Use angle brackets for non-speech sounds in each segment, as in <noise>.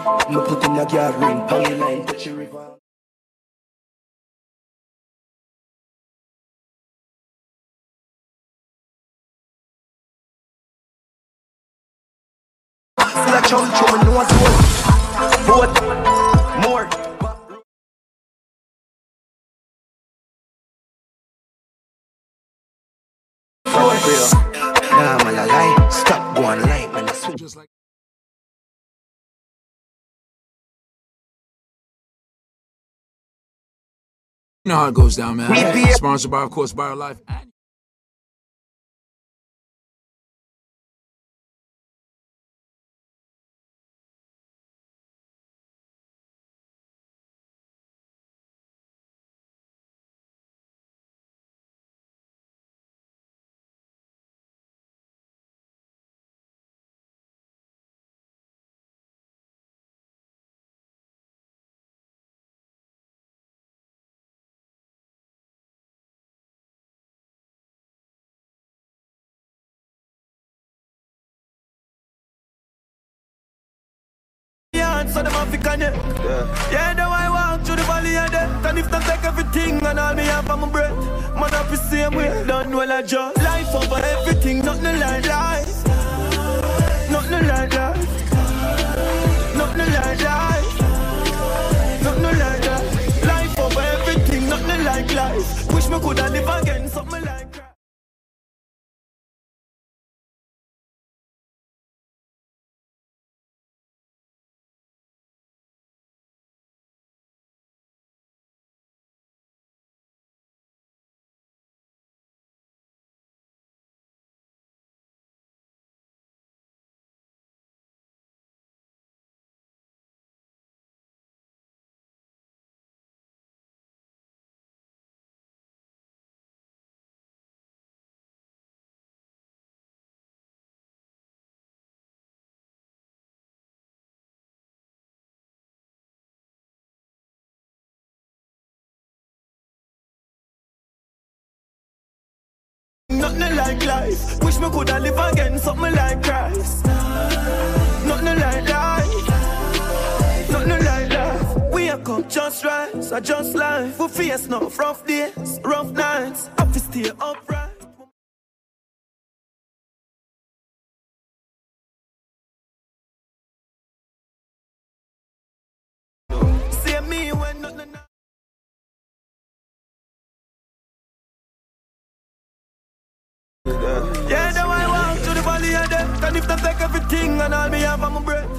Me put in a guard ring, poly line, touch the river. Still a chum chum, me know know how it goes down, man. Sponsored by, of course, BioLife. So them have to connect. Yeah, now I walk through the valley of death. And if they take everything and all me have on my breath, man, up the same way. Done well, I just life over everything, nothing like life. Nothing like life. Nothing like life. Nothing like life. Life over everything, nothing like life. Wish me coulda live again, something like Nothing like life. Wish me coulda live again, something like Christ. Nothing like life. Nothing like life. We are come just right, so just life. We face no rough days, rough nights. Have to stay upright. They take everything and all me have on my breath.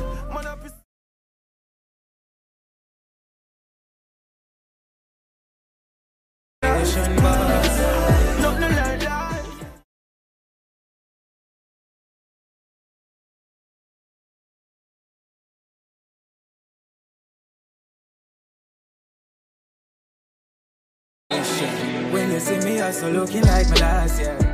When you see me, I still looking like my last year.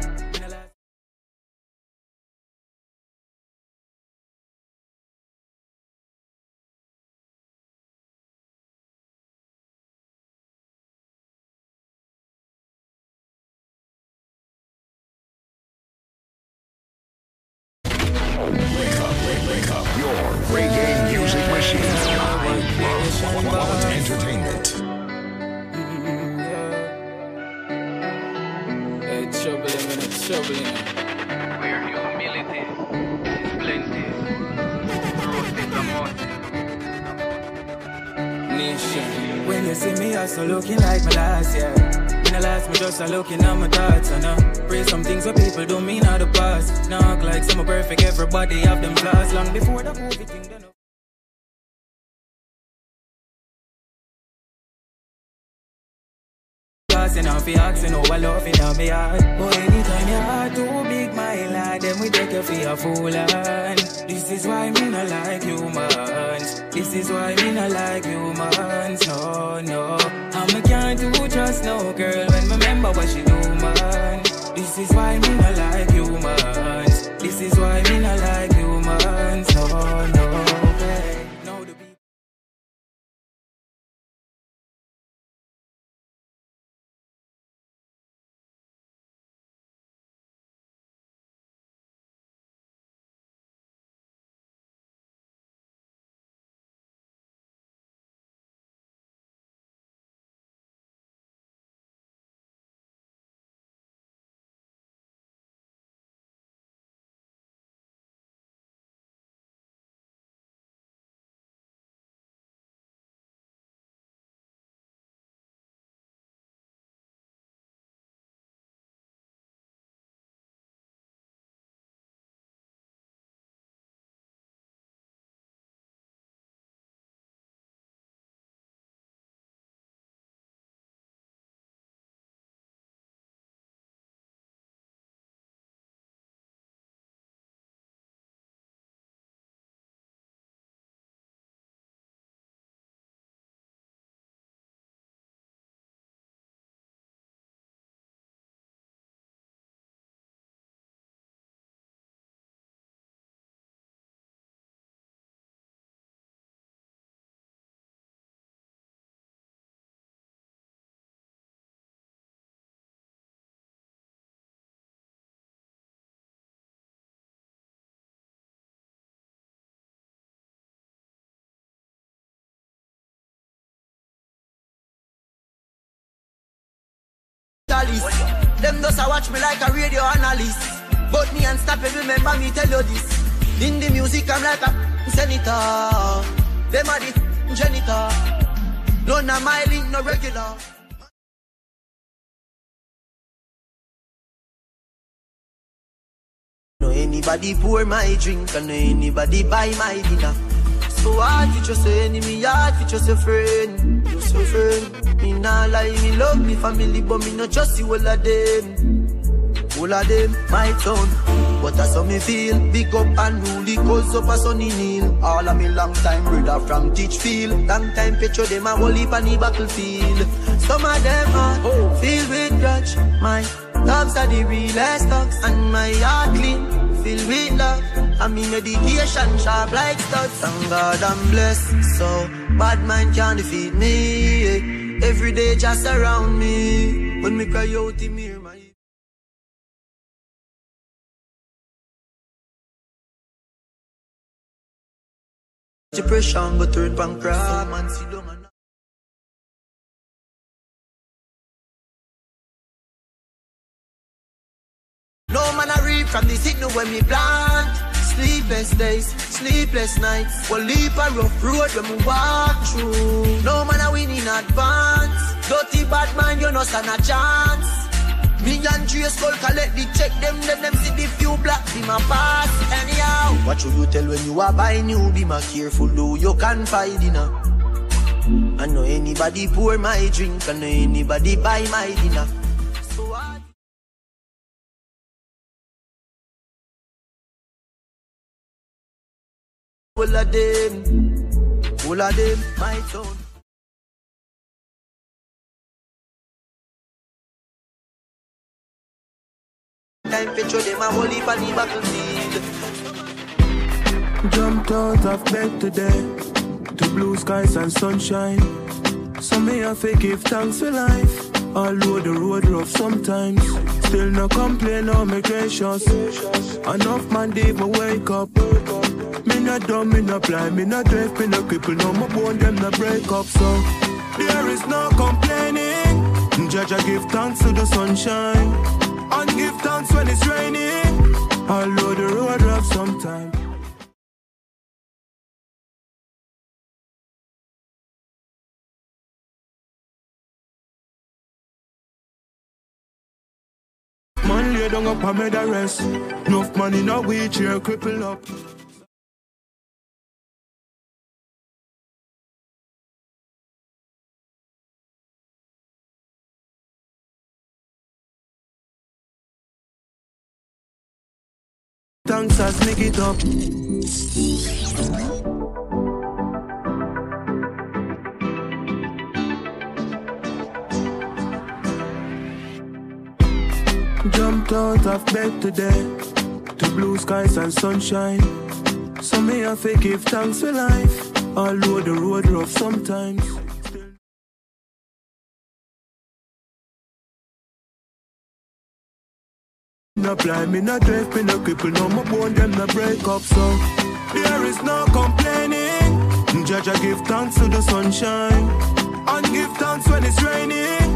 Passing off the asking how I love in my heart. But anytime your heart too big, my lad, then we take you for a fool. And this is why me not like humans. This is why me not like humans. No, no. I'm a can't do trust no girl when me remember what she do, man. This is why me not like humans. This is why me not like journalist. Them just a watch me like a radio analyst. But me unstoppable, remember me tell you this. In the music, I'm like a senator. Them are the janitor. No, na my link, no regular. No anybody pour my drink, and no anybody buy my dinner. So hard for just your enemy, hard for just your friend, just your friend. Me nah lie, me love me family, but me not trust you all of them. All of them, my town. But that's how me feel. Big up and rule, cause up a sunny kneel. All of me long time brother from Teachfield. Long time picture them a whole heap on the battlefield. Some of them are filled with grudge. My loves are the realest thugs. And my heart clean, filled with love. And me medication sharp like studs. Thank God I'm blessed. So bad man can't defeat me. Every day just around me. When me cry out, him hear my Depression, but turn bankrupt. Reap from the signal when me plant. Sleepless days, sleepless nights. Well, leap a rough road when we walk through. No man I win in advance. Dirty bad man, you no stand a chance. Me and Dre skull collect the check them, then them see the few black be my pass. Anyhow, what should you tell when you are buying new? Be my careful though, you can find dinner. I know anybody pour my drink, I know anybody buy my dinner. So I All of them, all of them, my town. Time picture them a on the battlefield. Jumped out of bed today to blue skies and sunshine. So me have to give thanks for life. Although the road rough sometimes, still no complain or make gracious. Enough man did me wake up. Me not dumb, me not blind, me not deaf, me not cripple, no my bone them not break up. So there is no complaining. Judge, I give thanks to the sunshine. And give thanks when it's raining. Although the road rough sometimes. Lay down up and made a rest. Enough in a wheelchair cripple up. Thanks as me up. Jumped out of bed today to blue skies and sunshine. So have to give thanks for life. Although the road rough sometimes. No blind, me no deaf, me no cripple, no my bone them no break up. So there is no complaining. Judge, I give thanks to the sunshine and give thanks when it's raining.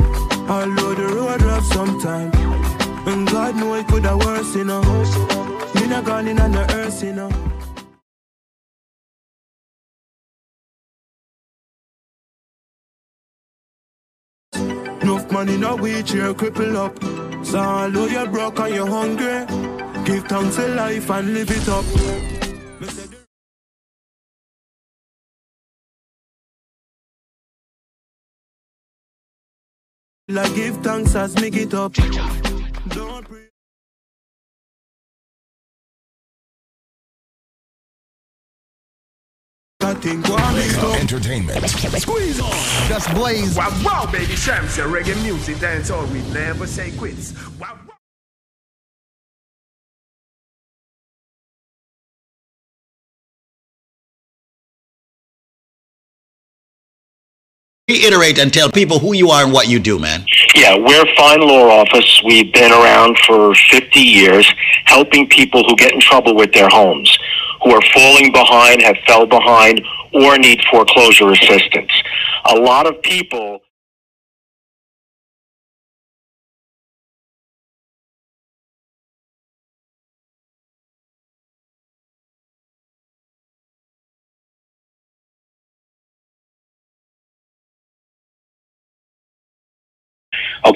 Although the road rough sometimes. And God know it could have worse, you know. Me not gone in on the earth, you know. Enough money, a wheelchair cripple up. So I know you're broke and you're hungry, give thanks to life and live it up. Like give thanks as me get up. Don't breathe. I think one is Mega up. Entertainment. Just blaze. Wow, wow, baby, Shams, reggae music, dance all we never say quits. Wow. Reiterate and tell people who you are and what you do, man. Yeah, we're Fine Law Office. We've been around for 50 years helping people who get in trouble with their homes, who are falling behind, have fell behind, or need foreclosure assistance. A lot of people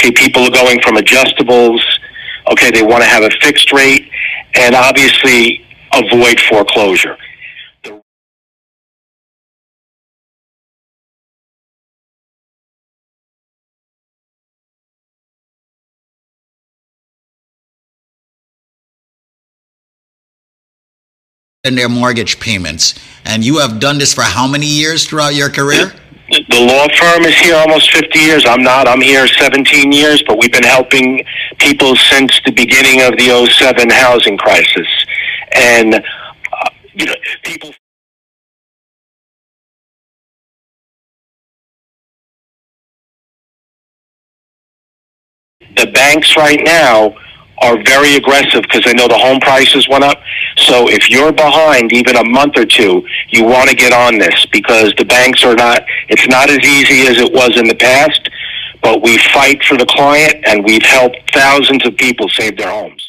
Okay, people are going from adjustables. Okay, they want to have a fixed rate and obviously avoid foreclosure. And their mortgage payments. And you have done this for how many years throughout your career? The law firm is here almost 50 years. I'm not. I'm here 17 years, but we've been helping people since the beginning of the 07 housing crisis. And, uh, you know, people. The banks right now are very aggressive because they know the home prices went up. So if you're behind even a month or two, you want to get on this because the banks are not, it's not as easy as it was in the past, but we fight for the client and we've helped thousands of people save their homes.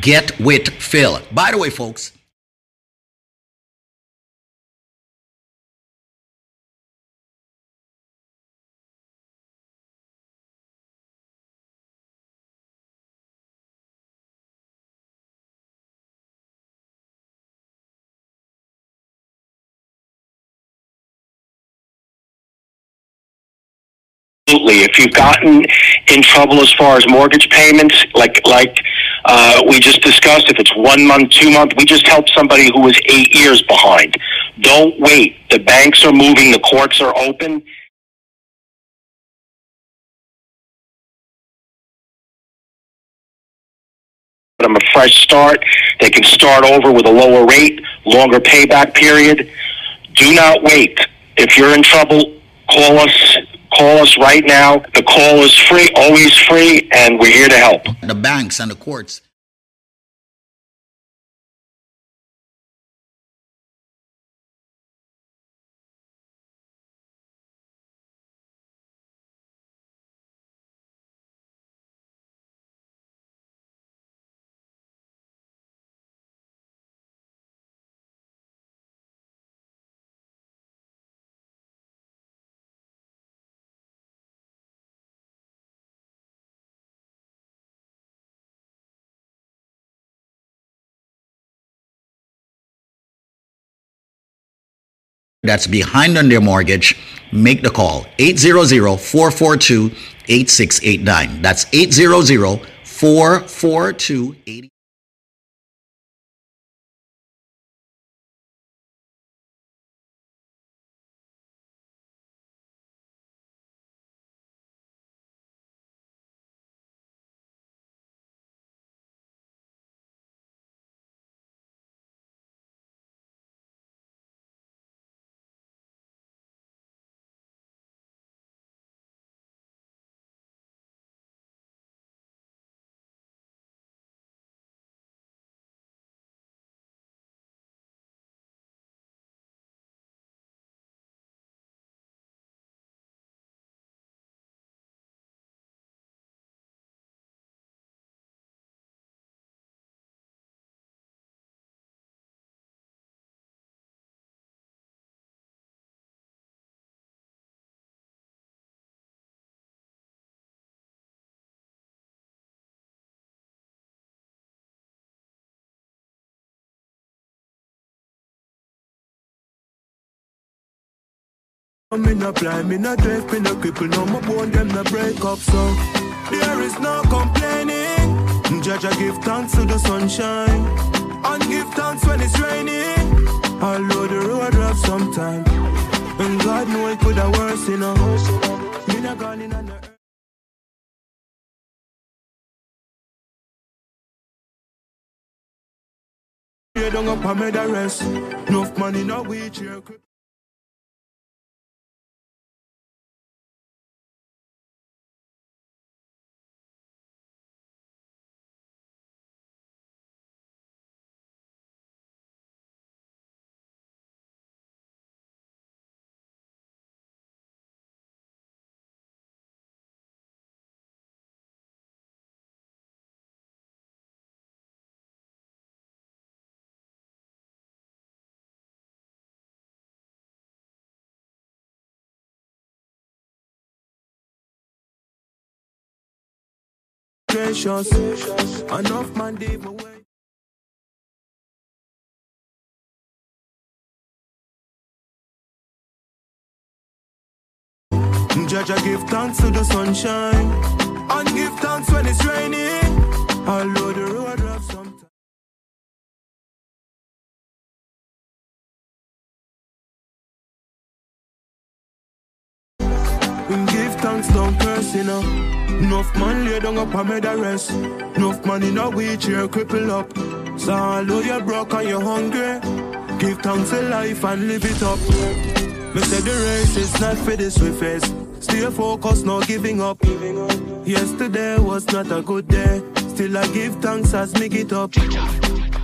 Get with Phil. By the way, folks, If you've gotten in trouble as far as mortgage payments, like like uh, we just discussed, if it's one month, two month, we just helped somebody who was eight years behind. Don't wait. The banks are moving. The courts are open. them a fresh start. They can start over with a lower rate, longer payback period. Do not wait. If you're in trouble, call us. Call us right now. The call is free, always free, and we're here to help. the banks and the courts that's behind on their mortgage, make the call 800-442-8689. That's 800-442-8689. Me no blind, me no deaf, me no cripple, no more bone them no break up. So there is no complaining. Judge, I give thanks to the sunshine and give thanks when it's raining. Although the road rough sometime, and God know it could have worse, you know. Me not gone in on the don't up and made a rest. Enough money, no wheelchair. Gracious. Enough man way. Judge, I give thanks to the sunshine and give thanks when it's raining. Although the road rough sometimes. And give thanks, don't curse, you know. Enough man lay down up and made a rest. Enough man in a wheelchair cripple up. So although you're broke and you're hungry, give thanks to life and live it up. Me say the race is not for the swiftest. Stay focused, no giving up. Yesterday was not a good day. Still I give thanks as me get up.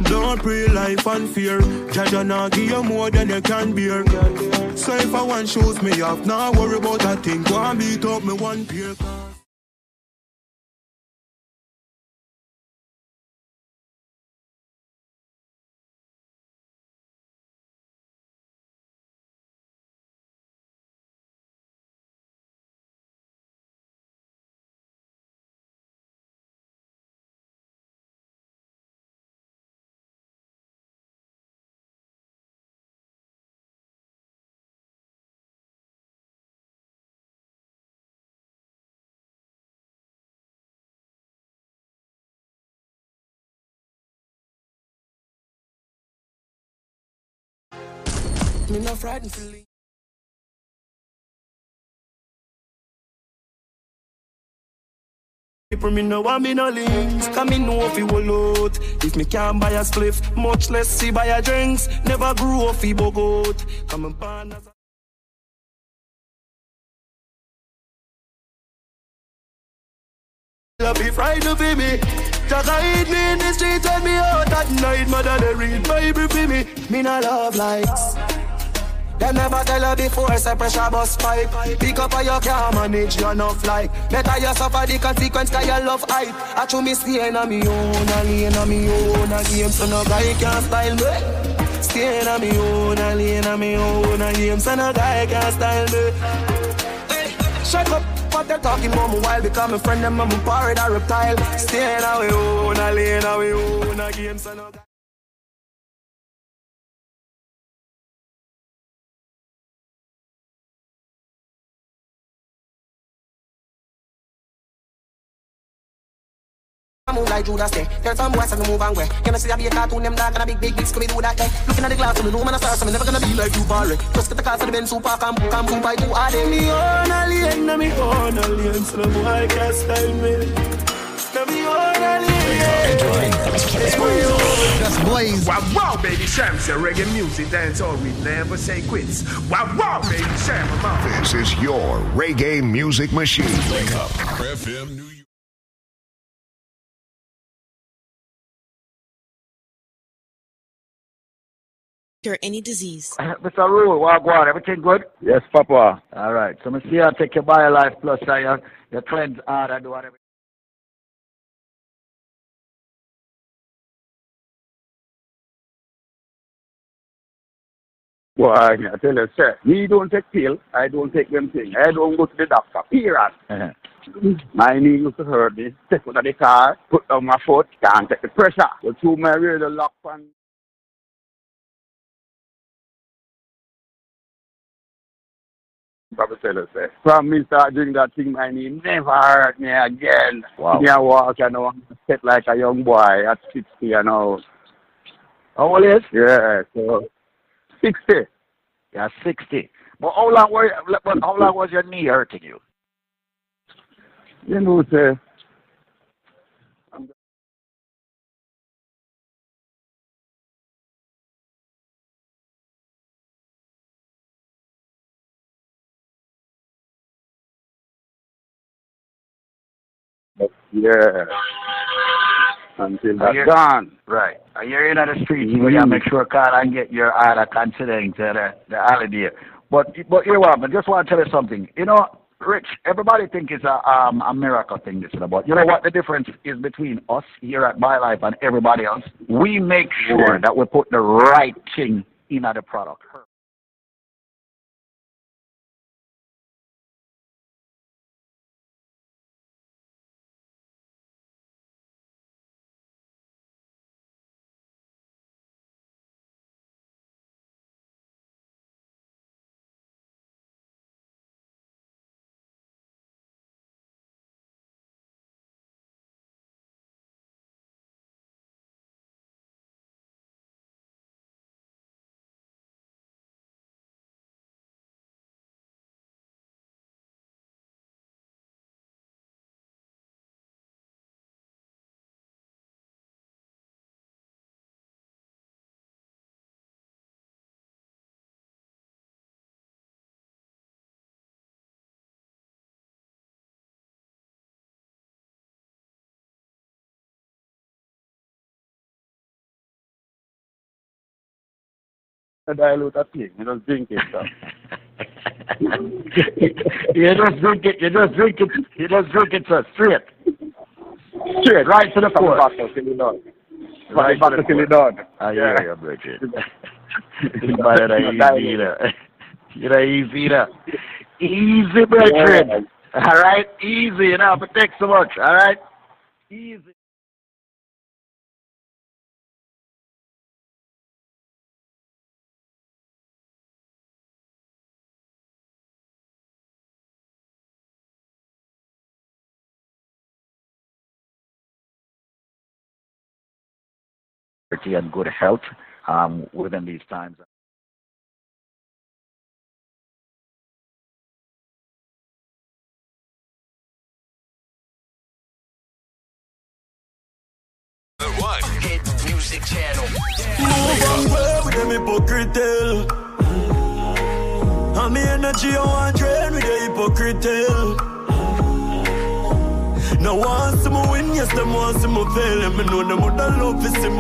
Don't pray life and fear. Jaja nah give you more than you can bear. So if I want shoes me off, nah worry about that thing. Go and beat up me one pair. Me no frightened for. People me no want me no links Cause me know he will out If me can't buy a spliff Much less see buy a drinks. Never grew up he bogot Come and born as a Love be frightened for me. Jaga hit me in the street Tell me out at night. Mother they read Bible for me. Me no love likes them never tell her before, say pressure bus pipe. Pick up how you can manage your enough like. Better you suffer the consequence, cause you love hype. I chew me staying on me own, a lane on me own, a game, so no guy can style me. Staying on me own, a lane on me own, a game, so no guy can style me. Shut up. What they talking about me while become a friend, them I'm a pirate, a reptile. Staying me own, a lane on me own, a game, so no move like Judas say. Tell some boys to move and way. You know see I be a cartoon, them dark and a big big big scooby do that day. Looking at the glass, me know man a star, so me never gonna be like you, Barry. Just get the car for the Benz super cam, cam, boom, by two are they? Me own a lane, na me own a lane, so the boy can't style me. Na me own a. That's boys. Wow, wow, Baby Cham say reggae music dance all we never say quits. Wow, wow, Baby Cham, This is your reggae music machine. Wake up, FM New cure any disease. <laughs> Mr. Rule, Wagwan, everything good? Yes, Papa. All right. So, I see you take your BioLife Plus, uh, your, your cleanse hard and do whatever. Boy, I tell you, sir, me don't take pill, I don't take them things. I don't go to the doctor, period. My knee used to hurt me. Step out of the car, put down my foot, can't take the pressure. The two my radio lock on. Tell us, eh? From me start doing that thing, man, he never hurt me again. Wow. Me a walk, you know, set like a young boy at 60, you know. How old is? Yeah, so 60. Yeah, 60. But how long were you, but how long was your knee hurting you? You know, say, yeah. Until that's you- gone. Right. Are you in on the streets where you make sure call and get your order considering to the, the holiday. But but you know what, I just want to tell you something. You know, Rich, everybody think it's a um a miracle thing this is about. You know what the difference is between us here at My Life and everybody else? We make sure that we put the right thing in the product. I dilute a thing. You just drink it, so. <laughs> you just drink it. You just drink it. You just drink it so straight. Straight. Right to the core. bottle till it done. Right to the till it core. done. I Yeah. hear you, Bridget. But it ain't easy, either. It ain't easy, either. Easy, Bridget. All right? Easy. You have to take so much. All right? Easy. And good health um, within these times. Hit music channel. On well with them hypocrite tale. And me energy drain with hypocrite me win, yes, them once me fail. And me know them love to see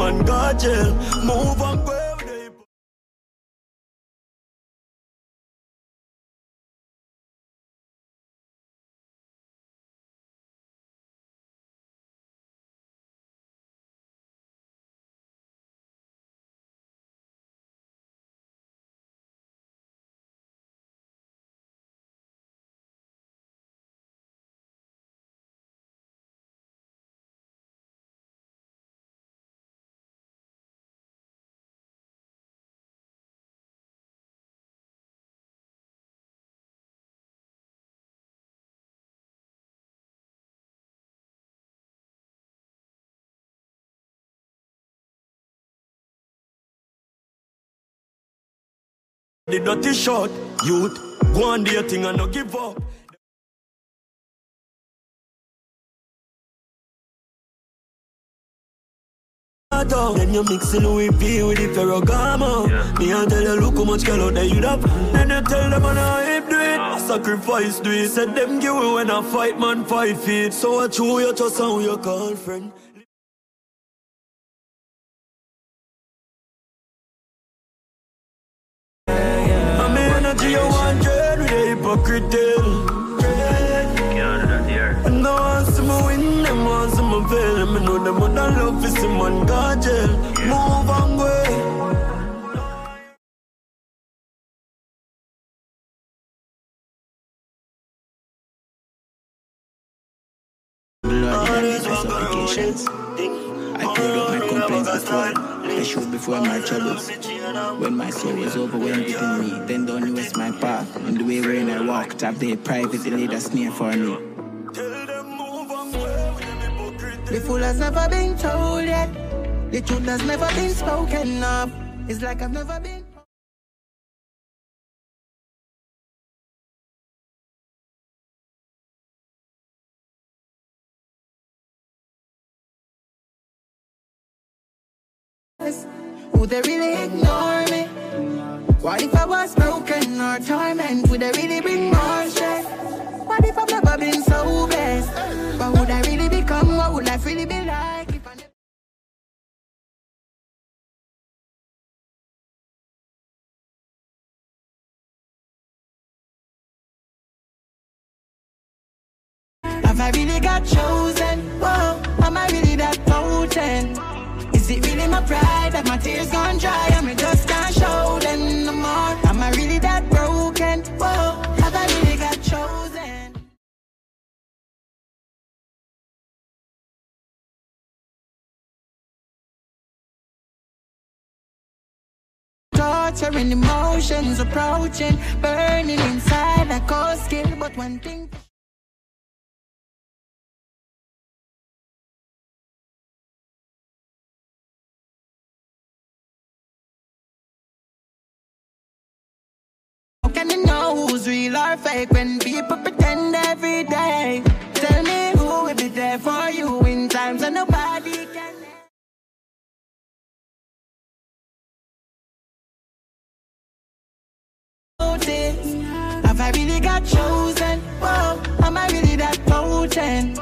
The dirty shot, youth. Go on do your thing and no give up. Then you mix the Louis V with the Ferragamo. Me and tell you look how much color that you have. Then you tell them on how hip do it. Sacrifice do it. Said them give you when I fight man fight feet. So I chew your trust and who you call friend. Energy you want dread with a hypocrite. And no one see me win, them see me fail. And me know them would love to see man go jail. I complaints before. My troubles. When my soul was overwhelmed within me, then don't waste my path. And the way when I walked up there privately laid a snare for me. The fool has never been told yet. The truth has never been spoken of. It's like I've never been. Or torment? Would they really bring more stress? What if I've never been so blessed? What would I really become? What would life really be like? I. Have I really got chosen? Whoa, am I really that potent? Is it really my pride that my tears gone dry and me just Torturing emotions approaching, burning inside like cold skin. But one thing. How can you know who's real or fake when people pretend every day? I got chosen? Whoa, am I really that potent?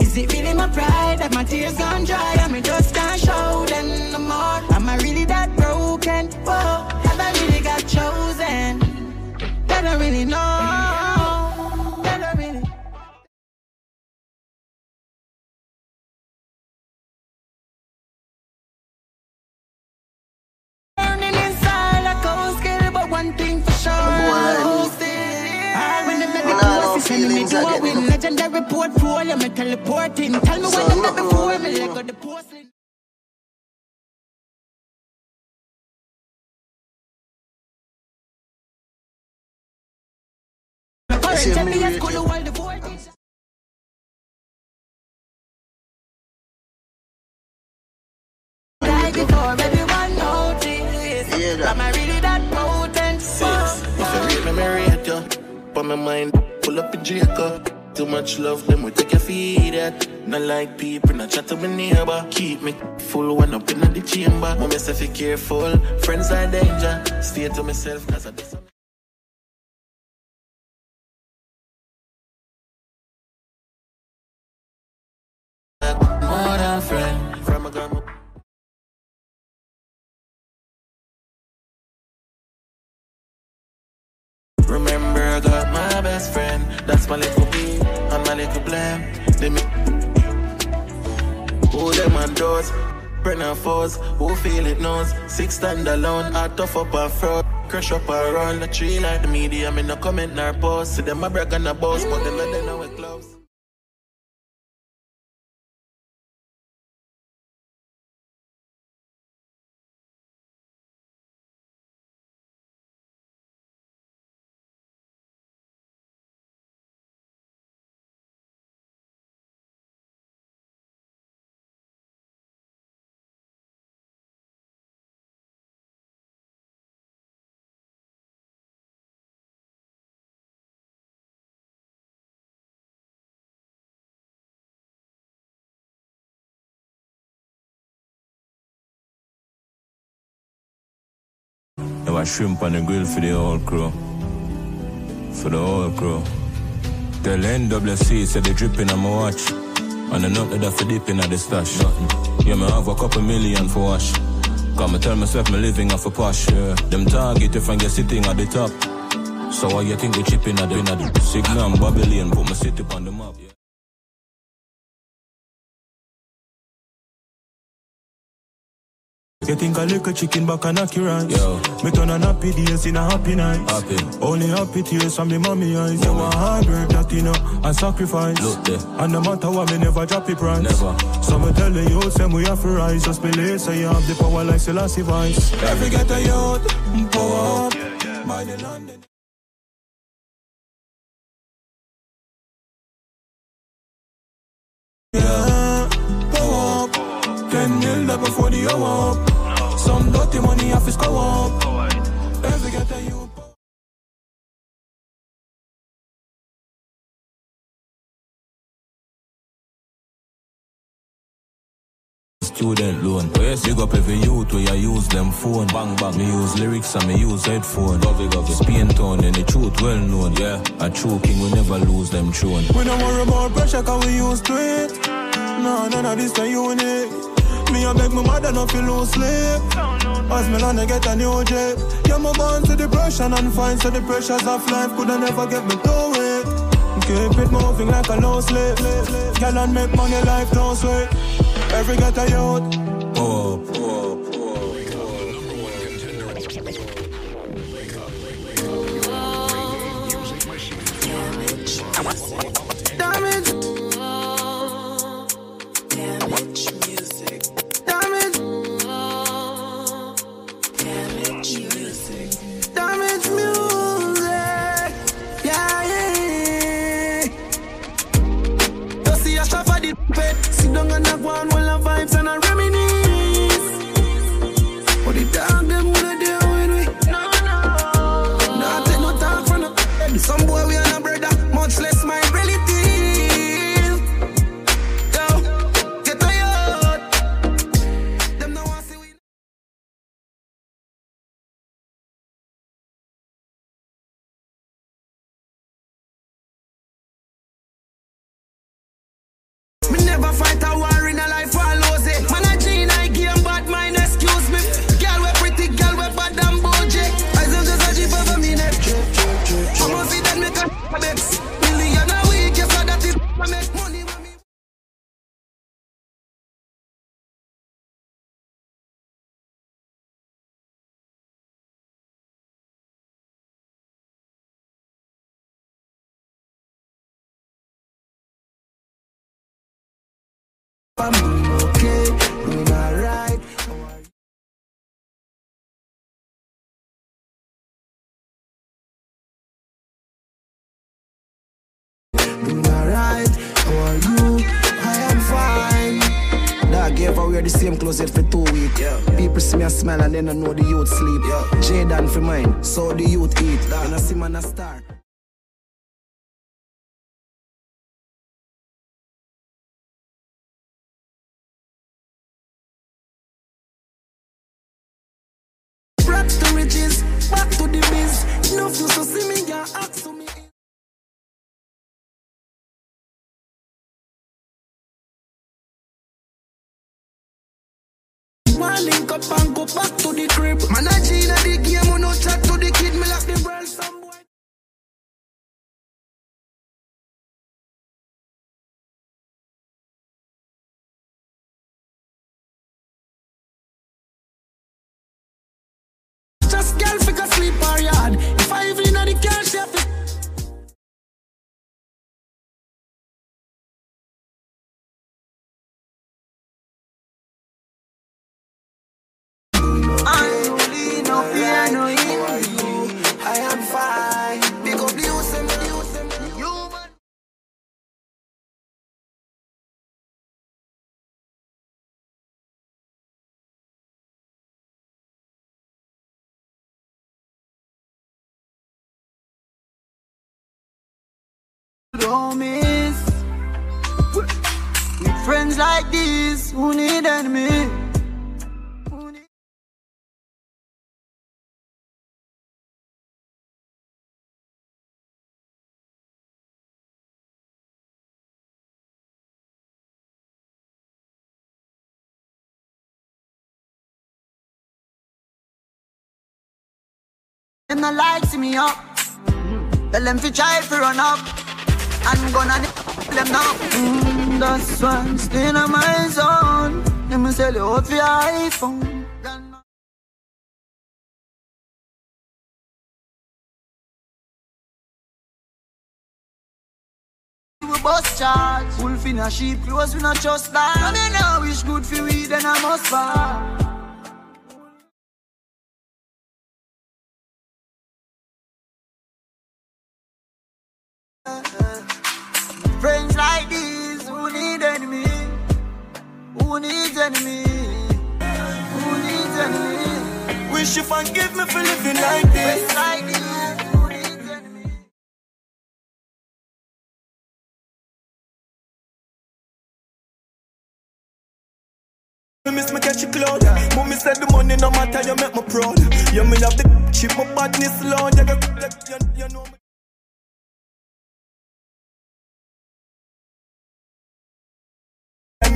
Is it really my pride that my tears gone dry and me just can't show them no more? Am I really that broken? Whoa, have I really got chosen? They don't really know. One thing for sure. Me feelings do a again, win. you know. Legendary portfolio, me teleporting. Tell me when them nothing before me let you. go the porcelain. I see Current me cool you. the world, the before everyone notice. Yeah, that. But my mind pull up in Jacob. Too much love, them we take your feed at. Not like people, not chat to my neighbor. Keep me full one up in the chamber. Mama say be careful, friends are danger. Stay to myself, cause I Brennan foes, who feel it knows. Six stand alone, I tough up and fraud. Crush up around the tree like the media. Me no comment nor post. See them a brag on the boss, but they know shrimp on the grill for the whole crew. For the whole crew. Tell NWC said they dripping on my watch. And the nothing that for dipping at the stash. Nothing. Yeah, me have a couple million for wash. Cause me tell myself me living off a posh. Yeah. Them target if I get sitting at the top. So why you think they chipping at the, at the signal Babylon put my city on the map. Yeah. You think I lick a chicken back and your eyes? Yo. Me turn on happy days in a happy night. Happy. Only happy tears from the mommy eyes. You want hard work that you know and sacrifice. Look there. And no matter what, me never drop the price. Never. So me tell you, same we have to rise. Just believe, say you have the power like Selassie Vice. Every get a youth, power up. By the London. Yeah, power up. Ten mil before the hour up. Some dirty money off his go up. Every get a youth. Student loan. Yes. Big up every youth where you use them phone. Bang bang. Me use lyrics and me use headphone. Govy govy. Spain town and the truth well known. Yeah. A true king will never lose them throne. We don't worry about pressure cause we used to it. No, none of this the unique. Me I beg my mother not feel lose sleep. As me land get a new jet. Yeah, my born to depression and find so the pressures of life could I never get me through it. Keep it moving like a low slip. Girl and make money life don't sweat. Every get a youth. Oh, oh, the same clothes yet for two weeks. People see me a smile and then don't know the youth sleep. Yeah. Jaden for mine, so the youth eat. And I see man a star. Don't miss. With friends like these, who need enemy? Them not like see me up. Tell them fi try fi run up. I'm gonna them now. Mm, that's why staying on my zone. Let me sell you out for iPhone. bus charge. Wolf in a sheep clothes, we not just that. I then I wish good for we, then I must buy. Cloud. Mommy said the money no matter, you make me proud. You me have the chip, my badness loud. You, you, you know me.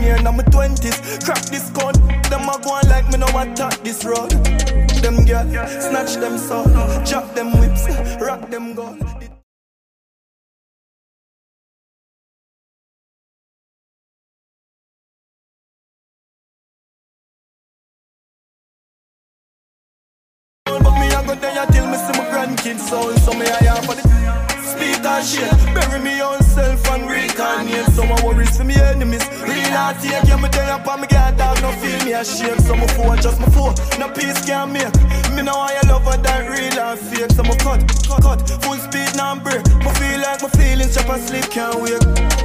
In my twenties, crack this code. Them a go like me no attack this road. Them girl, snatch them soul, drop them whips, rock them gold. Grandkids soul So me I have for the Speed and shit. Bury me own self and reincarnate. Some a worries for me enemies. Real heart take yeah, me there up and me get dog No feel me ashamed So my foe just my foe No peace can make. Me know I love her that real and fake. So me cut, cut, Full speed now break Me feel like my feelings chop and sleep can't wake.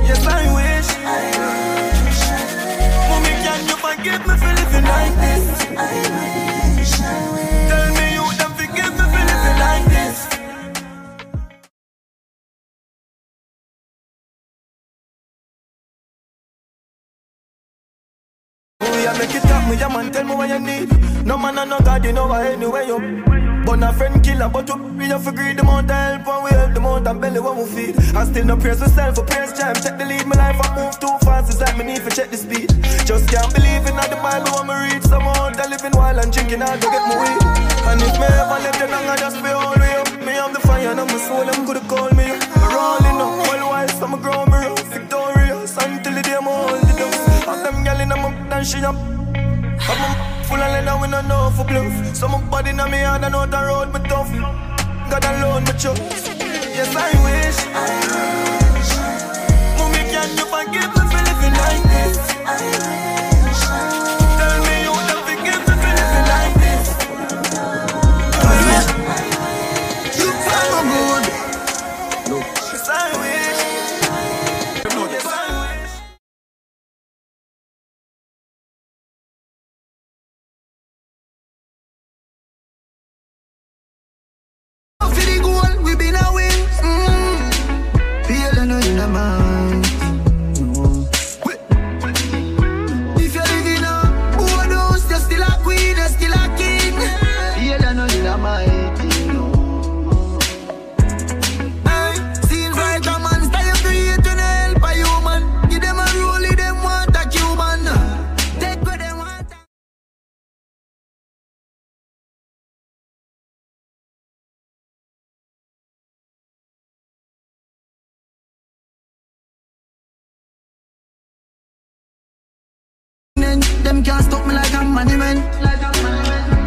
Yes I wish. I wish. Mommy can you forgive me for living like this? I wish yeah, make it up, me, yeah man, tell me what you need. No man and no God, you know what anyway you? But a friend killer, but you be a figure the amount of help and we help the amount of belly when we feed. I still no praise myself for praise jam Check the lead, my life I move too fast It's like me need to check the speed. Just can't believe in all the Bible when me read Some out living while and drinking I go get my weed. And if me ever you down, I just be all way up Me have the fire and my soul, them could call me. Up rolling up, well wise, so me grow me up Victorious, until the day I'm hold the dust All them gal in my and she up I'm a full of leather, we don't know for bluff. So my body now me hard, I know the road me tough. God alone me trust. Yes, I wish. I wish Mommy, can you forgive me for living like this? I wish money man.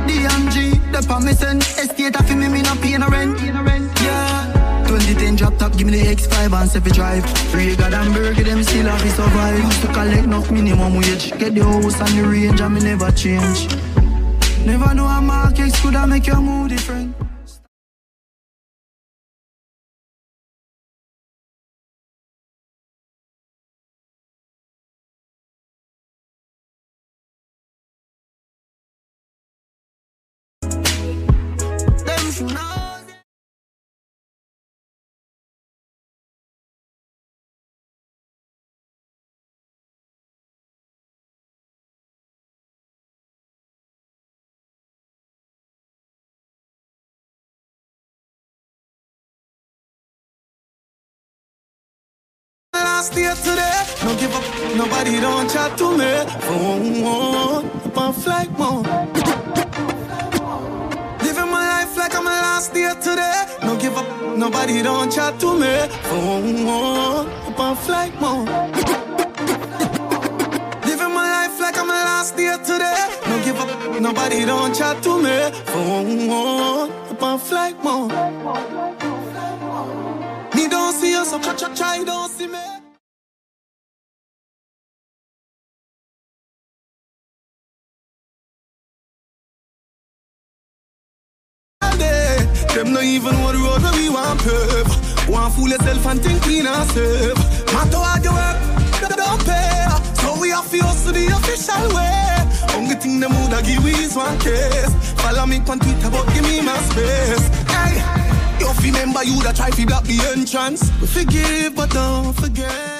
DMG, the permission. Estate of me, me not paying a rent. Yeah. 2010 drop top, give me the X5 and 7 drive. God and burger, them still have to survive. Used to collect enough minimum wage. Get the house and the range, and me never change. Never know a market could have make your mood different. Year today, no give up, nobody don't chat to me. Oh, oh, on flight mode. Living my life like I'm a last year today. No give up, nobody don't chat to me. Oh, oh, on flight mode. Living my life like I'm a last year today. No give up, nobody don't chat to me. Oh, oh, on flight mode. Me don't see you, so try, try, try, don't see me. Them no even know the road where we want pave. Want fool yourself and think we not safe. Matter how you work, they don't pay. So we have to hustle the official way. Only thing them woulda give is one case. Follow me on Twitter, but give me my space. Hey, you remember you that try to block the entrance. We forgive, but don't forget.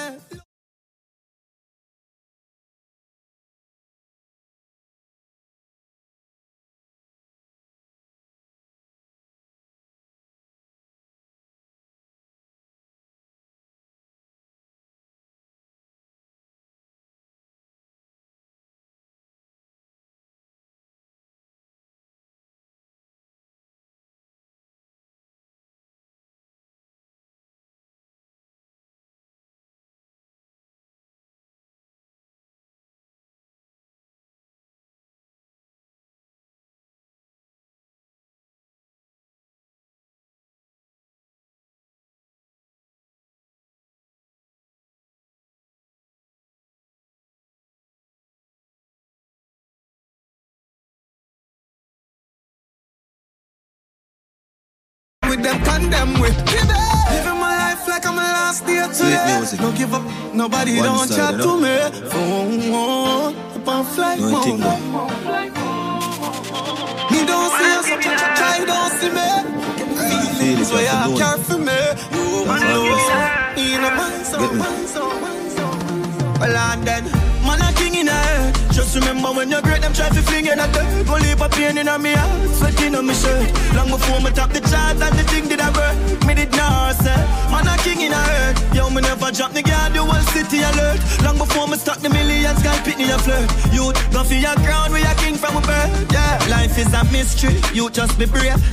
With them condemn with. Living my life like I'm a last day today. No give up, nobody One don't chat to know? me. Phone on, up on flight mode. Me don't see you, so try don't see me. Feel it, So you yeah, have to care for me. You That's know all In a mind, so mind, so mind, so. Well, and then Man a king in a head Just remember when you're great Them try to fling in a dirt. Go leave a pain in me heart Sweating on me shirt. Long before me top the charts And the thing did I work. Me did not say Man a king in a head Yo, me never drop the guard The whole city alert. Long before me start the millions Girl, pick me a flirt. Youth, go for your crown We a king from a birth. Yeah, life is a mystery. You just be brave.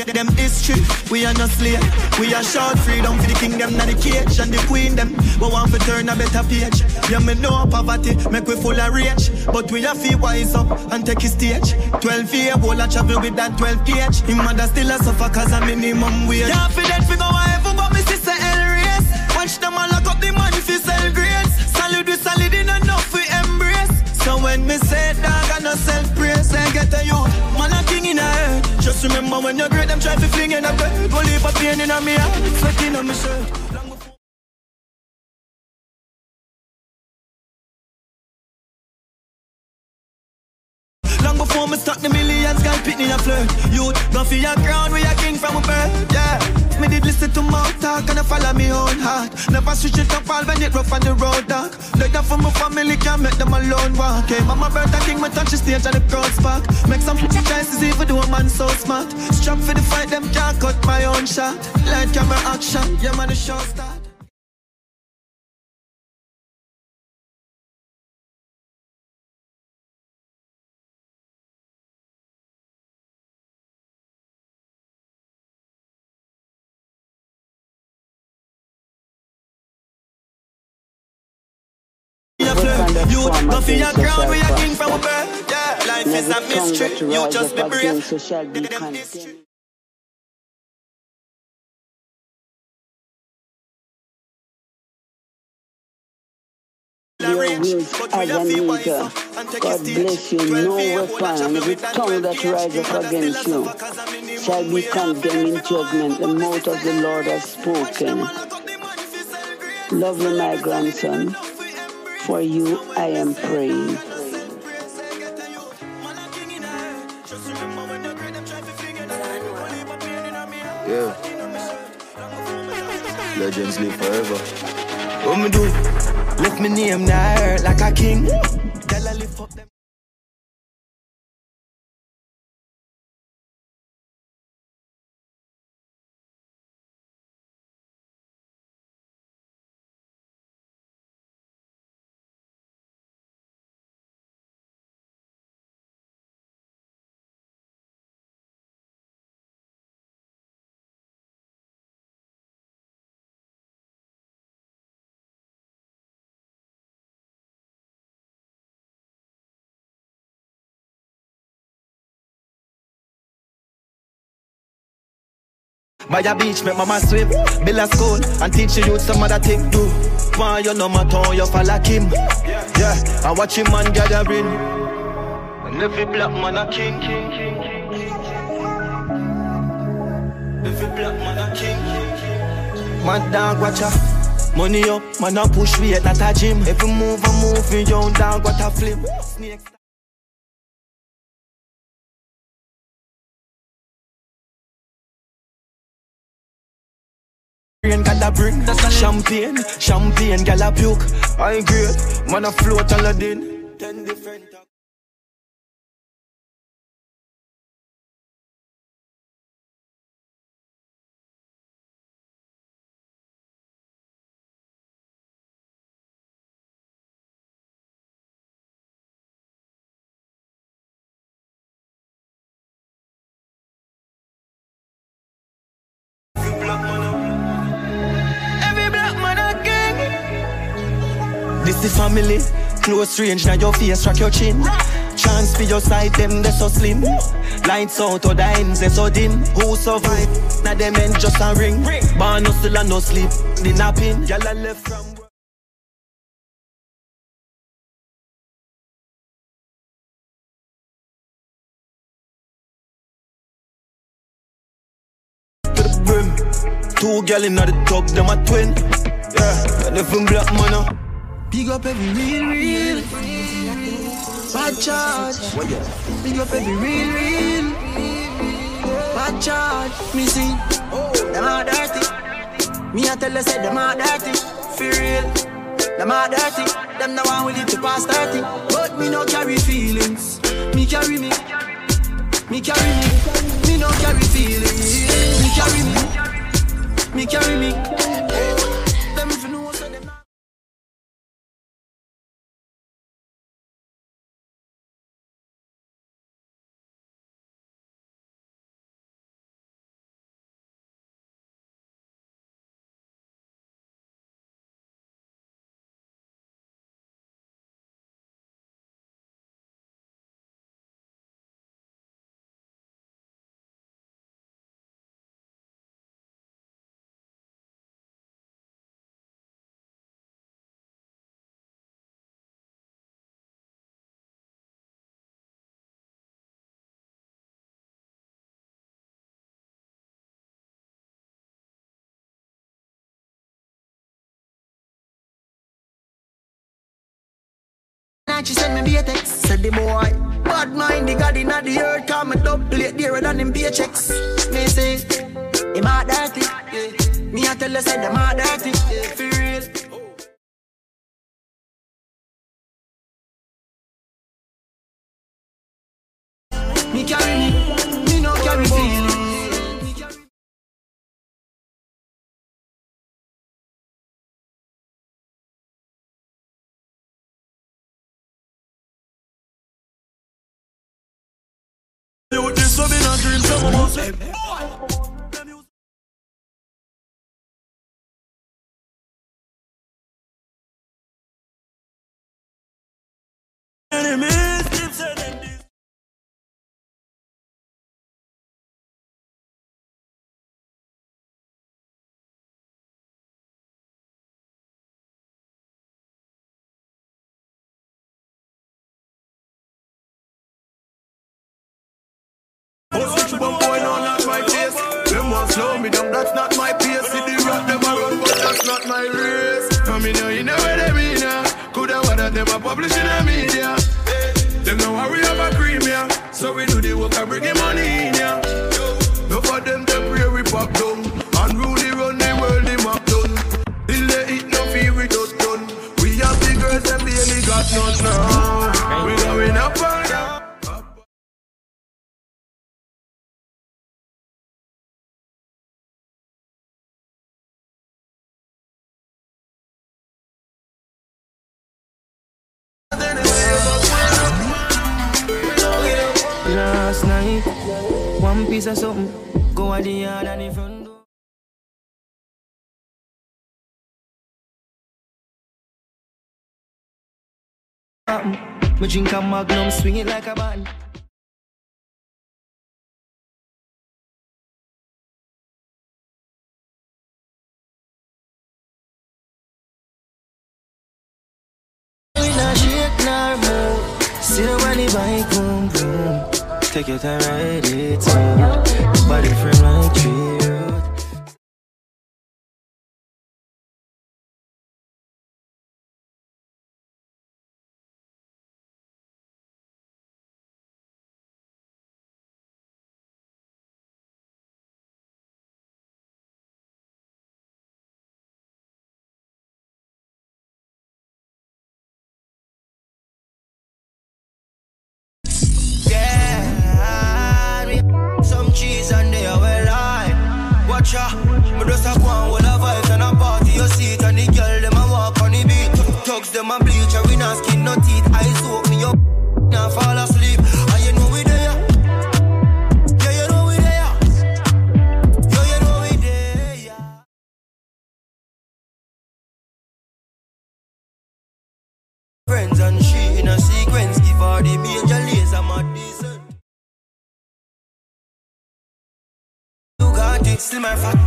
Them history We are not slave. We are short freedom For the kingdom Not the cage And the queen them. We want to turn a better page. Yeah, me know poverty Make we full of rage But we have to wise up And take a stage. 12 year old I travel with that 12 gauge Him mother still a suffer Cause a minimum wage. Yeah, for that figure Whatever but me sister L race Watch them all lock up the money for sell grades Solid we solid in enough we embrace. So when me say dog I no self praise I get a youth Man a king in a head. Just remember when you're great Them try to fling in a bed. Leave a pain in a me heart Sweating on me shirt me start the millions, girl pick me a flirt. Youth, go for your crown, we a king from a birth. Yeah, me did listen to my talk and I follow me own heart. Never switch it up all when it rough on the road dark. Like that for my family, can't make them alone walk. Hey, mama birth a king, me touch the stage and the crowd spark. Make some <laughs> choices even though a man so smart. Strap for the fight, them can't cut my own shot. Light camera action, yeah man the show start. Go for your crown, we a king from a birth. Yeah, life is a mystery. You just be brave. shall be condemned. Your wings as an eagle. God bless you. No weapon every tongue that rises up against you shall be condemned in judgment. The mouth of the Lord has spoken. Lovely my grandson, for you I am praying. Yeah. Legends live forever. What me do? Lift me name now like a king. By a beach, make mama swim, build a school, and teach you youth some other thing do. Why you no matter you follow him? Yeah, I watch him man gathering. And every black man a king. Every black man a king. Mad dog watch. Money up, man a push weight not a gym. Every move a move, me young dog what a flip. Rain got a bring champagne, champagne, gal a puke. I great, man a float Aladdin. Ten different. Family. Close range, now your face, track your chin. Chance for your side, them they so slim. Lights out, or the ends they so dim. Who survive? Now them end just a ring. Born no still and no sleep. The napping, y'all left from. Two gal in the tub, them a twin. Yeah, and I'm black man, uh, big up every real, real. Bad charge. Big up every real, real. Bad charge. Me see, oh. them are dirty. Me I tell you say them are dirty. For real. Them are dirty. Them the one with it to pass 30. But me no carry feelings. Me carry me. Me carry me. Me no carry feelings. Me carry me. Me carry me. Them Night she send me be text, said the boy. Bad mind, the god inna the earth, come and up plate dearer than him paychecks. Me say, him a dirty. Yeah. Me a tell you, say them a dirty. Yeah. For real. Me down, that's not my pace. See the rat, them a run, but that's not my race. I mean, you know where they mean. Coulda, woulda, them a publish in the media. Them no worry about cream, yeah. So we do the work and bring the money in, yeah. No for them temporary we pop down. Unruly run the world, the map done. Till they eat no fear we just done. We have the girls, them barely got none now. We going up one something, go at the yard and the front. Me drink a magnum, swing it like a band. Nor move. See the bike boom boom. take your time, ride it got it,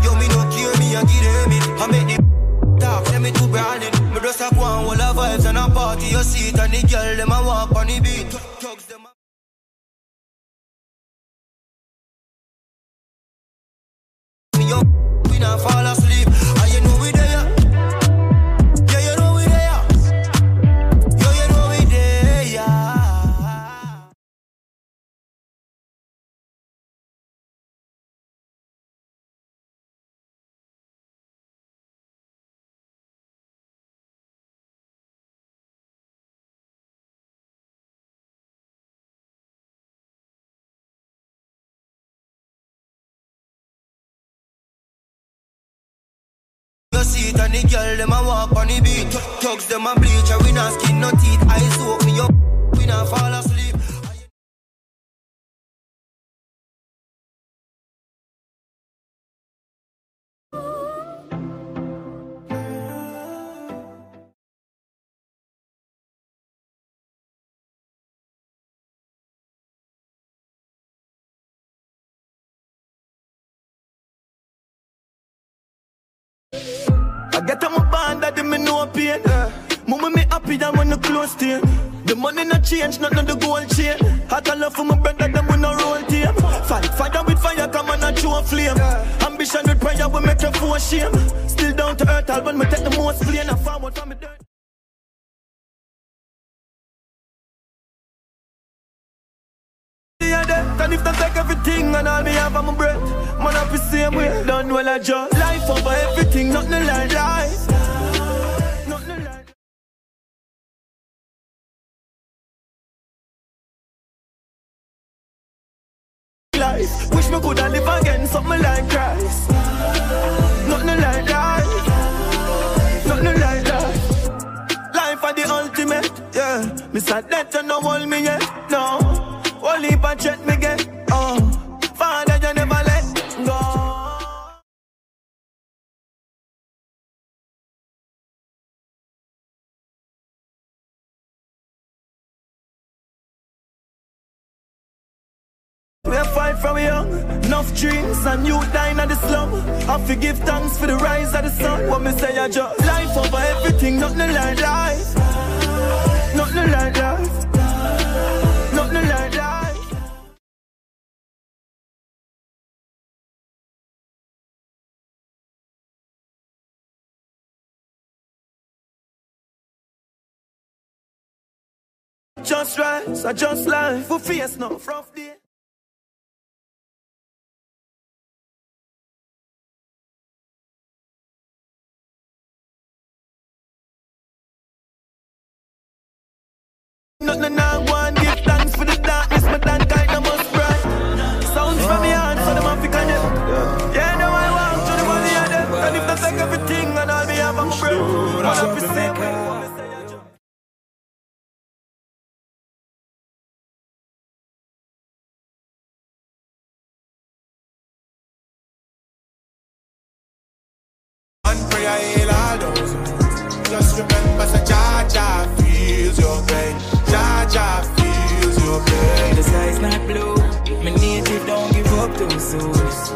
It and the girl them a walk on the beat. Tugs them a bleach and we not skin no teeth. Eyes soak me up, we not fall asleep. Happy than when the close to The money not change, not the gold chain. I got love for my brother, them we no roll team. Fight, fire with fire, come on and show a flame. Ambition with prayer, we make you for shame. Still down to earth, I'll when me take the most plane. I forward from me dirt. And if they take everything and all me have on my breath, man, I be same way. Done well, I just life over everything, nothing like life. Life. Wish me could have live again, something like Christ. Nothing like life. Nothing like life. Life are the ultimate, yeah. Me sad that you no hold me yet, no. We a fight from young, enough dreams and you dying at the slum. I forgive thanks for the rise of the sun. What me say, I just life over everything, nothing like life. Nothing like life. Nothing like life. Just rise, I just life. For face now, rough day.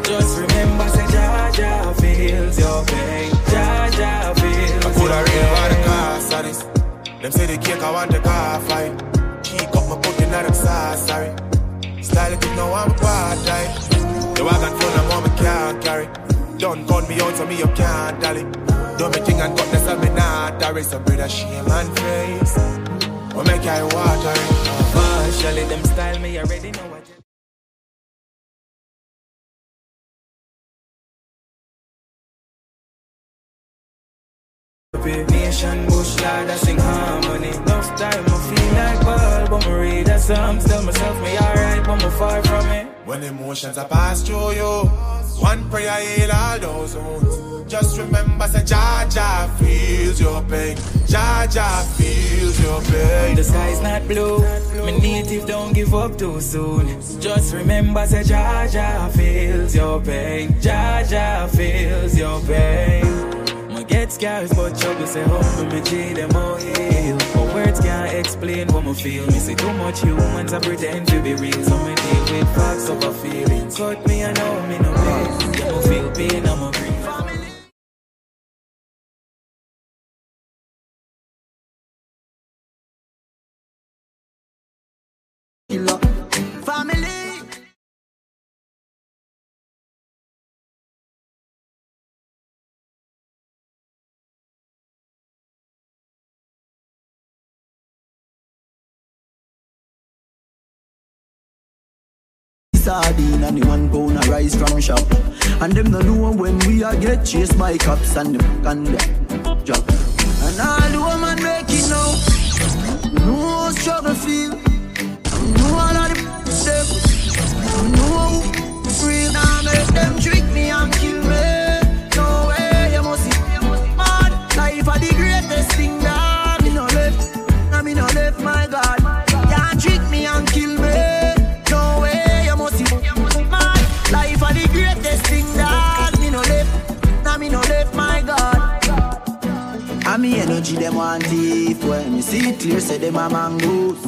Just remember, say Jah feels your pain. Jah feels I put a real the pain. cost this. Them say the cake I want the car fight. Keep up my putting at them sorry. Style it, you know I'm a bad. The wagon full of mom, can't carry. Don't gun me out, so me you can't dally. Do me thing and got this, me not is a brother shame and face. What make I water it? Partially, them style me already know what. Nation bush lad, I sing harmony. Enough time, I feel like ball, but me read a song. Tell myself me alright, but me far from it. When emotions are passed through you, one prayer heal all those wounds. Just remember, say Jah feels your pain. Jah feels your pain. The sky's not blue. My native don't give up too soon. Just remember, say Jah feels your pain. Jah feels your pain. Get scars, but trouble say oh, humble me G them all heal. But words can't explain what me feel. Me say too much humans I pretend to be real. So me deal with facts over feelings. Cut me I know me no pain. Yeah, me feel pain I'm a Sardine and the one pound of rice from shop. And them no know when we a get chased by cops and them can drop. And all the woman make it now. No struggle feel. No all of the them. No real. Now make them trick me and kill me. No way you must see. Mad life are the greatest thing that me no left. Now me no left my God. Can't trick me and kill me. Energy them want thief. When me see it clear say them a mongoose.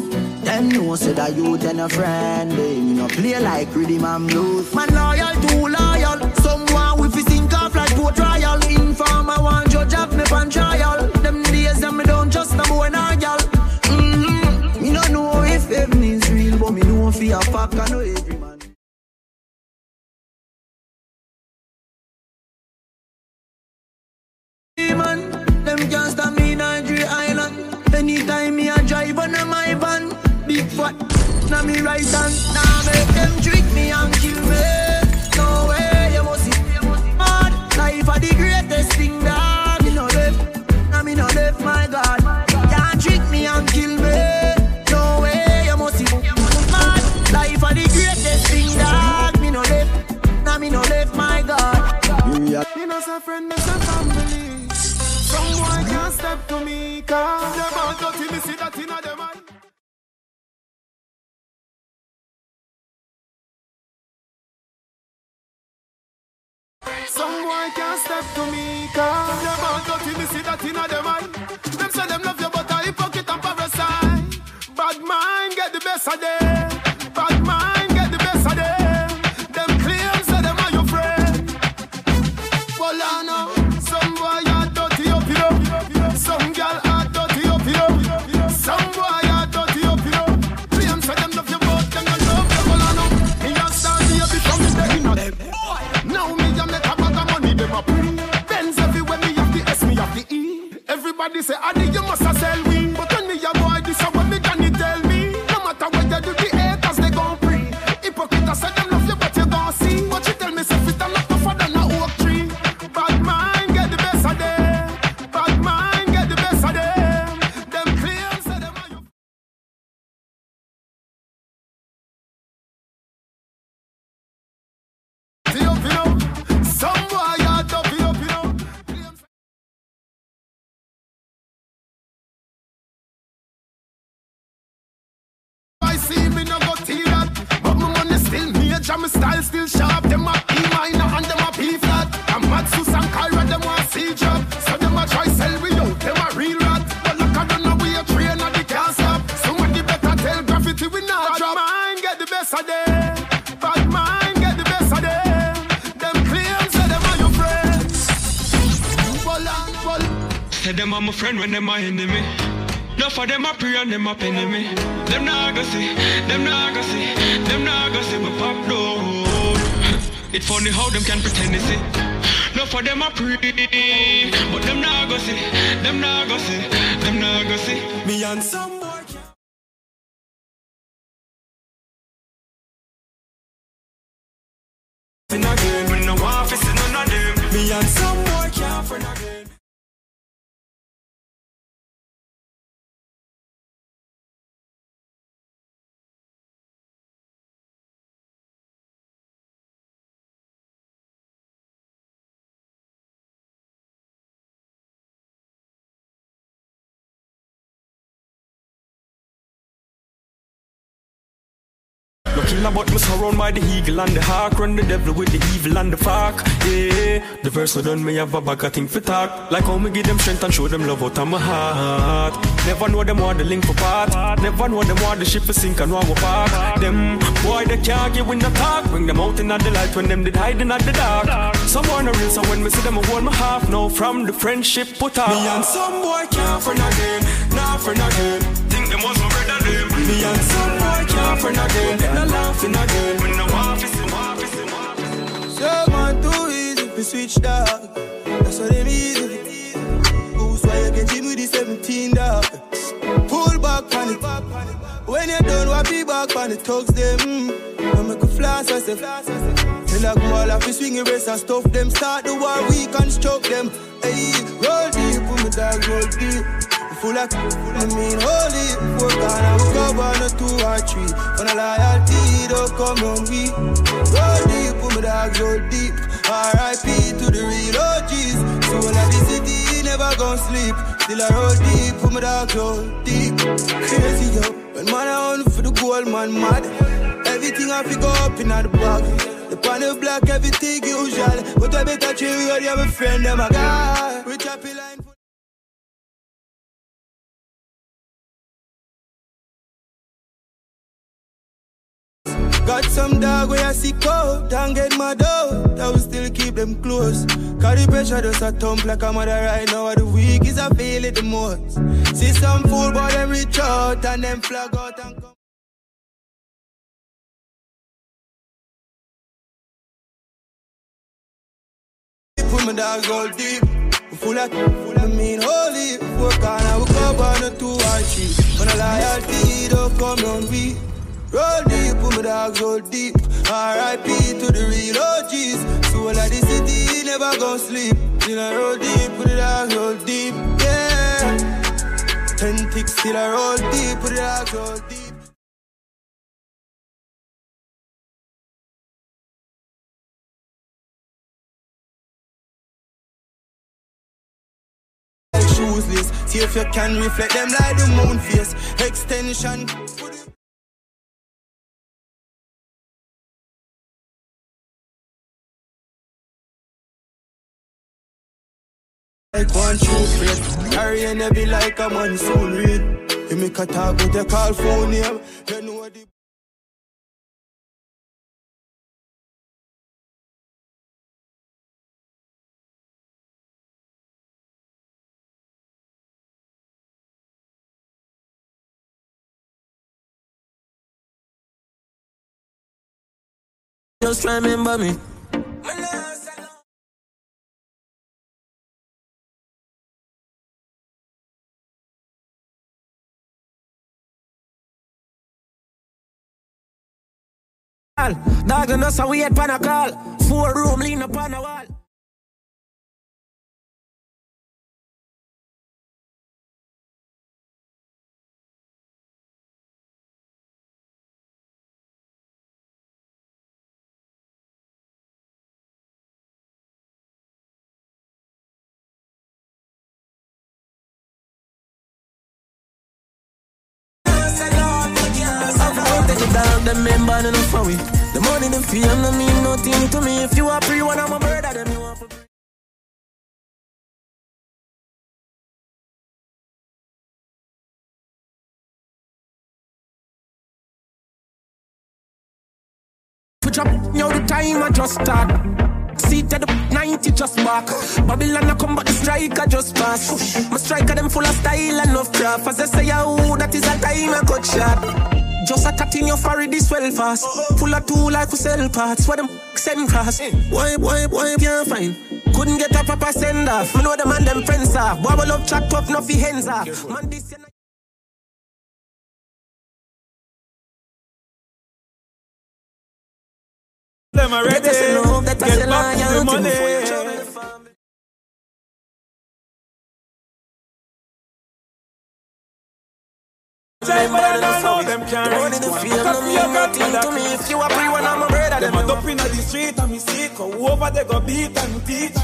Them know say that you and a friend They me no play like rhythm and blues. Man loyal too loyal. Someone with his sink off like Port Royal. Informer one judge have me pan trial. Them days them me don't just no boy nor gal. Mm-hmm. Me no know if heaven is real But me know for a fact I know every fat, now me right hand. Now make them trick me and kill me. No way, you must see. Mad life are the greatest thing that me no left. Now me no left, my God. Can't trick me and kill me. No way, you must see. Mad life are the greatest thing that me no left. Now me no left, my God. Me no friend, me say family. Someone can't step to me, cause them all dirty, me see that inna them Some boy can't step to me, cause them all dirty, me see that inna them eye. Them say them love you, but a hypocrite and parasite. Bad mind get the best of them. Everybody say, Adi, you must sell me. But when me a boy, this a what me you tell me? No matter what you do, the haters they gon' pre. Hypocrite, I say them love you, but you gon' see. But you tell me, say still major, my style still sharp. Them a E minor and them a P flat. And Matsus and Kyra, them want C job. So them a try sell we out, them a real rat But look I don't know we a train and they can't stop. Somebody better tell graffiti we not drop. Bad mind get the best of them. Bad mind get the best of them. Them claims say them are your friends. Well, well Say them are my friend when them my enemy. No for them a pray and them a penny me. Them nah go see, them nah go see, them nah go see me pop down. It funny how them can pretend to see. No for them a pray, but them nah go see, them nah go see, them nah go see. Me and some killer but me surround by the eagle and the hawk. Run the devil with the evil and the fuck. Yeah, the verse so done me have a bag of thing for talk Like how me give them strength and show them love out of my heart. Never know them want the link for part. Never know them want the ship for sink and want to park Them boy they can't give in the talk. Bring them out in the light when them did hiding at the dark. Someone a real so when me see them I hold my half now From the friendship put out Me and some boy can't friend again. Nah friend again. Think them was my brother them Me and some boy can't friend again. Nah laughing again. When no want fi see, want fi see, want fi see So man too easy to switch dog. That's what them easy. Goose why you get him with the 17 dog. Pull back on it. When you done, what be back on the thugs them. I make a flash, I say. Tell a go all off the swing race and stuff them. Start the war, we construct them. Hey, roll deep, put me dog roll deep. Full of, I mean holy. Four gun, I will go on a two or three. When a loyalty don't come on we. Roll deep, put me dog roll deep. R.I.P. to the real OGs. So when I the city, never gon' sleep. Still I roll deep, put me dog roll deep. Crazy yo, when man I on for the gold man mad. Everything I pick up in the bag. The pan of black, everything usual. But I better chill, you have a friend, them a guy. Rich happy line. Got some dog where I see cold, don't get my dough. I will still keep them close. Carry pressure just a thump like a mother right now. The weak is I feel it the most. See some fool boy them reach out and them flag out and come. Put my dogs all deep. Full of, full of mean holy. Work on I will go on a two or three. When a loyalty don't come on we. Roll deep, put my dogs roll deep. R.I.P. to the real OGs. Soul of the city, never gon' sleep. Still I roll deep, put the dogs roll deep. Yeah. Ten ticks, still I roll deep, put the dogs roll deep. Shoesless. See if you can reflect them like the moon face. Extension. Like one true faith. Carrying heavy like a monsoon rain. You make a talk with your call phone name. The Just remember me. Dog and us a wait pan a call. Four room lean upon a wall. Them member enough for we. The money, the fame, no mean nothing to me. If you are free, one of my brother, them you for free. Put yo, the time I just start. seat at the 90 just back. Babylon I come but the striker just pass. My striker them full of style and of craft. As I say, oh, that is a time I cut shot. Just a cat in your forehead this well fast. Uh-huh. Full of two like for sell parts. What them send cross? Why, why, why can't find? Couldn't get a proper send off. Me know the man them friends off. Boy, love chat up, no fi hands off. Man, this Them are ready. Get back to the money. But I don't know them can't Money the feel, no mean nothing to me. If you a free one, I'm a brother. Them a inna the street and me over they go beat and teach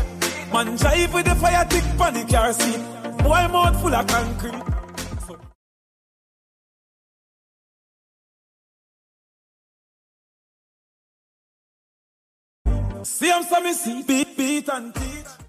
Man drive with the fire tick pan the car seat. Boy mouth full of concrete. See him so me see beat beat and teach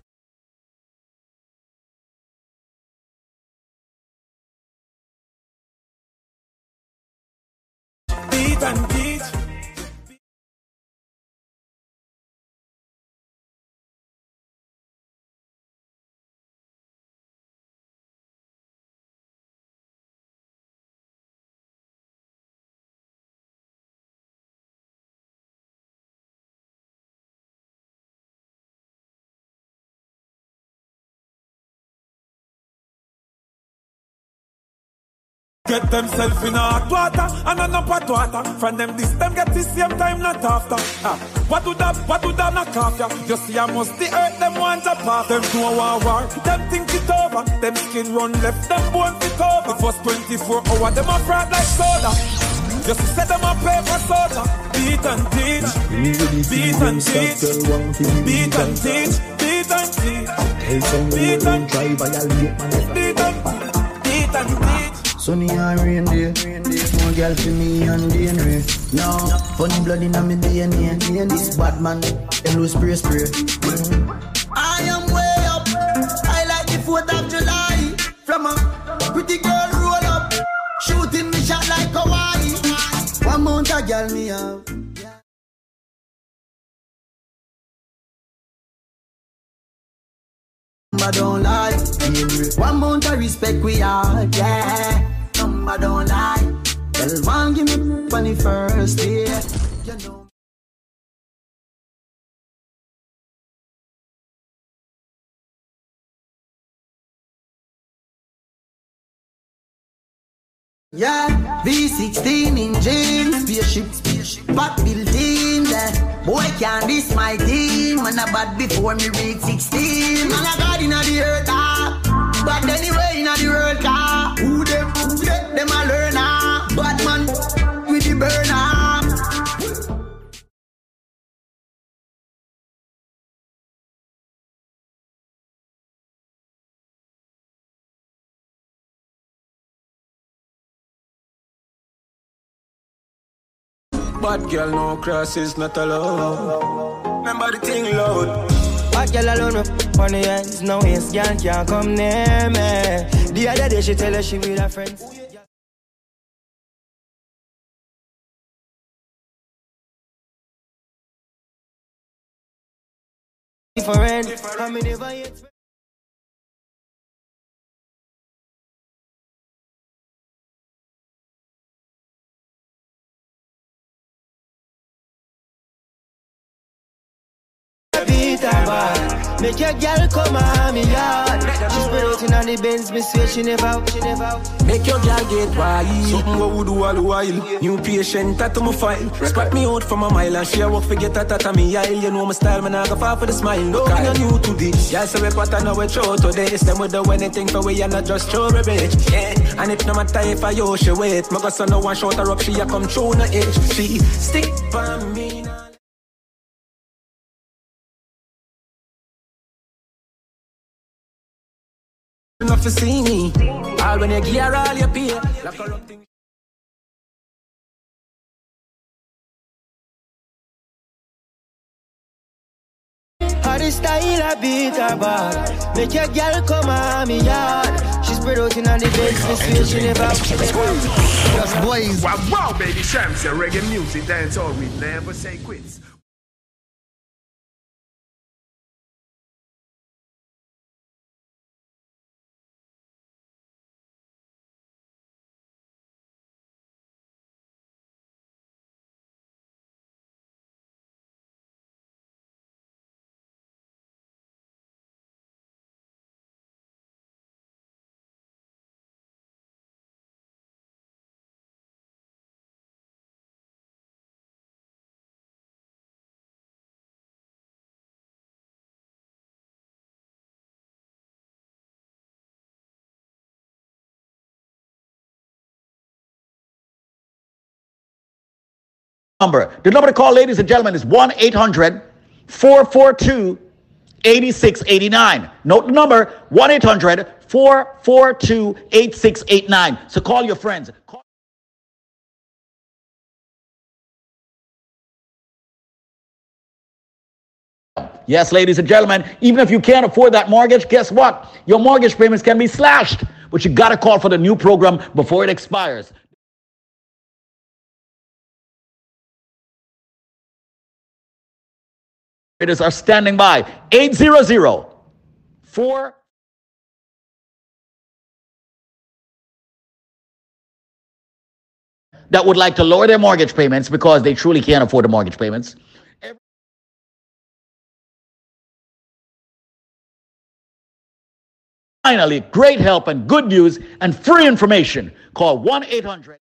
Get themself in a hot water and an up hot water. From them this them get the same time not after. Ah, what do that? What do that knock off ya? You see, I must the earth them want to pass. Them do a war. Them think it over. Them skin run left. Them bone fit over. The first 24 hour them a fraud like soda. Just set them a pay for soda. Beat and teach. Beat and teach. Beat and teach. Beat and teach. Beat and try violate man. Beat and beat and teach. Sunny and rain day. More girl for me and DNA. No, funny blood in my DNA. This bad man, lose spray spray. I am way up. I like the 4th of July. From a pretty girl roll up. Shooting me shot like Hawaii. One month a girl me have. Number don't lie. One month of respect we are, yeah. Number don't lie. Tell one give me funny first day. Yeah, V16 engine, spaceship, spaceship, back built in there. Boy, can this my team? Man, I bad before me reach 16. Man, I got in the earth, ah. But anyway, in the world, ah. Who them, who them, them a learn, ah. Bad man, with the burner. Bad girl, no crosses, not allowed. Remember the thing loud. Bad girl alone with funny hands, no waist, girl can't come near me. The other day she tell her she with her friends. Different, I mean never bad. Make your girl come on me yard. She spread out in on the Benz, me swear she never, out, she never. out. Make your girl get wild. Something what we do all the while. New patient, tattoo my file. Spot me out from a mile and she a walk forget that at me aisle. You know my style, man, I go far for the smile. No, I'm not new to this. Yeah, so we what I know we throw today. It's them we do anything for we and not just show a bitch. Yeah, and it no matter if I yo she wait. My girl son no one shot her up, she a come through no edge. She stick by me now. Enough to see me. All when you gear, all you pay. Like corrupting. How the style I beat her bad. Make your girl come on me yard. She spread out in on the Benz, me swear she never, out, she never. Just boys. Wow, wow, Baby Chams, reggae music, dance all we never say quits. Number. The number to call, ladies and gentlemen, is 1 800 442 8689. Note the number 1 800 442 8689. So call your friends. Call- Yes, ladies and gentlemen, even if you can't afford that mortgage, guess what? Your mortgage payments can be slashed, but you got to call for the new program before it expires. Operators are standing by. 800 4 that would like to lower their mortgage payments because they truly can't afford the mortgage payments. Finally, great help and good news and free information. Call 1 800.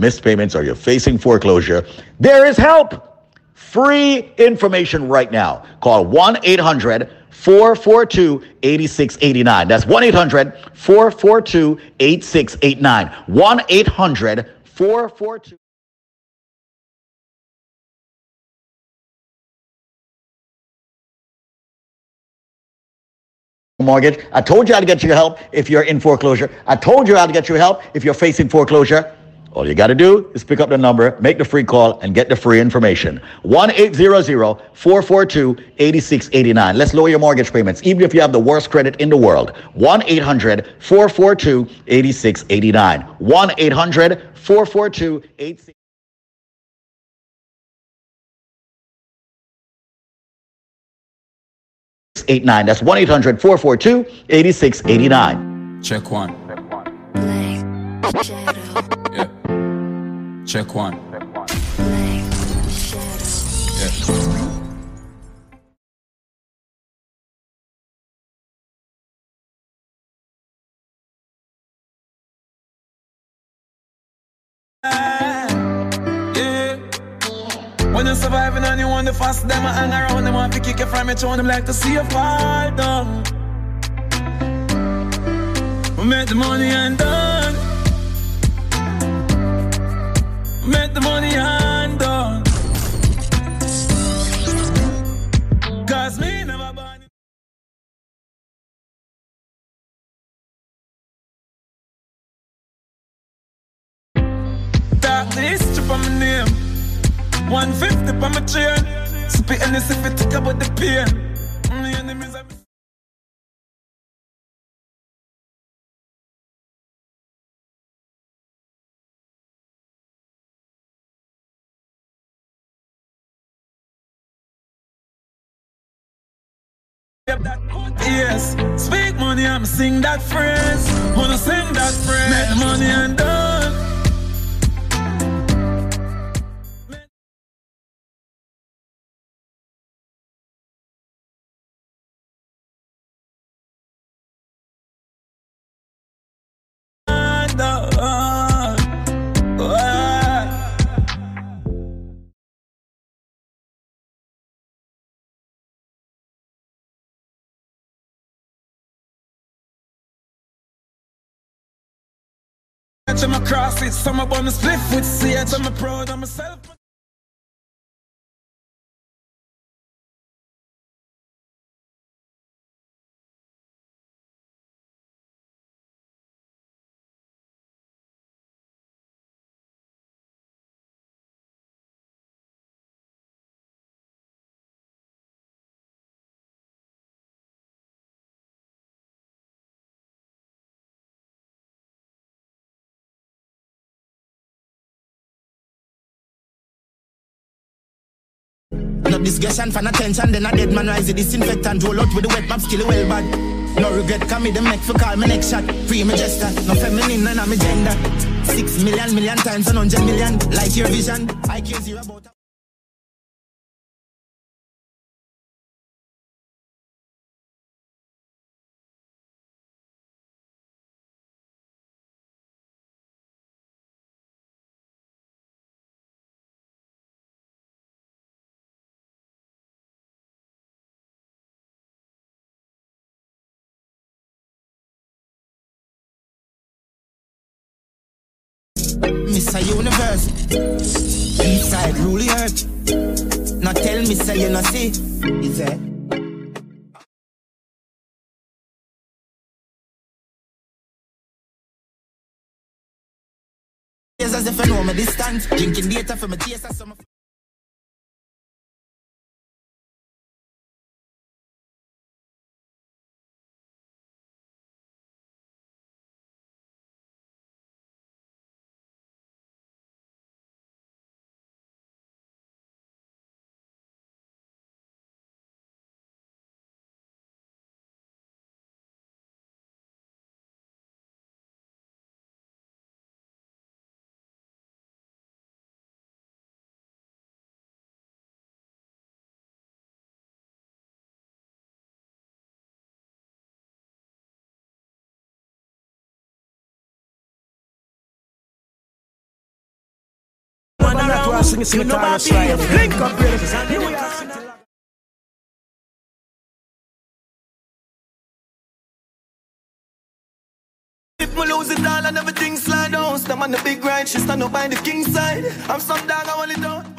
Missed payments or you're facing foreclosure, there is help. Free information right now. Call 1 800 442 8689. That's 1 800 442 8689. 1 800 442 mortgage. I told you how to get your help if you're in foreclosure. I told you how to get your help if you're facing foreclosure. All you got to do is pick up the number, make the free call, and get the free information. 1 800 442 8689. Let's lower your mortgage payments, even if you have the worst credit in the world. 1 800 442 8689. 1 800 442 8689. 89. That's 1 800 442 8689. Check one. Yeah. Check one. Yeah. When you're surviving and you want the fast, them a hang around, them want to kick you from your throne, them like to see you fall down. We make the money and done. Make the money and done. Cause me never born. Dark the history for my name. 150 for my chain. Spit and if it talk about the pain. Yes, speak money, I'm sing that phrase. Wanna sing that phrase. Make money and done. Catch my cross it, some up on the split with CH, I'm proud of myself. No discussion fan attention, then a dead man rise the disinfectant, roll out with the wet map, skill well bad. No regret, come me them make for call me next shot. Free me gesture, no feminine, none of me gender. Six million, million times, and hundred million, like your vision. I care zero about. Earth. Now tell me, say you not see. Is? Yes, as if I know my distance. Drinking data from my taste. Some Man around, you know my beef. Link up, brother. If me lose it all and everything slide down, stand on the big ride, she stand up by the king side. I'm some dog, I want it down.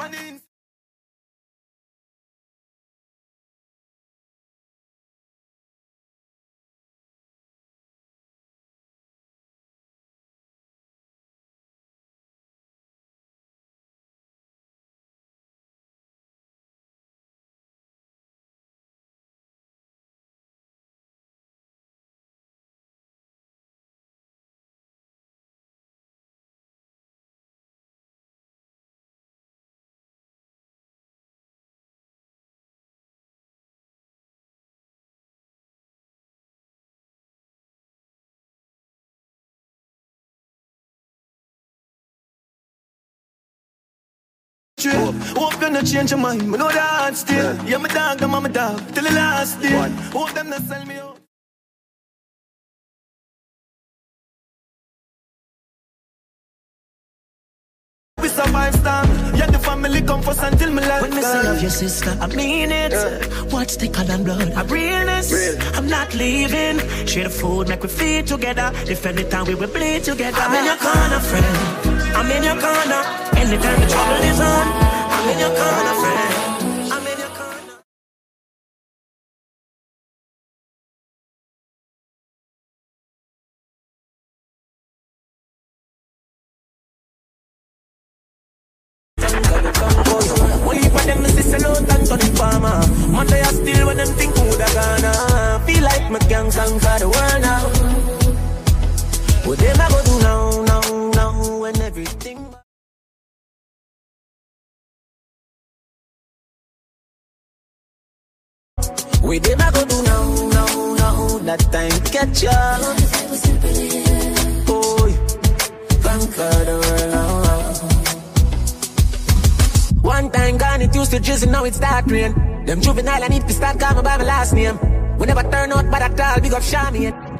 On trip. Hope you not change your mind. Me know that still. Yeah, my dog, I'm my dog. Till the last day. Hope them not sell me out. We survive storm. Yeah, the family come first until me life. When me say love your sister, I mean it. What's thicker than blood? I realness. I'm not leaving. Share the food, make we feed together. Defend the time we will bleed together. I'm in your corner, friend. I'm in your corner. Anytime the trouble is on, I'm in your corner, friend. We them I go do now, now, now That time catch up conquer the world now One time gone, it used to drizzle, now it start rain. Them juvenile, I need to start calling by my last name. We never turn out but at all, big up Shami.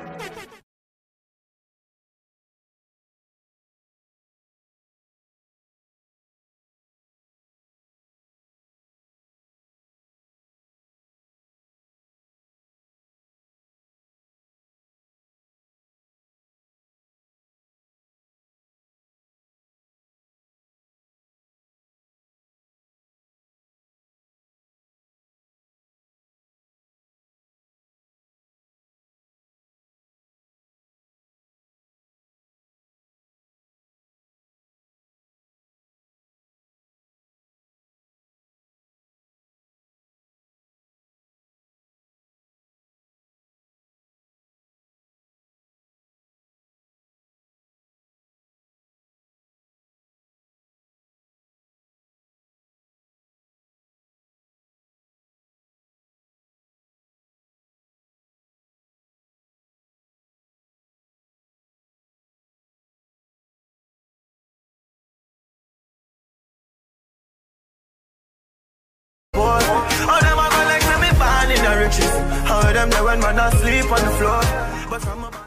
There when man on the floor. But from a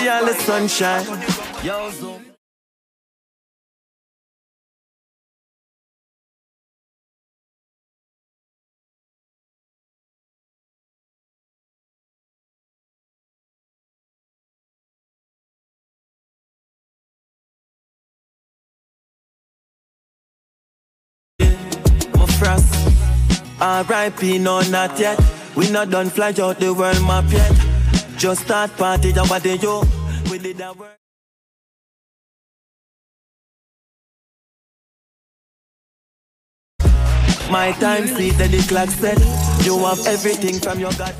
see all the sunshine. Yo, no not yet. We not done fly out the world map yet. Just start party what they yo. We did that work. My time see that the clock set. You have everything from your God.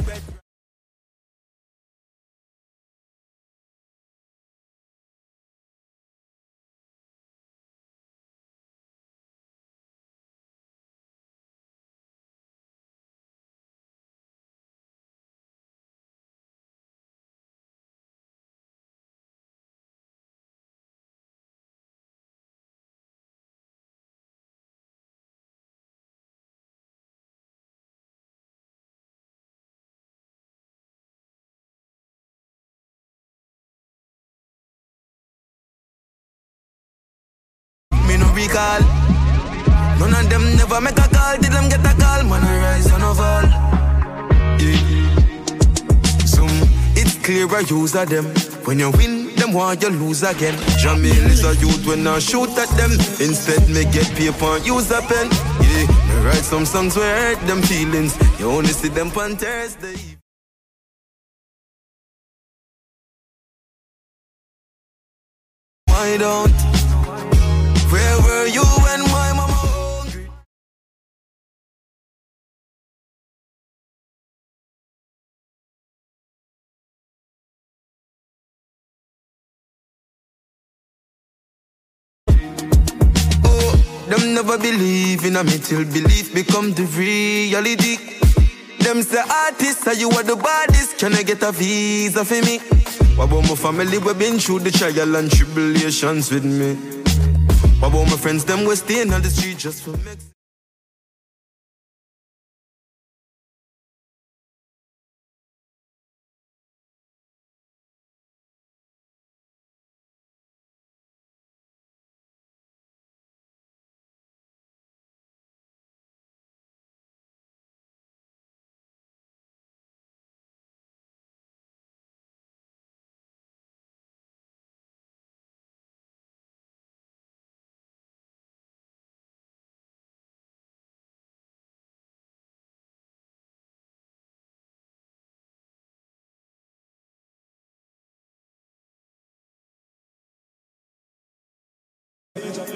Recall. None of them never make a call. Did them get a call? Man, I rise and I fall. Yeah. Some it's clear I use of them. When you win, them want you lose again. Jamil is a youth when I shoot at them. Instead, me get paper and use a pen. Yeah, me write some songs where hurt them feelings. You only see them on Thursday. Why don't? You when my mama? Oh, them never believe in me till belief become the reality. Them say artists, say you are the baddest. Can I get a visa for me? What about my family? We been through the trial and tribulations with me. What about my friends? Them we're staying on the street just for me.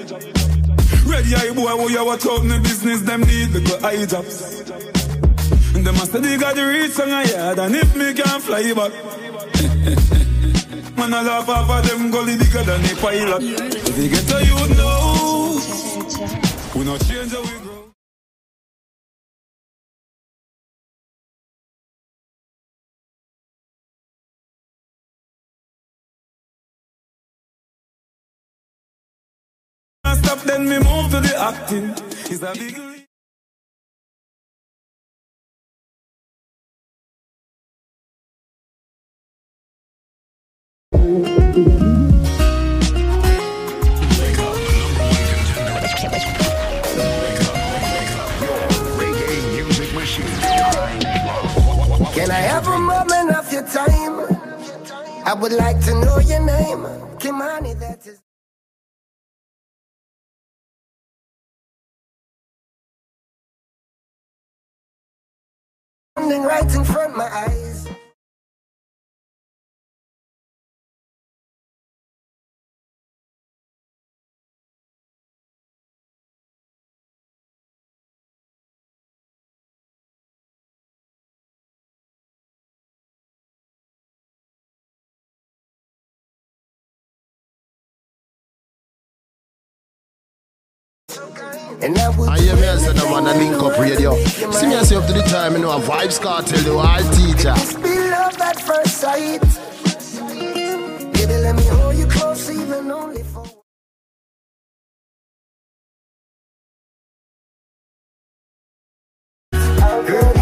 Ready eye boy, who you watch out in the business, them need the go eye jobs. And them master they got the reach on a yard, and if me can't fly back. <laughs> Man, I laugh off of them gully bigger than a pilot. You get to you know, we not change how we Stop, then me move to the acting. Big. Can I have a moment of your time? I would like to know your name. Kimani, that is. Standing right in front of my eyes. And I would I hear me as the man and link up radio. See me as up to the time, you know, a Vybz Kartel, the wild teacher. This be love at first sight. Baby, let me hold you close, even only for. Hey,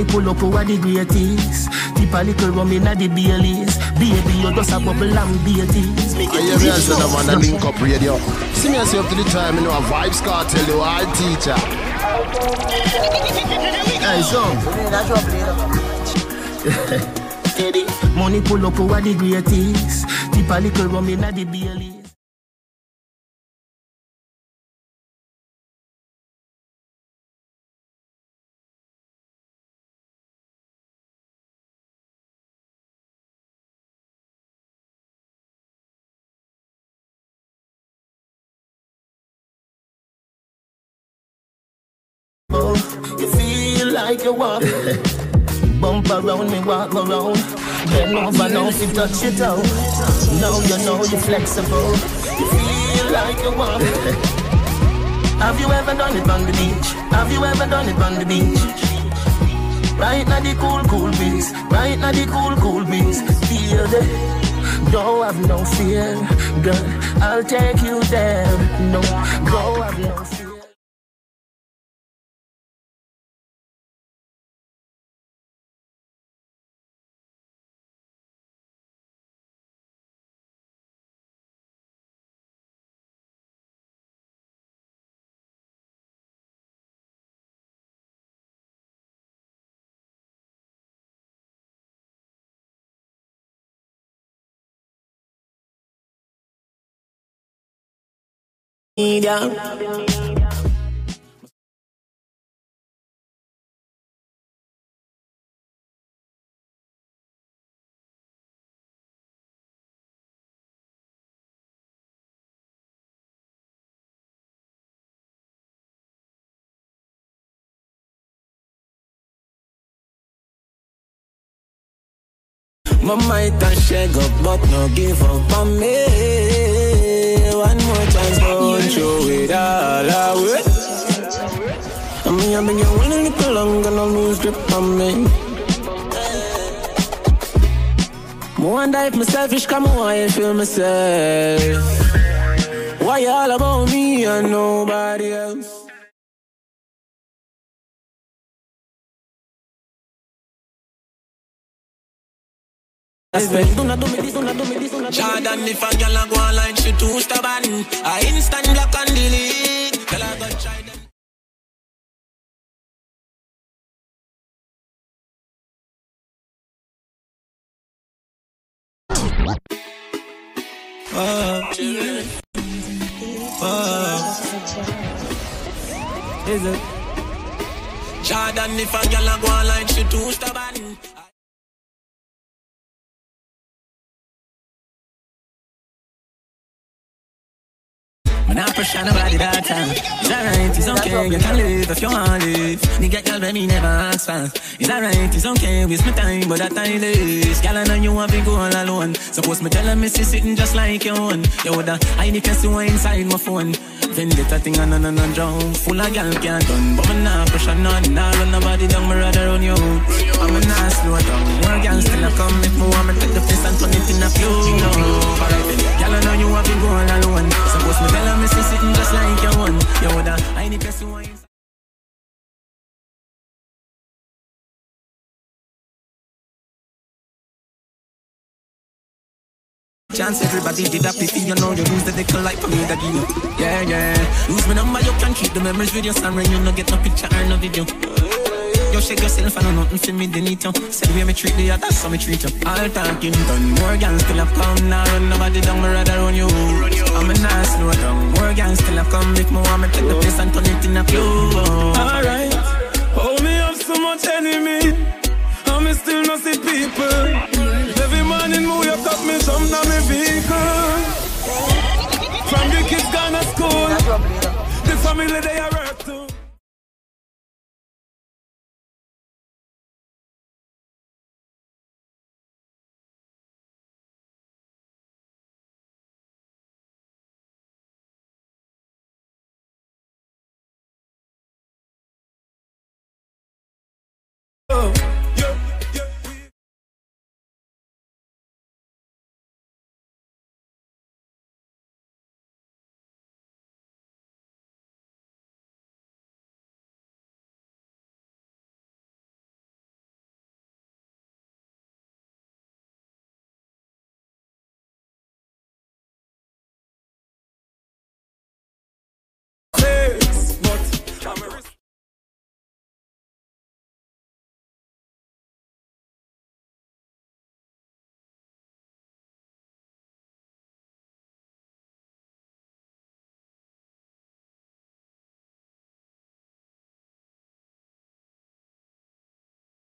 son. Money pull up over the greatest. Tip a little rum inna the Baileys. Baby, you just a bubble and beaties. I hear me the man a link up radio. See me say up to the time, you know, a Vybz Kartel, you all teacher. Hey, so. Eddie, money pull up over the greatest. Tip a little rum inna the Baileys. Like you want Bump around me, walk around. Bend over now, if you touch it out. Now you know you're flexible. You feel like you want Have you ever done it on the beach? Have you ever done it on the beach? Right now the cool, cool breeze. Right now the cool, cool breeze. Feel the Don't have no fear Girl, I'll take you there. No, don't have no fear down. My might and shake up, but no give up on me. I've been here one little longer, no lose grip on me. More wonder if me selfish, come on, I feel myself. Why you all about me and nobody else? Jordan, if a girl a go online, she too stubborn. I instant block and delete. Girl, I go try Is it? Jordan, if a girl a go online, she too stubborn. I pressure nobody that time. It's alright, it's okay, you can live if you want to live. Nigga, girl, baby, never ask for. It's alright, it's okay, waste my time, but that time is. Girl, I know you want to go all alone. Suppose me tell her, me see sitting just like your own. You woulda hide the person who inside my phone. Then Vendetta thing and on and drown. Full of girl can't done, but me nah pressure none. Nah run nobody down, me rather run you. I'm a nah slow down. More girls still a come, if me want me take the place and turn it in a few. No, alright then. Girl, I know you want to go all alone. Suppose me tell her, me see sitting just like your own. You woulda the person who. Chance everybody did that if you know you lose the nickel like for me that you Yeah, yeah Lose my number, you can keep the memories with your son when you no get no picture or no video You shake yourself and nothing for me, they need you. Say the way me treat the others, so me treat you. All talking done, more gangs still have come Now. Run nobody down, me rather run you. I'm a nice slow down, more gangs still have come. If me want me take the place and turn it in a few Alright, hold me up so much enemy. Me still not see people. Every morning, move you up me, jump down me vehicle. From the kids gone to school, the family they are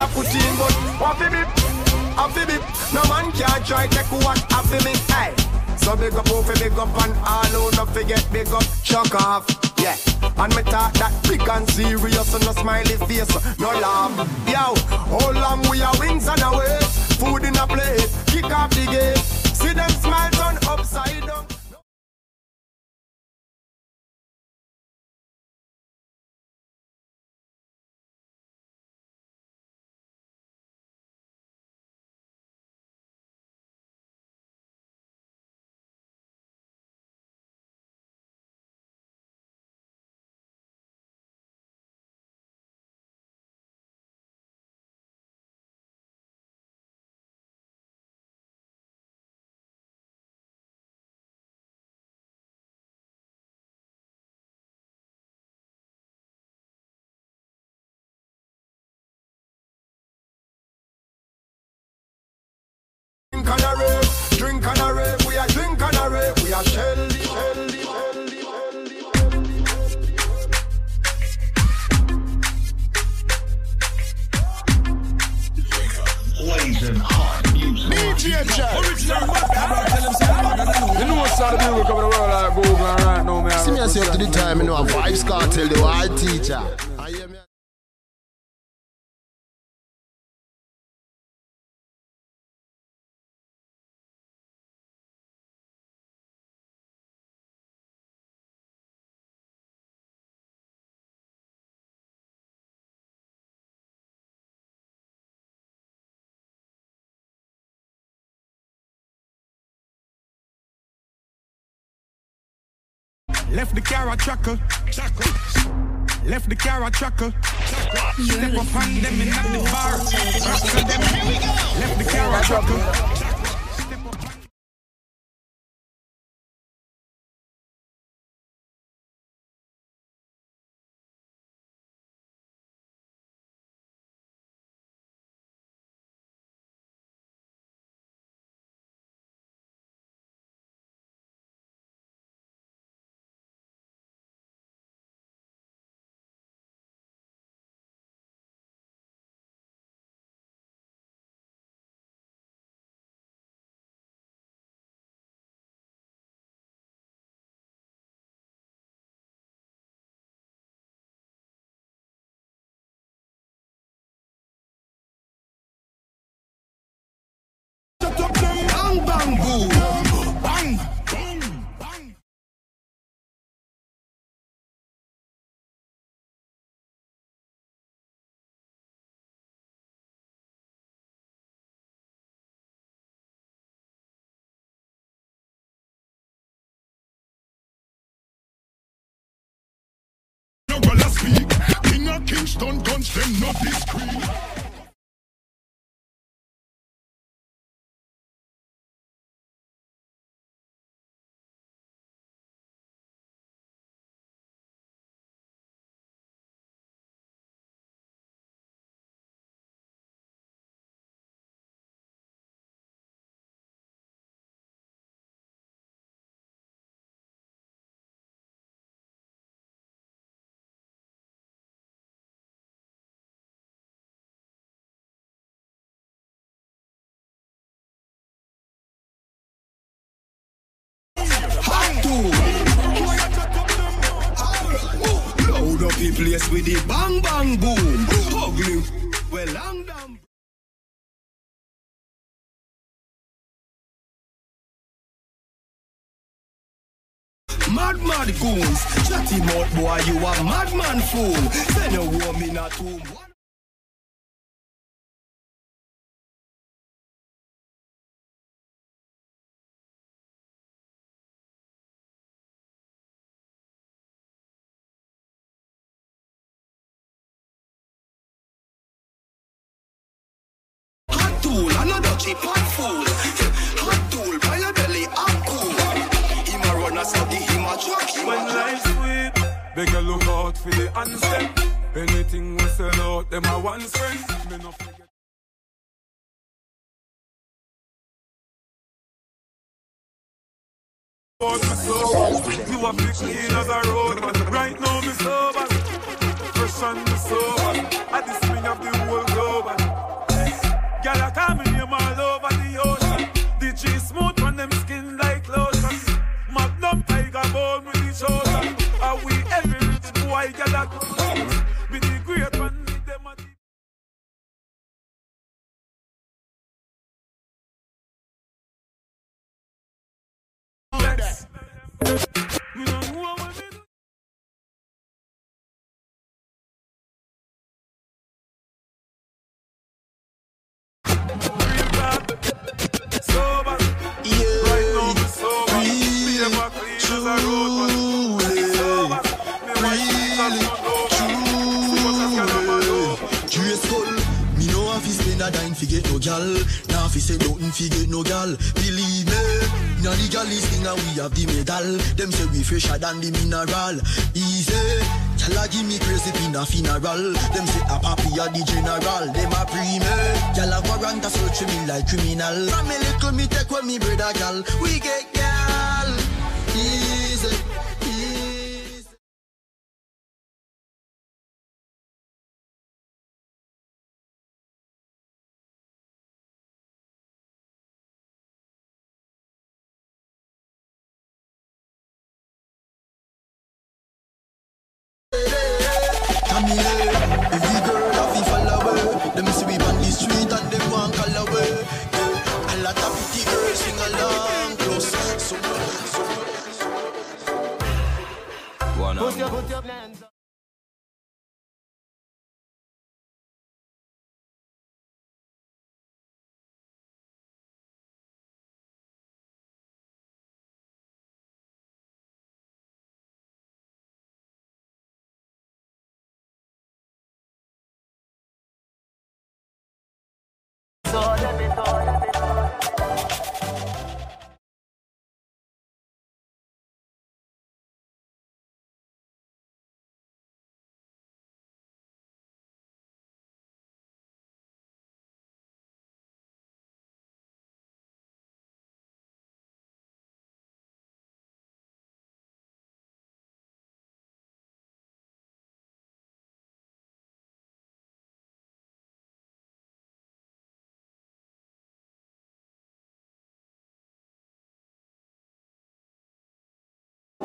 I put in, but what for me? Happy me, no man can try take what happy me. Hey, so big up, oh, over big up, and all who not forget big up, chuck off. Yeah, and me talk that big and serious, and no smiley face, no laugh. Yo, how long we are wings and away, food in a plate, kick off the gate, see them smile turn upside down. Left the car a chuckle. Left the car a chuckle. Step up on them in at the bar. Left the car a chuckle. Kingston guns them not discreet. Place with the bang bang boom. Ugly. Well, long down. Mad mad goons, chatty mouth boy, you a madman fool. Send a woman a tomb. Cheap hot fool. Hot tool, by your belly, I'm cool. Him a run study, him a truck, When life's sweet, beg you look out for the. Anything we sell out, them a one friend. No forget. Sober, you a big clean as a road man. Right now me sober, fresh and me sober. At the swing of the whole globe. Girl, I call me Bone with the chosen. Are we every rich boy, girl, I be the great a- Yes. Know fi say nothing fi get no gal. Believe me, now the gal is thing and we have the medal. Them say we fresher than the mineral. Easy, gal a give me crazy pin a funeral. Them say a papi a the general. Them a pre me, gal a warrant a search me like criminal. From me little me take when me brother gal. We get gal. Easy. Put your, put your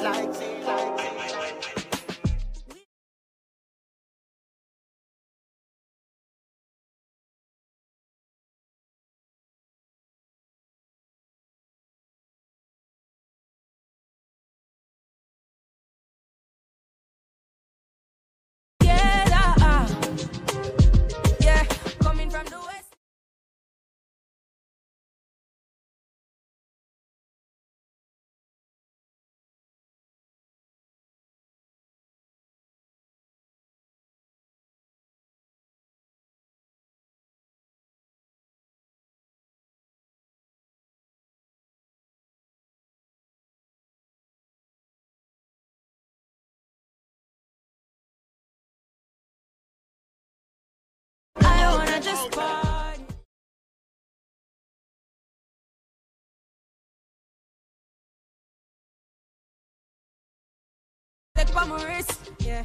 hands up. Yeah, Take my wrist, yeah.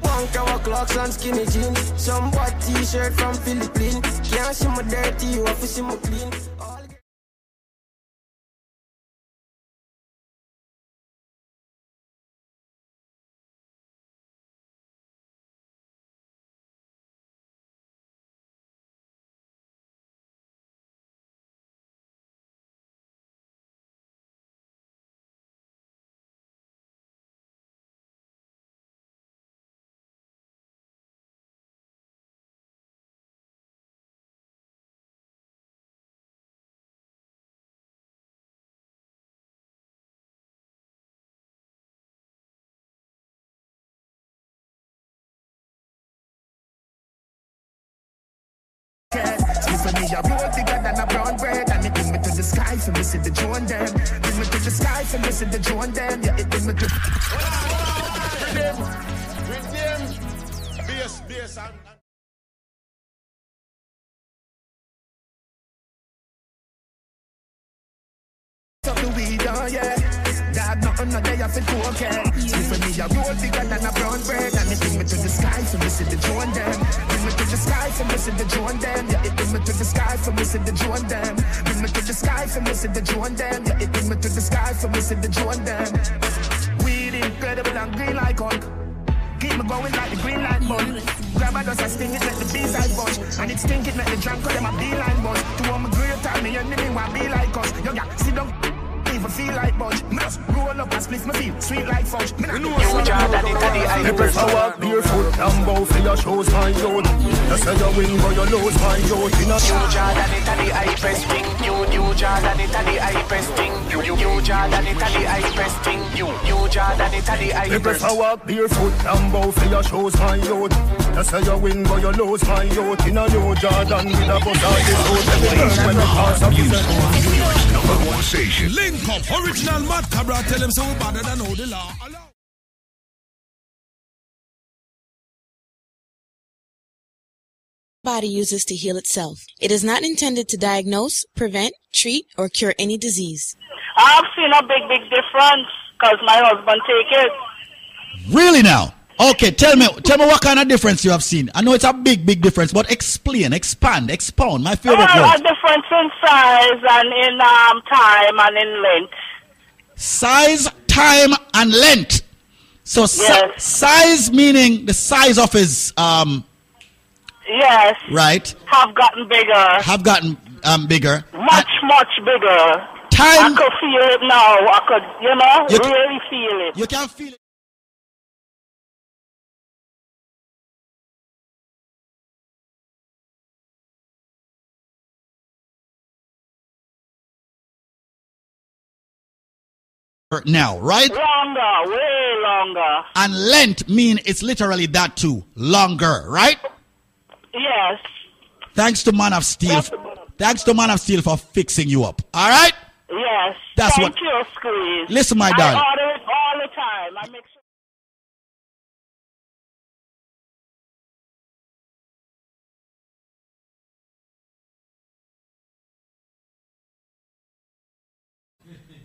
One cover clocks and skinny jeans. Some white t-shirt from Philippines. Can't see my dirty, you have to see my clean. A road bigger than a brown bread. And it bring me to the sky for me see the drone them. Bring me to the sky for me see the drone them. Yeah, it bring me to. Rhythm, rhythm, bass, bass, and. The oh yeah. Dad, nothing no day off it okay. Sleep for me, a road bigger than a brown bread. And it bring me to the sky for see the drone them. Bring me to the sky for see the drone them. Yeah, it bring me to the sky for see the drone them. Bring me to the sky for see the drone them. Yeah, it bring me to the sky for see the drone them. Weed incredible and green like Hulk. Keep me going like the green light bun. Grab a dust and sting it, let the bees I bunch. And it stink it, let the drunk call them a beeline buzz. To all my great time, me enemy want be like us. Yo, yeah, sit down. Even feel like budge. Me just roll up and split my feel sweet like fudge. Me not know You Jordan, it a the Me prefer walk barefoot and bow for your shows, my youth. You say you win, but you lose, my a New Jordan, it a the hypest thing. New New Jordan, it a the hypest thing. New New New Jordan, it a the hypest thing. New New Jordan, it a the Me prefer walk barefoot and bow for your shows, my youth. You say you win, but you lose, my youth. In a new Jordan with a bus on this road. Every girl when you pass up is a Number one station. Link up, original Mad Cabra. Tell them so we better than all the law. body uses to heal itself. It is not intended to diagnose, prevent, treat, or cure any disease. I've seen a big, big difference because my husband take it. Really now? Okay, tell me, tell me what kind of difference you have seen. I know it's a big, big difference, but explain, expand, expound. My favorite word. a difference in size and in um, time and in length. Size, time, and length. So si- size meaning the size of his um Yes, right have gotten bigger. have gotten um bigger. Much, much bigger. Time- I could feel it now. I could, you know, You really feel it. You can feel it. Now, right? Longer, way longer. And length mean it's literally that too. Longer, right? Yes. Thanks to Man of Steel. Thanks to Man of Steel for fixing you up. All right? Yes. That's Thank what- you, Squeeze. Listen, my I darling. order it all the time. I make sure.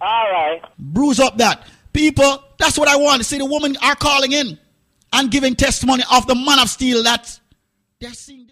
All right. bruise up that. People, that's what I want to see. The women are calling in and giving testimony of the man of steel that they're seeing.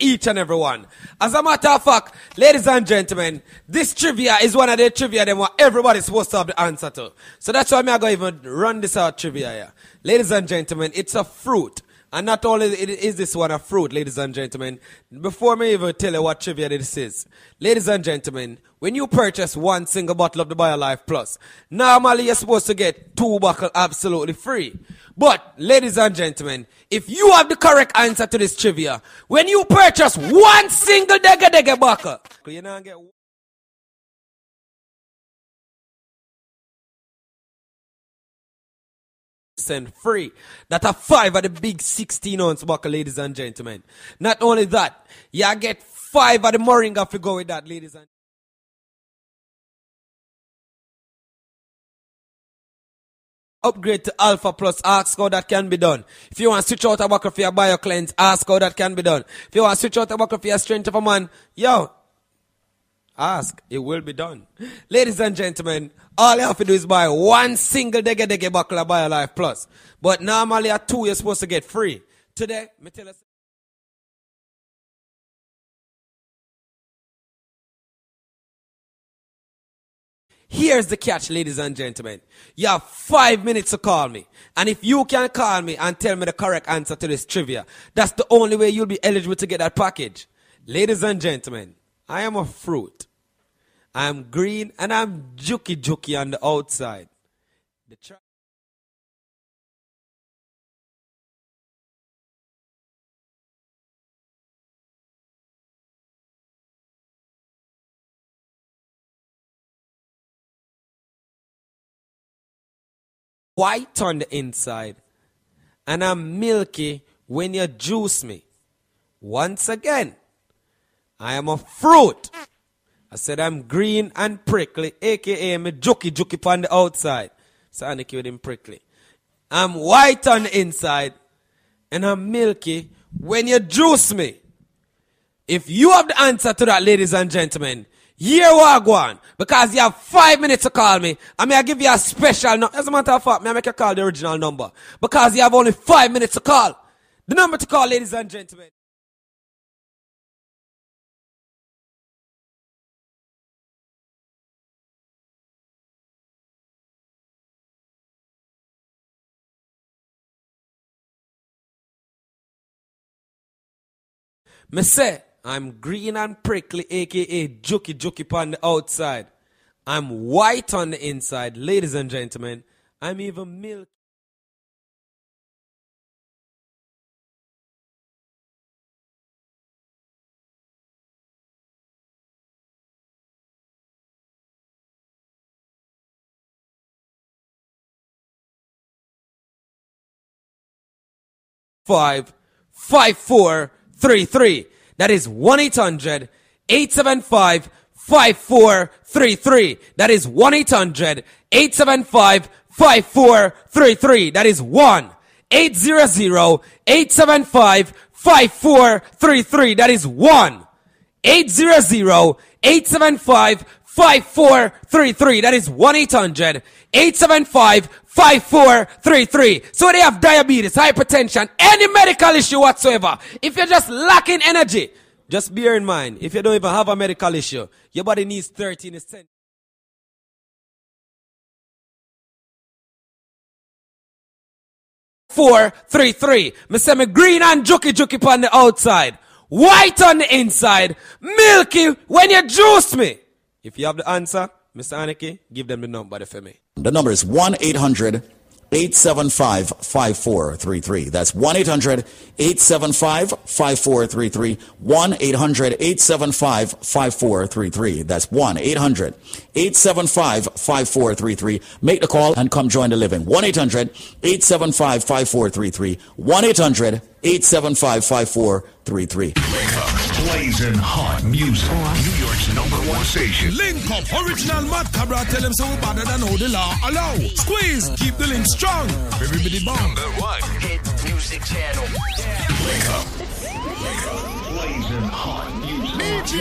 each and every one. As a matter of fact, ladies and gentlemen, this trivia is one of the trivia that what everybody's supposed to have the answer to. So that's why I'm going to even run this out trivia here. Ladies and gentlemen, it's a fruit. And not only is this one a fruit, ladies and gentlemen, before me even tell you what trivia this is, ladies and gentlemen, when you purchase one single bottle of the BioLife Plus, normally you're supposed to get two bottles absolutely free. But, ladies and gentlemen, if you have the correct answer to this trivia, when you purchase one single Dega Dega bottle, you not get percent free. That are five of the big 16 ounce buckle, ladies and gentlemen. Not only that, you get five of the Moringa if you go with that, ladies and Upgrade to Alpha Plus, ask how that can be done. If you want to switch out a buckle for your BioCleanse, ask how that can be done. If you want to switch out a buckle for your Strength of a Man, yo, Ask, it will be done. Ladies and gentlemen, all you have to do is buy one single Dege Dege buckle of BioLife Plus. But normally at two, you're supposed to get free. Today, me tell us. Here's the catch, ladies and gentlemen. You have five minutes to call me. And if you can call me and tell me the correct answer to this trivia, that's the only way you'll be eligible to get that package. Ladies and gentlemen, I am a fruit. I'm green and I'm juky juky on the outside. The white on the inside and I'm milky when you juice me. Once again, I am a fruit. I said I'm green and prickly, aka me juky juky on the outside. So I with him prickly. I'm white on the inside and I'm milky when you juice me. If you have the answer to that, ladies and gentlemen, here we go. Because you have five minutes to call me. I mean, I give you a special number. As a matter of fact, may I make you call the original number. Because you have only five minutes to call. The number to call, ladies and gentlemen. Me say, I'm green and prickly, aka juky juky on the outside. I'm white on the inside, ladies and gentlemen. I'm even milk. Five, five, four, three, three. That is 1 800 875 5433. That is 1 800 875 5433. That is 1 800 875 5433. That is 1 800 875 5433. That is 1 800 875 5433. So they have diabetes, hypertension, any medical issue whatsoever. If you're just lacking energy, just bear in mind, if you don't even have a medical issue, your body needs 13 cent. Four, three, three. Me say me green and juky juky on the outside, white on the inside, milky when you juice me. If you have the answer, Mr. Aniki, give them the number for me. The number is 1 800 875 5433. That's 1 800 875 5433. 1 800 875 5433. That's 1 800 875 5433. Make the call and come join the living. 1 800 875 5433. 1 800 875 5433. Blazing hot music. New York's number one station. Link up, original Mad Cabra. Tell them so better than all the law allow. Squeeze, keep the link strong. Everybody bomb. Number one hit music channel. Link up. Blazing hot You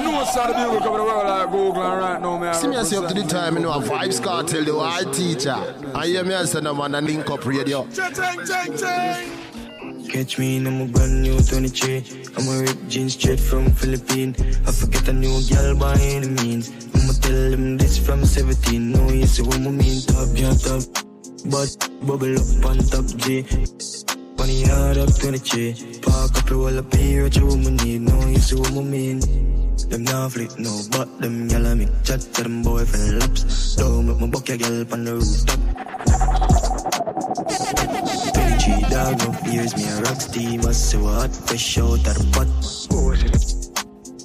know what's the bugle coming the world like Google and right now, man. See me as up to the time, you know, a Vybz Kartel, the wild teacher. I hear me as a man and link up radio. Catch me in a brand new 23. I'm a ripped jeans straight from Philippines. I forget a new girl by any means. I'ma tell them this from 17. No, you see what I mean. Top, yeah, top. But bubble up on top G. Funny hard up 23. Park up wall up here, what you woman need. No, you see what I mean. Them now flip no, but them gyal make chat to them boyfriend laps. Don't make my buck your girl on the rooftop. 23 dog, no fears, me a rock steamer, so hot, fresh out of the pot.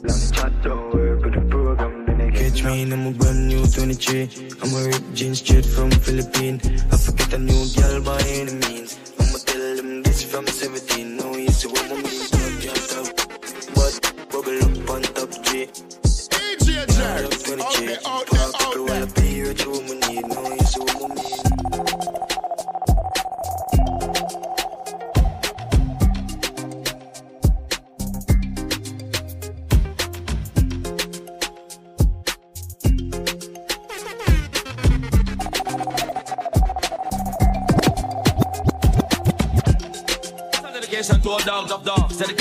Long chat, don't work with the program, I Catch me in a brand new 23. I'm a ripped jeans straight from Philippines. I forget a new girl by any means. Them this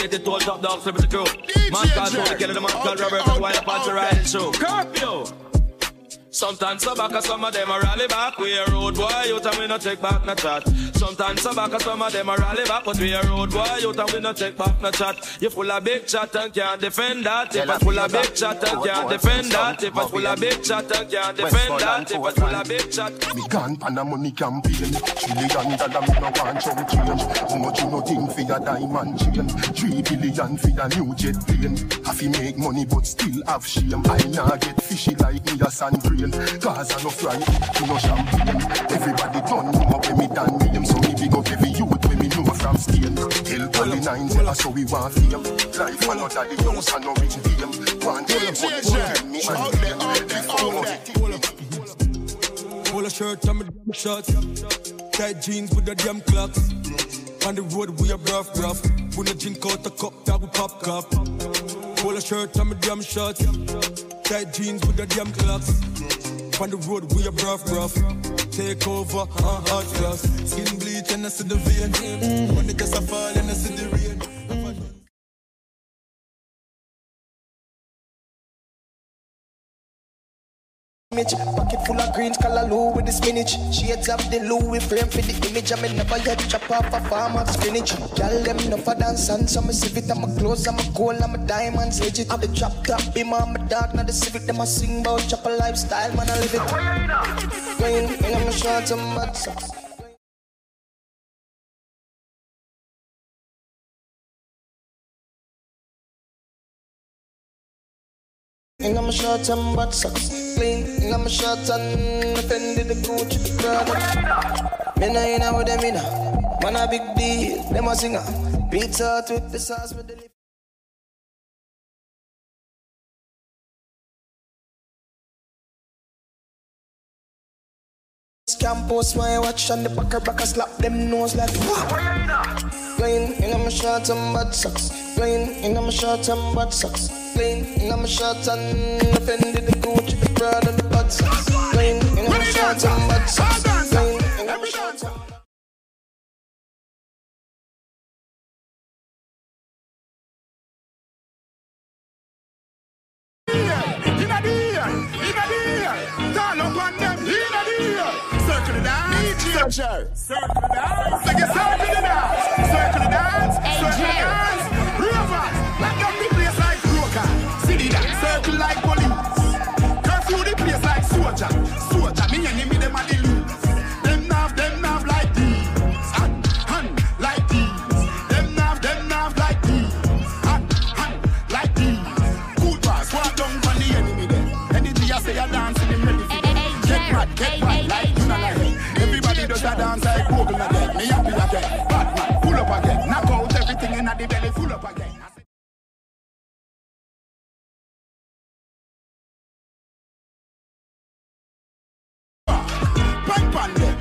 dogs. Dedicated to all top dogs, living the crew. Man called Tony Kelly, the man called Robert, and Wild Apache riding show. Curfew. Sometimes so back, some of them a rally back. We a road boy, you and we no take back no chat. Sometimes so back, some of them a rally back, but we a road boy, you and we no take back no chat. You full of big chat and can't defend that. If I full of big chat and can't defend that. If I full of big chat and can't defend that. If I full of big chat. Me gone pan a money campaign Trillion dollar me no want chunk change How much you no think for your diamond chain Three billion for your new jet plane Have to make money but still have shame I nah get fishy like me a sand grain Cause I no fry, you no champagne Everybody done know when me done name So me big up every youth when me know from stain Polly nine tell us how we want fame Life another the youngs and no rich game One day but me and them Before Pull a shirt and me damn shorts. Tight jeans with the damn clocks. On the road we a rough rough. We no drink out the cup that we pop cup. Pull a shirt and me damn shorts. Tight jeans with the damn clocks. On the road we a rough rough. Take over, uh, hot glass. Skin bleach and I see the vein. When the gas a fall and I see the rain. Image. Pocket full of greens, color callaloo with the spinach. Shades of the Louis frame for the image. I me never yet chop off a farm of spinach. Girl, them no for dance and so me civic. I'm a clothes, I'm a gold, I'm a diamonds. Legit. I'm the drop top, be my my dog, not the civic. Them a sing about chop a lifestyle, man, I live it. Going in, I'm a short, I'm mad socks. And I'm a short and butt socks I'm a short and offended the Gucci the Prada. Me nah in with them in Man a big deal, them a singer. Pizza with the sauce with the. Scam post my watch and the backer back a slap them nose like Plain in I'm short and bad socks Plain in I'm short and bad socks Plain in I'm short and offended the Gucci the Prada and in and bad socks in and them, the ear. Circle the dance, circle the dance, circle the dance, circle the dance. Google again. Me happy again. Bad man, pull up again. Knock out everything in the belly, full up again. Pan pan them.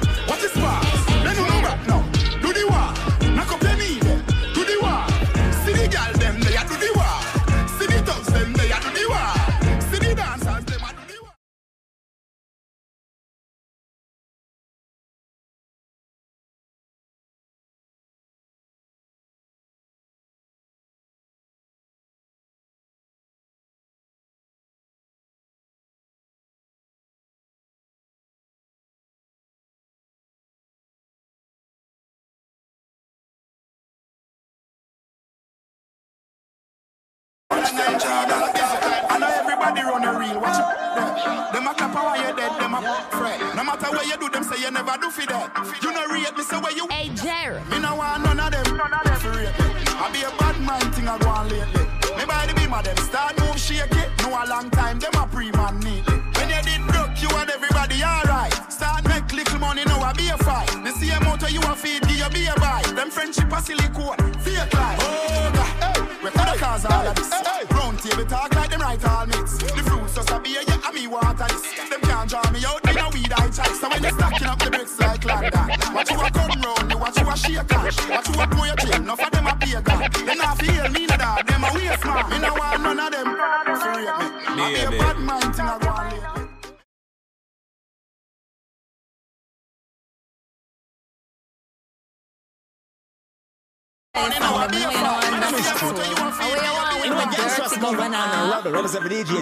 Them a clap while you dead. Them a fret. No matter what you do, them say you never do for that. You know rate me, say where you. Hey Jerry. Me no want none of them. None of them for rate me. I be a bad man thing I go on lately. Me by the beam of them start move shake it. No a long time them a pre man neatly. When you did broke, you and everybody alright. Start make little money, now I be a fight. The same motor you a feed, give you be a buy. Them friendship a silicone, fake life. Oh God, hey, we coulda cause all of this. Round table talk like them right all mix. The fruits just a beer, yeah, and me water this. Them can't draw me out, in a weed I try. So when they stacking up the bricks like London, watch you a come round, you watch you a shake cash, watch you a pour your chain. Enough of them a pay God. They not feel me no them a waste man. Me no want none of them.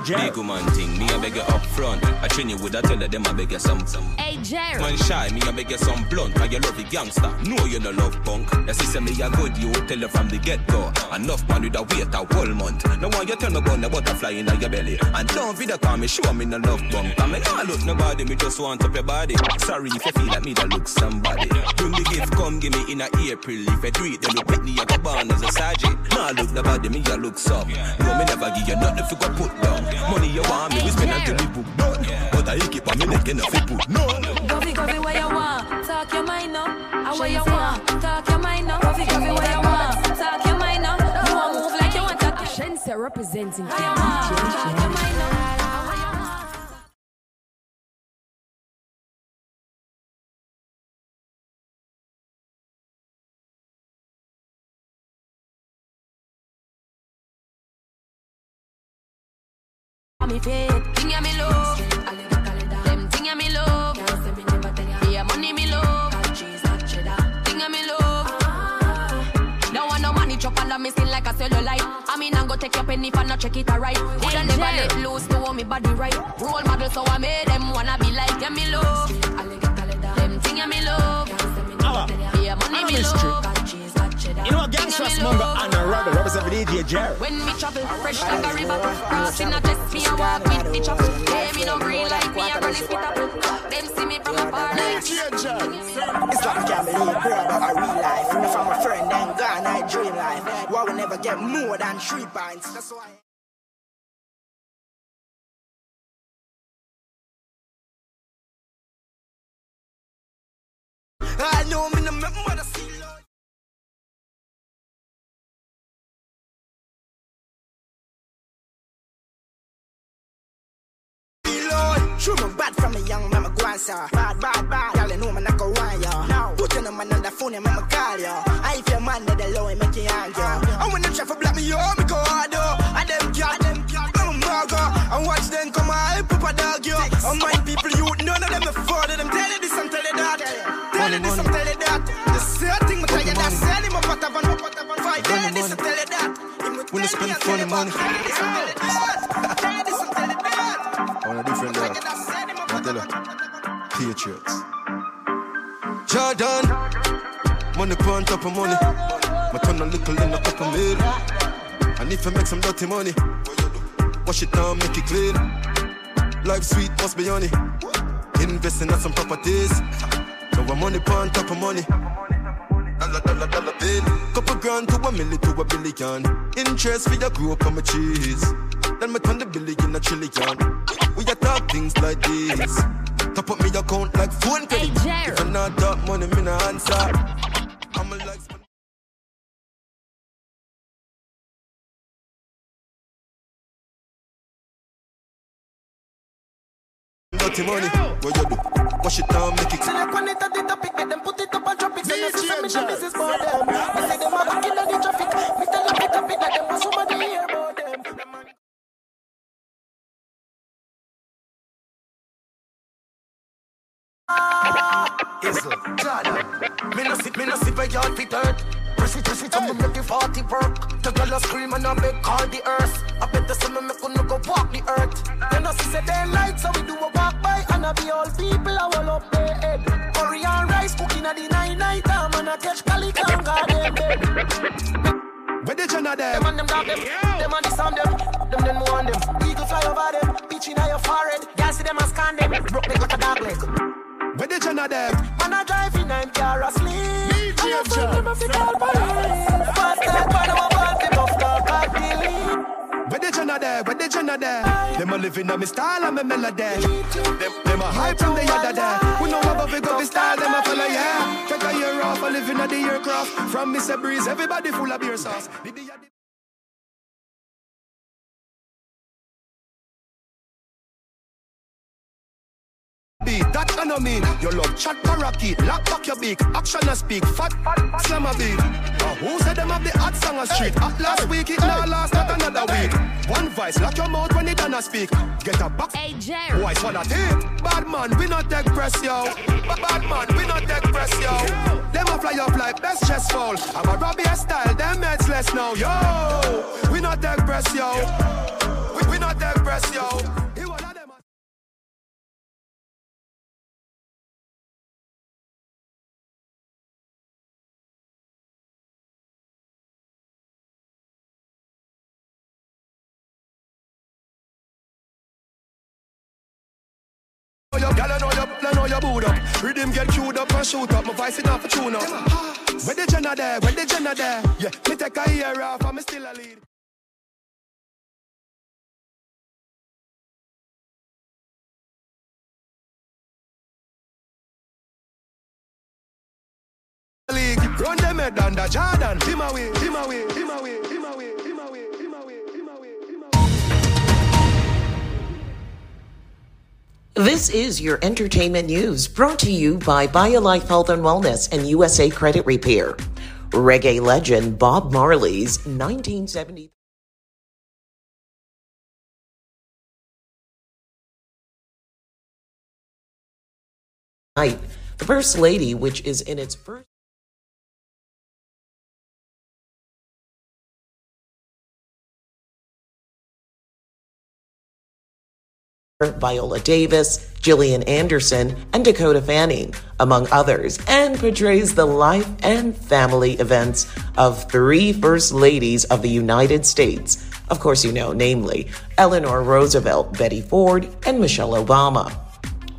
Big woman thing, me a beg you up front. I train you with a tell them I beg you some. Hey, Jerry. Man shy, me a beg you some blunt. Cause you love the gangster. No, you no love punk. The system me a good, you tell you from the get go. Enough man with a wait a whole month. No one you tell me about the butterfly in your belly. And don't video call me, show me no love bump. I mean, I look nobody, me just want up your body. Sorry if you feel like me that look somebody. Bring the gift, come give me in a April. If I do it, then you pick me, I go born as a sergeant. Nah, look nobody, me a look some. No, me never give you nothing if you go put down. Money you want me, we spend until we book done. But I keep on me neck enough to put no. Govy, govy, where you want? Talk your mind now. I where you want? Talk your mind now. Govy, govy, where you want? Talk your mind now. You want move like you want to. Shense representing Where you want? Talk your mind Me faith, thing ya me love. Them thing ya me love. Yeah, money me love. Thing ya me love. No want no money chop under me skin like a cellulite. I mean, I'm go take your penny for not check it alright. Woulda never let loose to hold me body right. Role model, so I made them wanna be like yeah, me love. Them thing ya me love. Yeah, money me love. You know, a gangsters mongo and a rebel represent the DJ Jerry. When me travel, fresh like a river. Crossing a dress, me a walk with the chopper. Hey, me no green like me a run it with apple. Them see me from afar like It's like I can't believe, bro, about a real life. Me from a friend, then gone, I dream life. Why we never get more than three pints? That's why. I know me no make mother see Lord. Lord, True, me bad from a young mama go answer. Bad, bad, bad. Y'all know not go on ya. Now, put on man on the phone and mama call ya. I if your man that the low and make you. And when them try for black me, yo, me go hard. I them cat, them I'm a mugger. And watch them come hype up a dog yo. And mind people, you none of them afford them. Tell you this and tell you that. Tell you this and tell you that. The same thing, me tell you that. Sell him a pot of pot of. Five, tell you this and tell you that. When you spend funny money. <laughs> On a different level. I. Patriots. Jordan. Money on top of money. My turn a little in a couple mil. And if I make some dirty money, wash it down, make it clean. Life sweet, must be honey. Investing in some properties. Now I'm money on top of money. Dollar, dollar, dollar bill. Couple grand to a milli to a billion. Interest for your group on my cheese. Then me turn the billion a trillion. We a talk things like this. Top up me account like phone credit. if I not talk money, me no answer. I'm a like. Dirty money, what you do? Wash it down, make it. Select one it at the topic, make them put it up on traffic. Say this is me the business for them. Me say them a back in the traffic. Me tell them the topic that them Izzle, Jordan. Me no sit, me no sit where y'all fit hurt. Press it, press it, I'm make it 40 work. The girl a scream and I make call the earth. I bet the sun make no go walk the earth. Then I see say they light, so we do a walk by. And I be all people, I will up their head. Curry and rice, cooking at the night night time. And I catch Cali can garden. Where the Jenna them? Them and them dog them, them and the sound them, them then more on them. Eagle fly over them, pitch in your forehead. Girl see them and scan them, broke neck like a dog leg. Where the Jenna them? Man I drive in I'm car asleep. And I find them a fit all by Fast like man I'm a fit off the Where the Jenna there? Where the Jenna there? Them a living on me style and me melody. Them, them a hype from the other day. We know about big up style, them a follow yeah. Take a year off, a living on the aircraft. From Mr. Breeze, everybody full of beer sauce. Beat, that I know mean Your love chat parakeet Lock back your beak Action and speak Fat, fat, slam a beat uh, Who said them have the hot song a street. Hot last week, it now last not another week. One vice, lock your mouth when it done a speak. Get a box. Hey, Jerry. What a tip. Bad man, we not take press, yo. Ba- Bad man, we not take press, yo. Them a fly up like best chest fall. I'm a Robbie style, them heads less now, yo. We not take press, yo. We, we not take press, yo. Know your, boot up. Rhythm get queued up and shoot up. My voice it off a tune up. Where the Jenna there? Where the Jenna there? Yeah, me take a year off, I'm still a lead. League, run them head under Jordan. Him away, him away, him away, This is your entertainment news brought to you by BioLife Health and Wellness and USA Credit Repair. Reggae legend Bob Marley's 1970. Night, the First Lady, which is in its first. Viola Davis, Gillian Anderson, and Dakota Fanning, among others, and portrays the life and family events of three First Ladies of the United States. Of course, you know, namely Eleanor Roosevelt, Betty Ford, and Michelle Obama.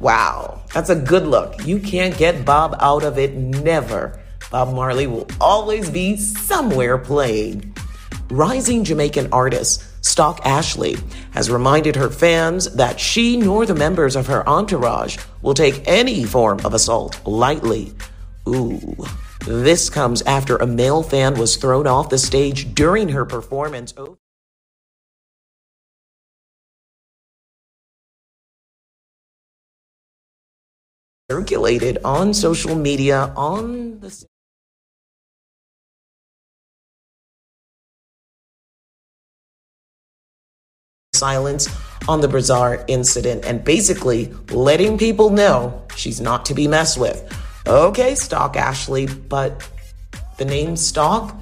Wow, that's a good look. You can't get Bob out of it, never. Bob Marley will always be somewhere playing. Rising Jamaican artist Stalk Ashley has reminded her fans that she nor the members of her entourage will take any form of assault lightly. Ooh. This comes after a male fan was thrown off the stage during her performance. Circulated on social media on the silence on the Bazaar incident and basically letting people know she's not to be messed with. Okay, Stalk Ashley, but the name Stalk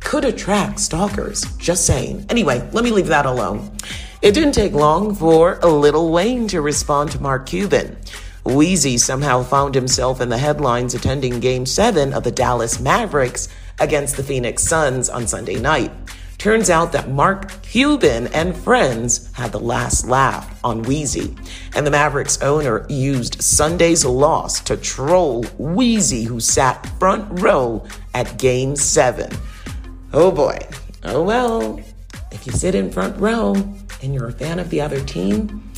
could attract stalkers. Just saying. Anyway, let me leave that alone. It didn't take long for a Little Wayne to respond to Mark Cuban. Weezy somehow found himself in the headlines attending Game 7 of the Dallas Mavericks against the Phoenix Suns on Sunday night. Turns out that Mark Cuban and friends had the last laugh on Weezy, and the Mavericks owner used Sunday's loss to troll Weezy, who sat front row at Game 7. Oh boy. Oh well. If you sit in front row and you're a fan of the other team,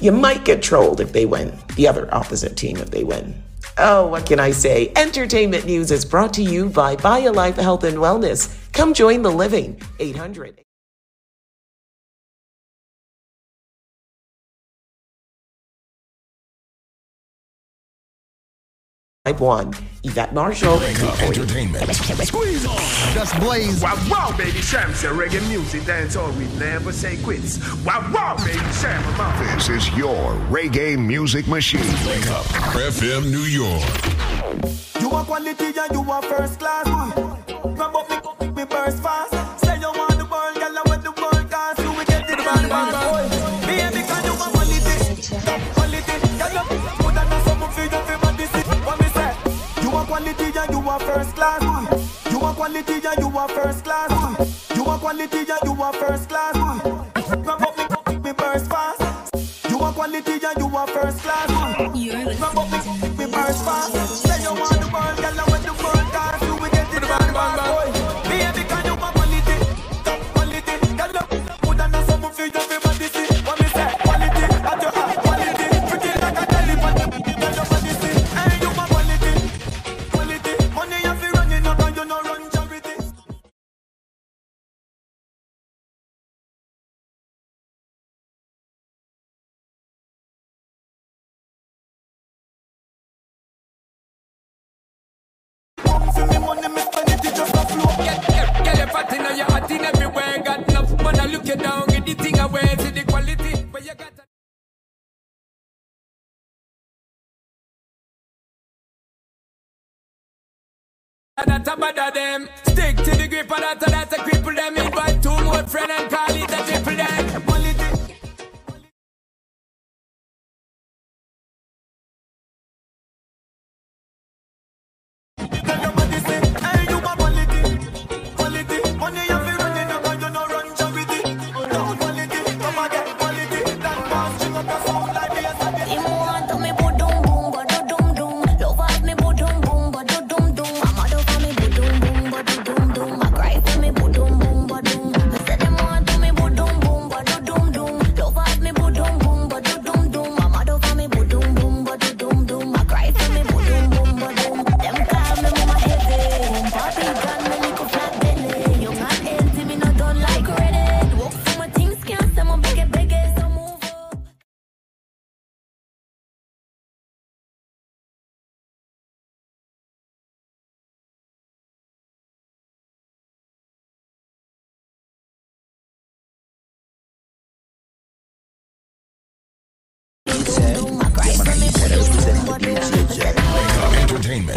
you might get trolled if they win, the other opposite team if they win. Oh, what can I say? Entertainment news is brought to you by BioLife Health and Wellness. Come join the living. 800. Type 1. Yvette Marshall. Entertainment. Squeeze on. Just blaze. Wow, wow, baby, Cham say reggae music, dance all we never say quits. Wow, wow, baby, Cham, This is your reggae music machine. Wake up. FM New York. You are quality and you are first class. Grab up me fast. Say you want the world, girl, I want the world cause you will get it bang bang. Baby, can you want quality? Quality, girl, you put on some of your everybody see what me say. You want quality and you want first class. You want quality and you want first class. You want quality and you want first class. Grab up me, me burst fast. You want quality and you want first class. Grab up me, me burst fast. Say you want the world, girl, I want the world cause you will get it bang bang. Baby, That a bother them. Stick to the grip of that, that a cripple them. Invite two more friend and call it a triple them.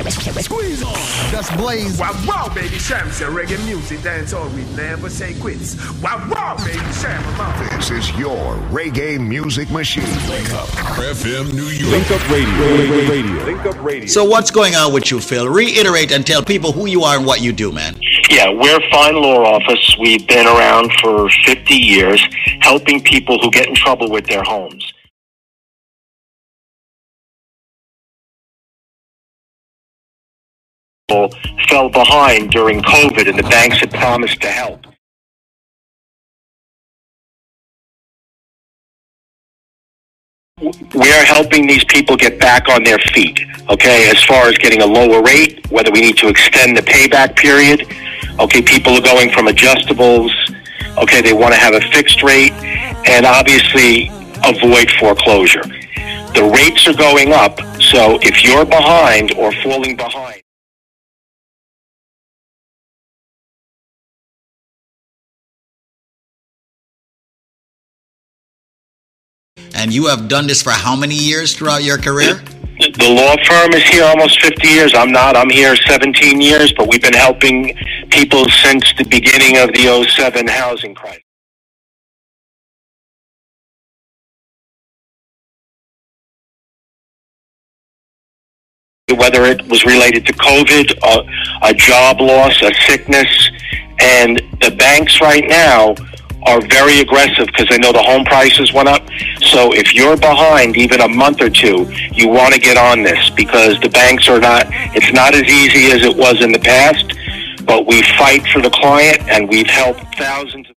Squeeze on. Just blaze. Wow, wow, baby Cham, say reggae music, dance all we never say quits. Wow, wow, baby Cham, This is your reggae music machine. Link up. FM New York. Link Up Radio. Radio. Link Up Radio. So what's going on with you, Phil? Reiterate and tell people who you are and what you do, man. Yeah, we're Fine Law Office. We've been around for 50 years helping people who get in trouble with their homes. Fell behind during COVID and the banks had promised to help. We're helping these people get back on their feet, okay, as far as getting a lower rate, whether we need to extend the payback period. Okay, people are going from adjustables, okay, they want to have a fixed rate, and obviously avoid foreclosure. The rates are going up, so if you're behind or falling behind, And you have done this for how many years throughout your career? The law firm is here almost 50 years. I'm not. I'm here 17 years, but we've been helping people since the beginning of the 07 housing crisis. Whether it was related to COVID, a, a job loss, a sickness, and the banks right now are very aggressive because they know the home prices went up. So if you're behind even a month or two, you want to get on this because the banks are not, it's not as easy as it was in the past, but we fight for the client and we've helped thousands.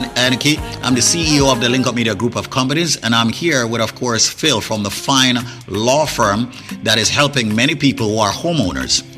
Anarchy. I'm the CEO of the Link Up Media Group of Companies, and I'm here with, of course, Phil from the fine law firm that is helping many people who are homeowners.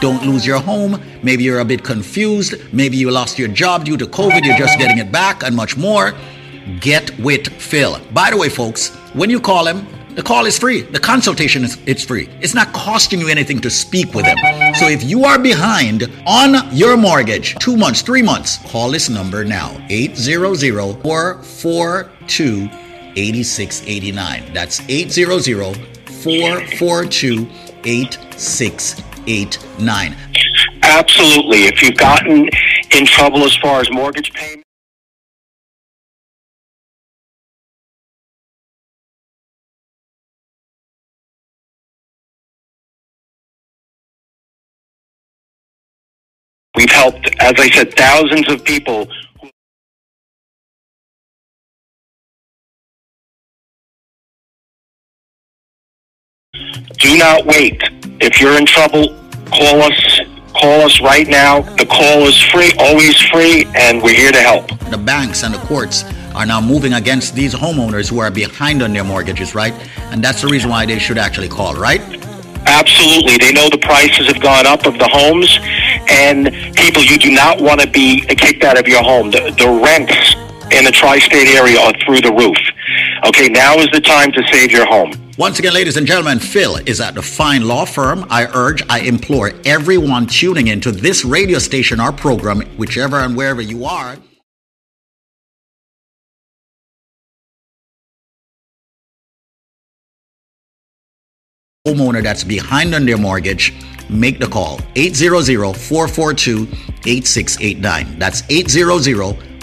Don't lose your home. Maybe you're a bit confused. Maybe you lost your job due to COVID. You're just getting it back and much more. Get with Phil. By the way, folks, when you call him, the call is free. The consultation is it's free. It's not costing you anything to speak with him. So if you are behind on your mortgage, two months, three months, call this number now. 800-442-8689. That's 800-442-8689. Absolutely. If you've gotten in trouble as far as mortgage payment, we've helped, as I said, thousands of people Do not wait. If you're in trouble, call us. Call us right now. The call is free, always free, and we're here to help. The banks and the courts are now moving against these homeowners who are behind on their mortgages, right? And that's the reason why they should actually call, right? Absolutely. They know the prices have gone up of the homes, and people, you do not want to be kicked out of your home. The, the rents in the tri state area are through the roof. Okay, now is the time to save your home. Once again, ladies and gentlemen, Phil is at the fine law firm. I urge, I implore everyone tuning into this radio station, our program, whichever and wherever you are. Homeowner that's behind on their mortgage, make the call 800-442-8689. That's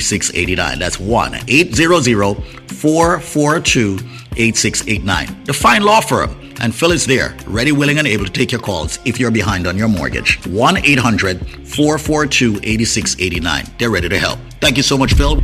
Six eighty nine. That's one eight zero zero four four two eight six eight nine. The fine law firm. And Phil is there, ready, willing, and able to take your calls if you're behind on your mortgage. 1 800 442 8689. They're ready to help. Thank you so much, Phil.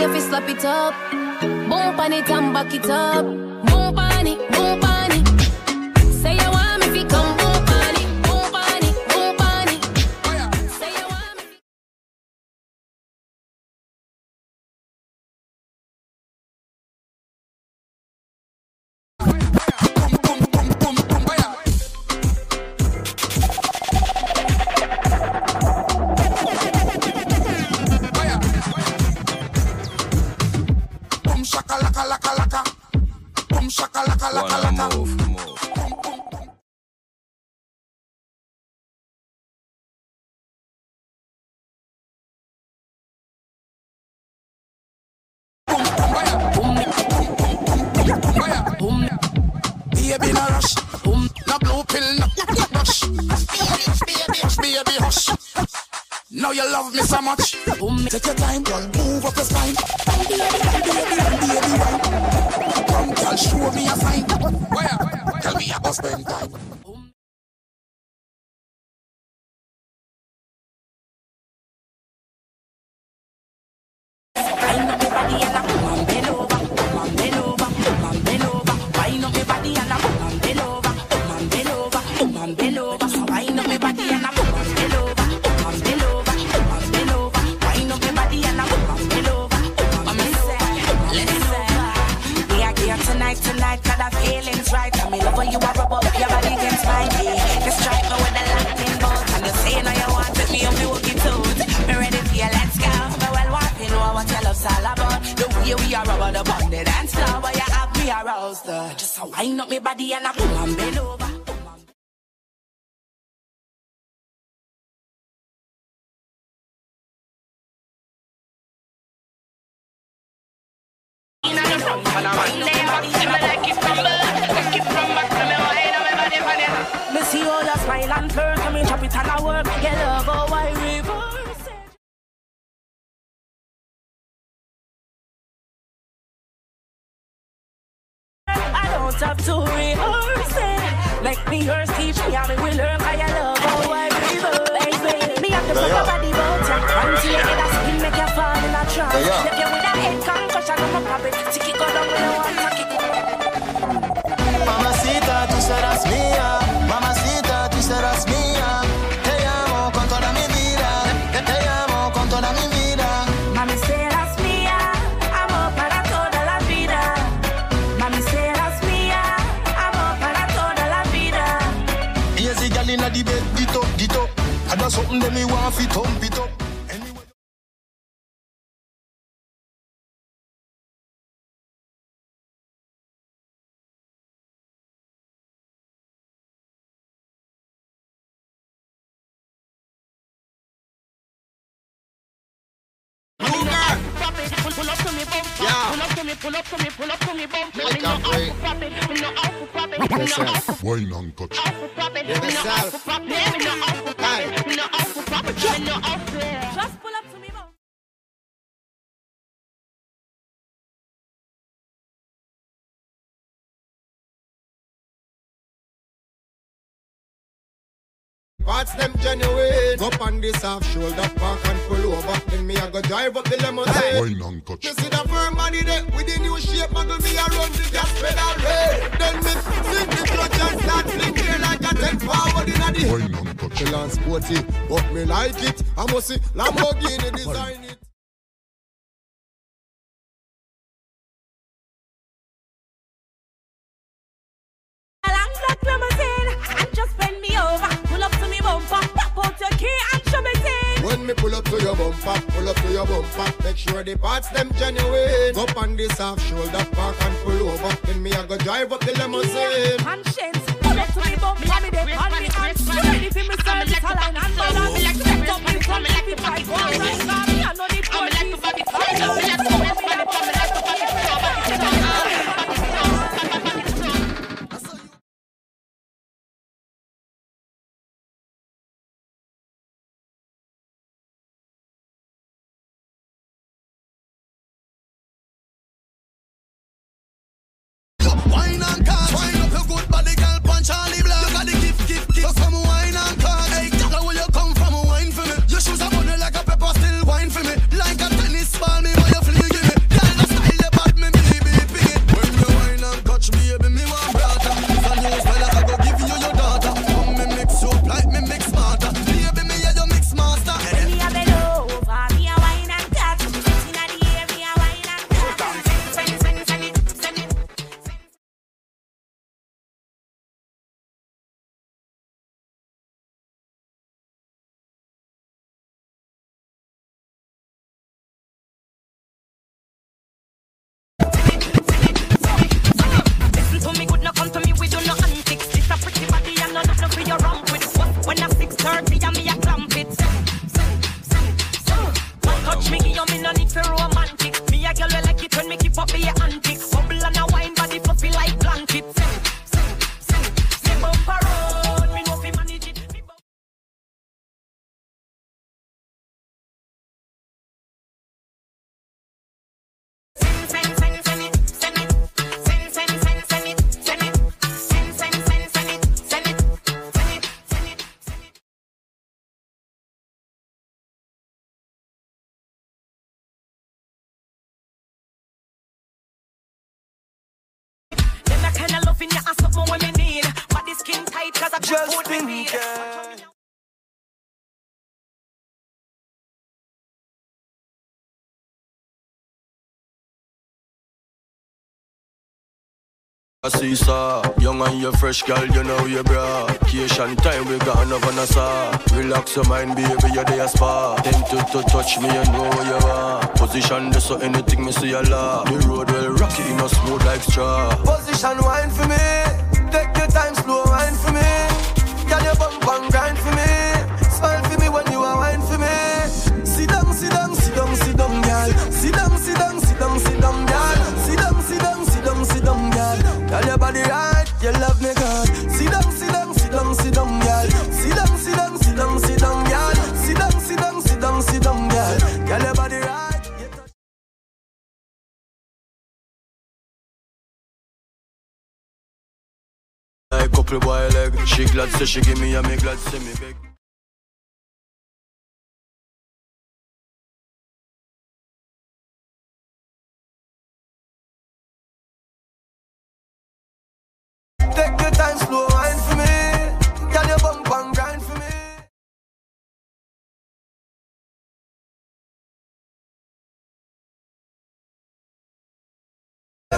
You slap it up. Bump on it and back it up. Boom on it, bump on so much. Take your time, girl, move up your spine. Baby, baby, baby, wine. Come, girl, show me a sign. Tell me about spend time. I don't have to rehearse it. Like me, yours teach me how me will learn how you love, oh, why reverse it? Me have to put my body ya. Until you get a spin, make you fall in a trance. Left you with a head concussion, I'm a pop it. Tick it go down you want want fi thump it up. Pull up to me, bump. Pull up to me, pull up to me, pull up to me, bump. Me know how to pop it, me know how to pop it, me know how to Wine and touch. pop it, me know how to pop it, me know how to pop it, me know how to pop it, me Parts them genuine. Up on this half shoulder, park and pull over. Then me I go drive up the limousine. Wine and touch. You see the firm body there with the new shape, muggle me I run the gas pedal red. Then me sing the clutch and start fling here like a ten forward in a the. Wine and touch. Chill and sporty, but me like it. I must see Lamborghini design it. Long black limousine and just bend me over. Bumper, pop out your key and show me thing. When me pull up to your bumper, pull up to your bumper, make sure the parts them genuine. Up on this half shoulder, park and pull over. Then me I go drive up the limousine. Conscience, pull up to me bumper, me dey on me hands. Ready for me service, a line and follow me. Step up me from me like it right. All right, now me I know the police. Wine you, I something when me need. Body skin tight, cause I just food me. See saw Young and you fresh girl, you know you bra. Vacation time we gone over Nassau Relax your mind baby, you're there spa. Tempted to touch me, you know where you are. Position this so anything me see a lot The road well rocky, you know smooth like straw. Position wine for me. Take your time, slow wine for me. Couple boy leg She glad say she give me and me glad say me beg.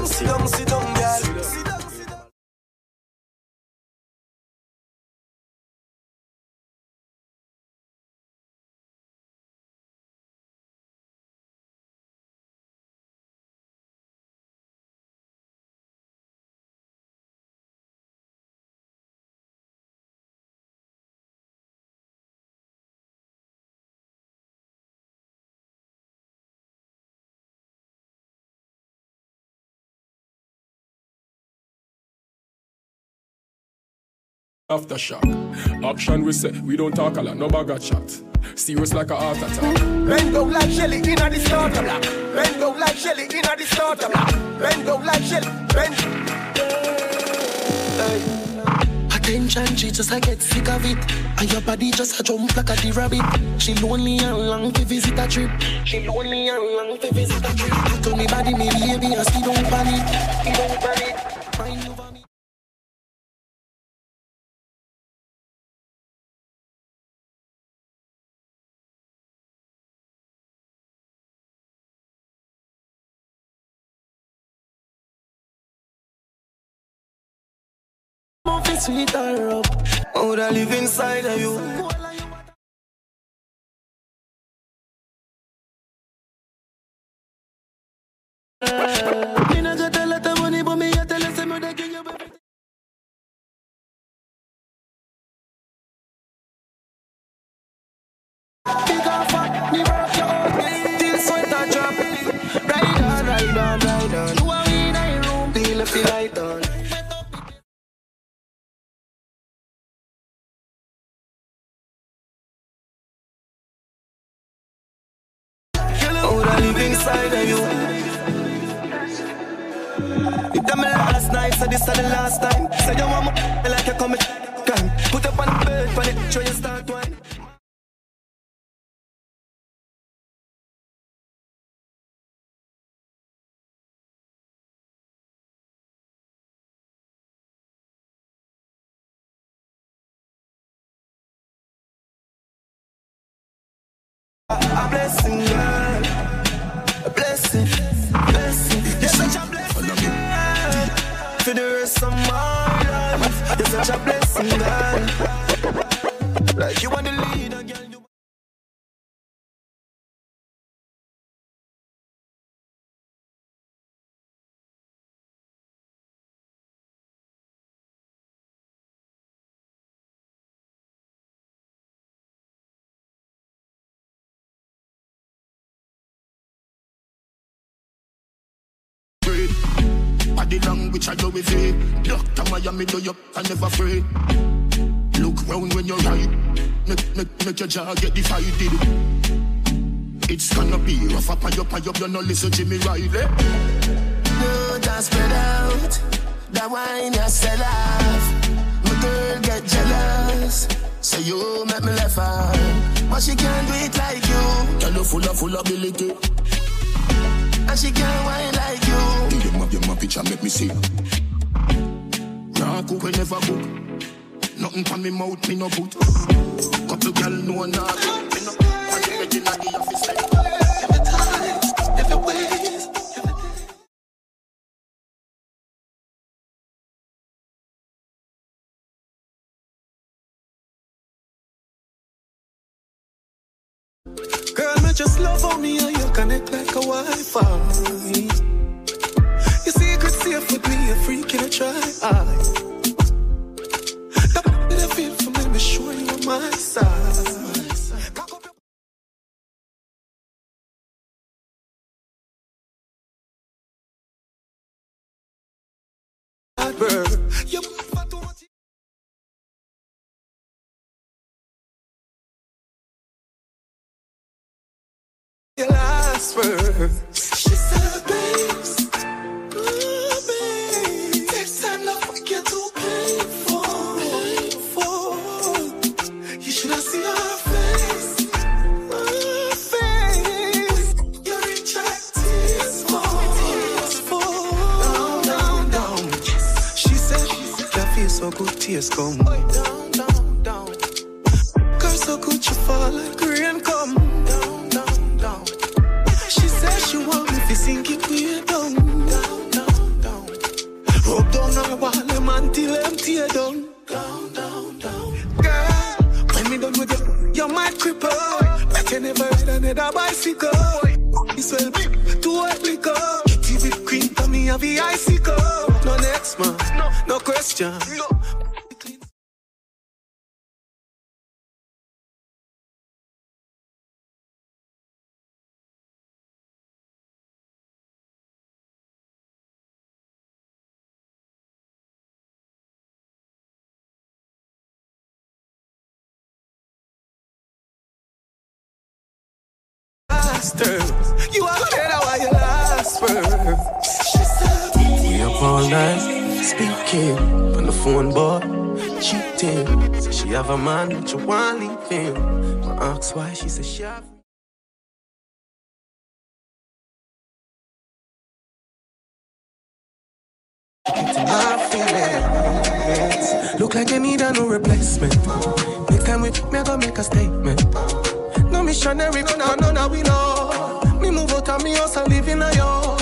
Sit down, sit down, girl. Sit down, Aftershock. Action we say, we don't talk a lot, no bag of chat. Serious like a heart attack. Bend down like Shelly in the starter block. Bend down like Shelly in the starter block. Bend down like Shelly. Bend. Attention, she just I get sick of it. And your body just a jump like a the rabbit. She lonely and long to visit a trip. She lonely and long to visit a trip. I told me body, me baby, and she don't panic. She don't panic. Sweet or up. Oh, I live inside of you. Night, this is the last time. Say you want me like you come crime. Put up on the bed, for it, show you start wine. A blessing, girl. Of my life, you're such a blessing, girl. Like you want the leader, girl. Body language I do with it. Miami do you I never afraid. Look round when you're right. Make, make, make your jaw get divided. It's gonna be rough up and up and up. You know listen Jimmy Riley. No, just spread out. That wine you sell off. My girl get jealous. Say you make me laugh out. But she can't do it like you. Girl you full of full ability. And she can't wine like you. Give them up your my picture make me see. Can't cook, we never cook. Nothing from me mouth, me no put. Couple gal know not. Me no want to get in the. Every time, every. Girl, me just love how me and you connect like a Wi-Fi. Your secret safe with me, a freak try. That feel for me, me sure you my side. Your last word. Masters, you are better while you last word. She said, we up all night, speaking on the phone, boy, cheating. So she have a man, but you want leave him. I ask why, she said she have. Look like you need a new replacement. Next time we me, I go make a statement. No missionary, no, no, no, no, we know. Me house in a yard.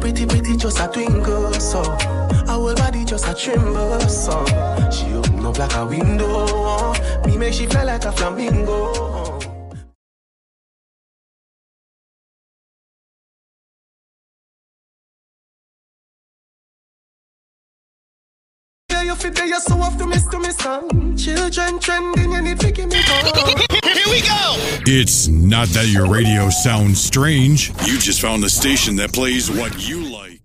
Pretty, pretty, just a twinkle, so. Our whole body just a tremble, so. She open up like a window Me make she fly like a flamingo Yeah, fit there, you're so off to miss to miss son. Children trending, you need to give me go. <laughs> Here we go. It's not that your radio sounds strange. You just found the station that plays what you like.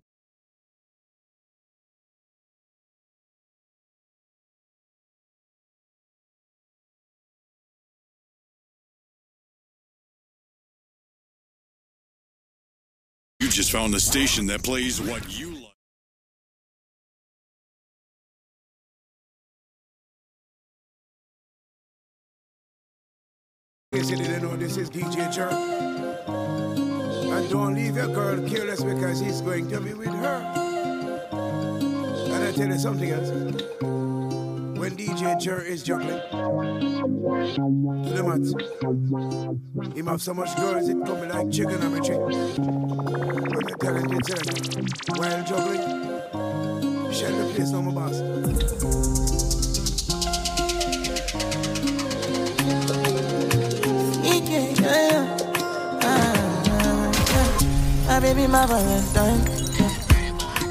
You just found the station that plays what you like. You didn't know this is DJ Jerk. And don't leave your girl careless because he's going to be with her. And I tell you something else. When DJ Jerk is juggling, to the mat, him have so much girls it coming like chicken on a tree. But I tell you, while juggling, share the place no more boss. My baby, my Valentine.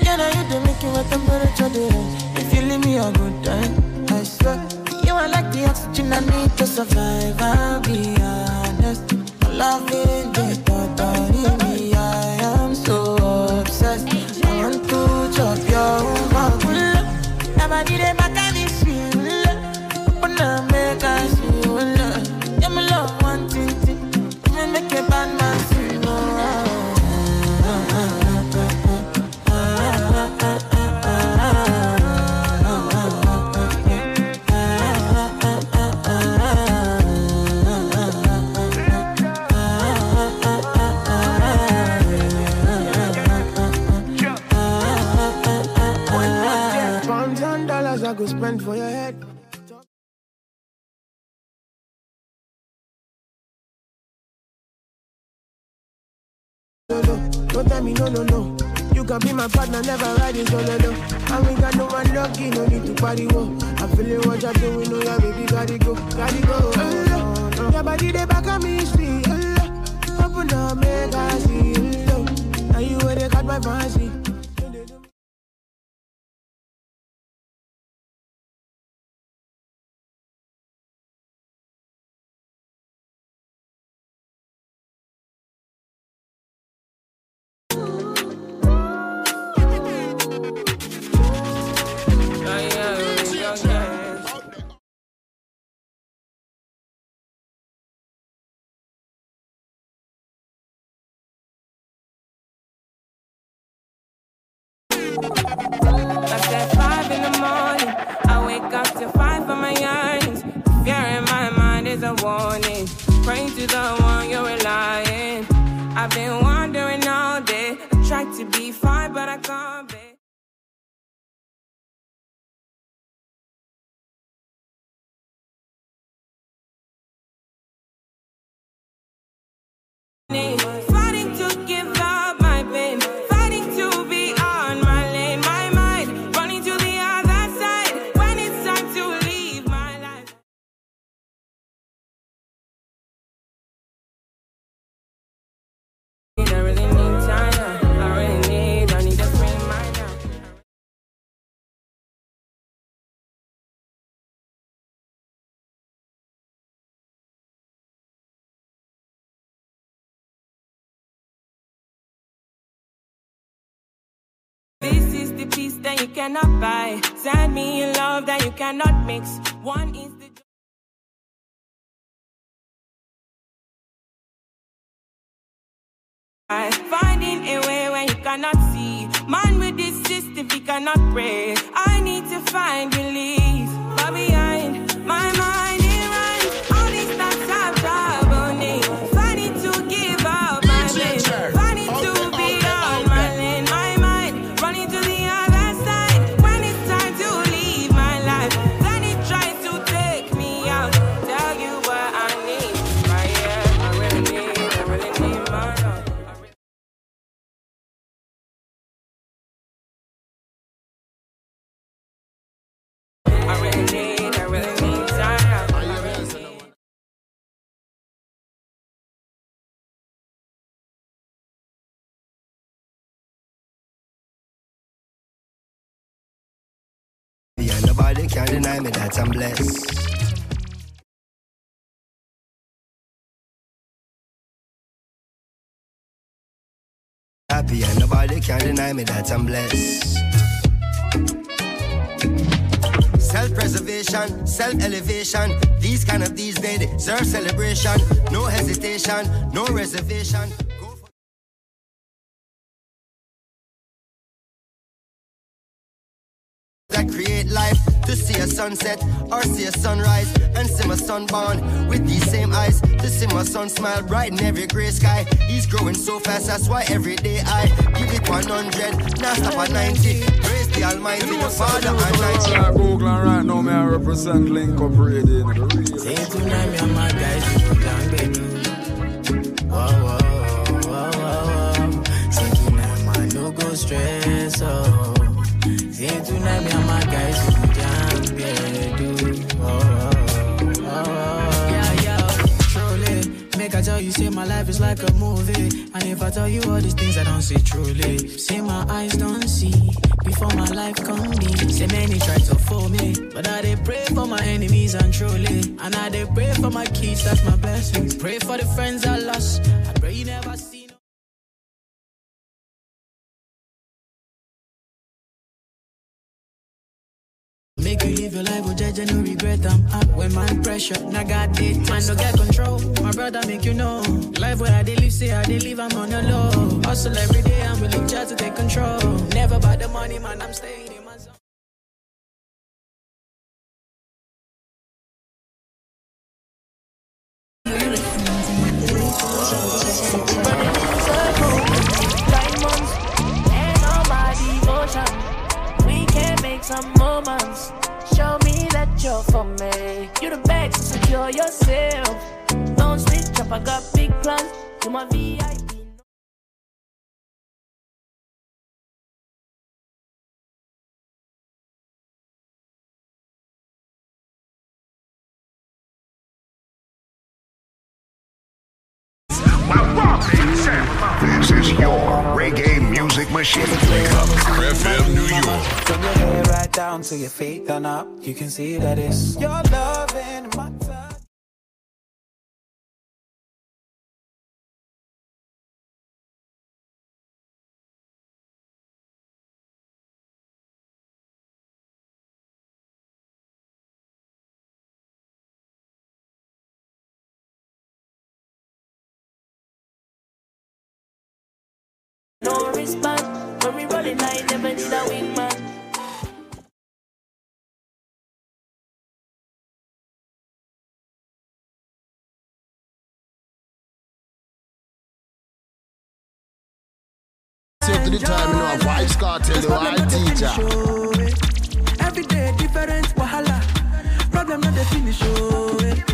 Yeah, now you make it with temperature there. If you leave me a good time, I swear. You are like the oxygen I need to survive. I'll be honest. My love is the thought ointment for your head. No, no, don't tell me no, no, no. You can be my partner, never riding solo, no. And we got no one lucky, no need to party, whoa. I feel it, what you're doing, no, yeah, baby, gotta go, gotta go. Oh, no. Your body, they back on me, sweet, oh, Open up, make I see, oh, Now you where they got my fancy. That you cannot buy. Send me a love that you cannot mix. One is the. Finding a way where you cannot see. Man with this system, he cannot pray. I need to find relief. Nobody can deny me that I'm blessed. Happy and nobody can deny me that I'm blessed. Self-preservation, self-elevation. These kind of these they deserve celebration. No hesitation, no reservation. That life to see a sunset or see a sunrise and see my son born with these same eyes to see my son smile bright in every gray sky he's growing so fast that's why every day I give it 100 now stop at 90 praise the almighty the father and Oakland right now, me I represent Link Up Radio. Say tonight, me and my guys we down bedroom. Whoa, whoa, whoa, whoa, whoa. Say tonight, man, no go stress, oh. Tonight, me and my guys we go down bedroom. Whoa, whoa, whoa, whoa. Yeah, yeah, truly. Make I tell say my life is like a movie. And if I tell you all these things, I don't say truly. Say my eyes don't see before my life come be. Say many try to fool me, but I they pray for my enemies and truly. And I they pray for my kids, that's my blessing. Pray for the friends I lost. I pray you never see. Live your life oh, with judge no regret. I'm up when man pressure. Now God did man no get control. My brother make you know. Life where I dey live, say I dey live, I'm on the low. Hustle every day, I'm willing try to take control. Never about the money, man, I'm staying secure yourself. Don't switch up, I got big plans. You my VIP. This is your reggae music machine. FM New York. Down to your feet and up, you can see that it's your love and my touch. No respect. When we rolling, I never need a wingman. The time, you know, a Vybz Kartel, the white teacher. Oh. Every day different wahala. Problem not the finish oh.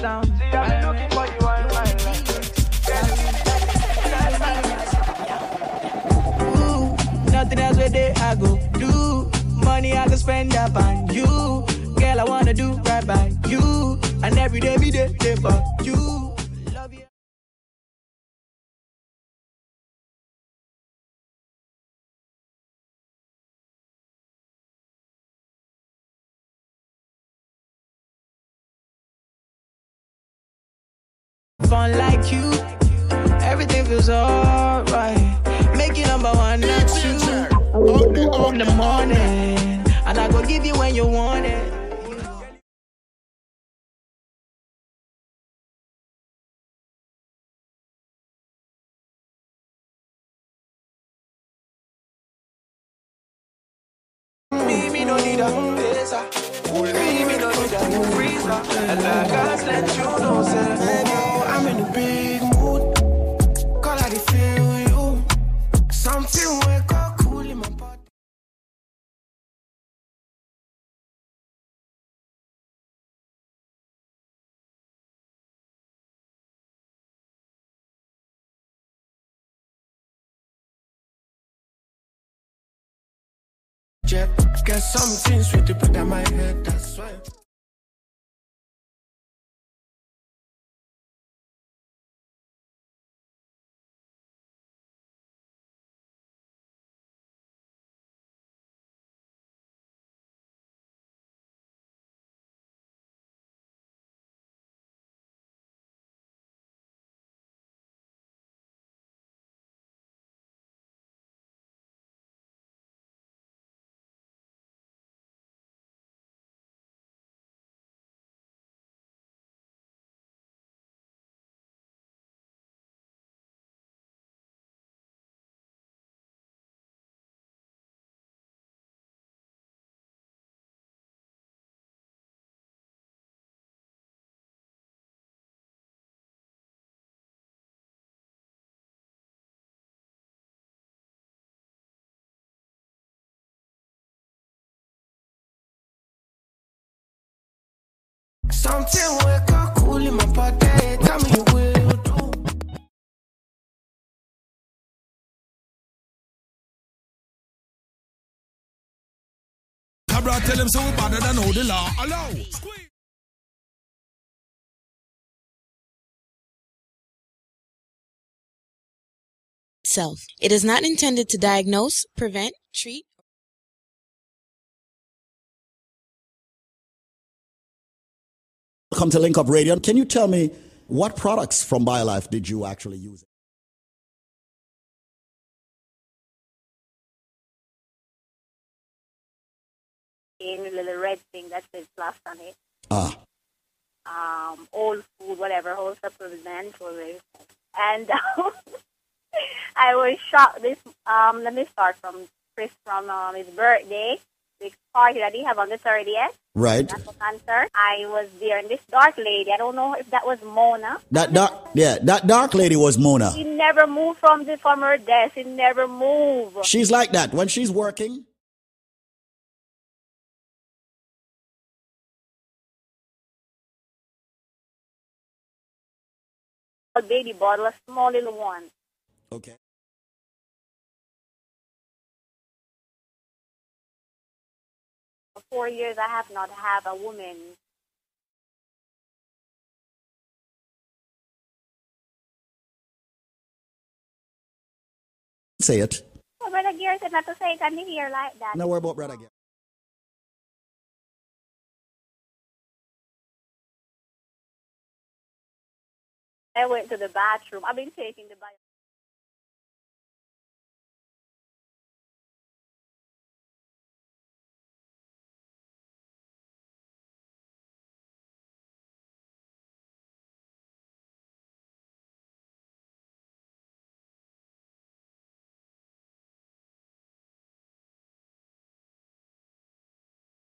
sound? See, I'm looking for you on my Ooh, nothing else where they I go do. Money I can spend up on you. Girl, I wanna do right by you. And every day be there for you. When you want it. Me, me no need a. Me, me no need a freezer. And I gotta let you know, Got something sweet to put on my head, that's why. Something wake up cool in my body. Tell me you will do. Cabra tell him so we better than know the law. Allow. Self. It is not intended to diagnose, prevent, treat, Welcome to Link Up Radio. Can you tell me what products from BioLife did you actually use? in a little red thing that says plus on it. Ah. Um, old food, whatever, whole supplements. And um, <laughs> I was shocked. This um, let me start from Chris from um, his birthday. Party that he have on the 30th. Right. Concert. I was there, and this dark lady. I don't know if that was Mona. That dark, yeah, that dark lady was Mona. She never moved from the from her desk. She never moved. She's like that when she's working. A baby bottle, a small little one. Okay. Four years, I have not had a woman. Say it. Oh, Brother Gear said not to say it on the ear like that. No worry about brother again. I went to the bathroom. I've been taking the bath.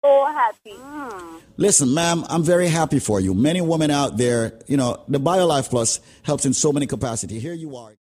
So happy. Listen, ma'am, I'm very happy for you. Many women out there, you know, the BioLife Plus helps in so many capacity. Here you are.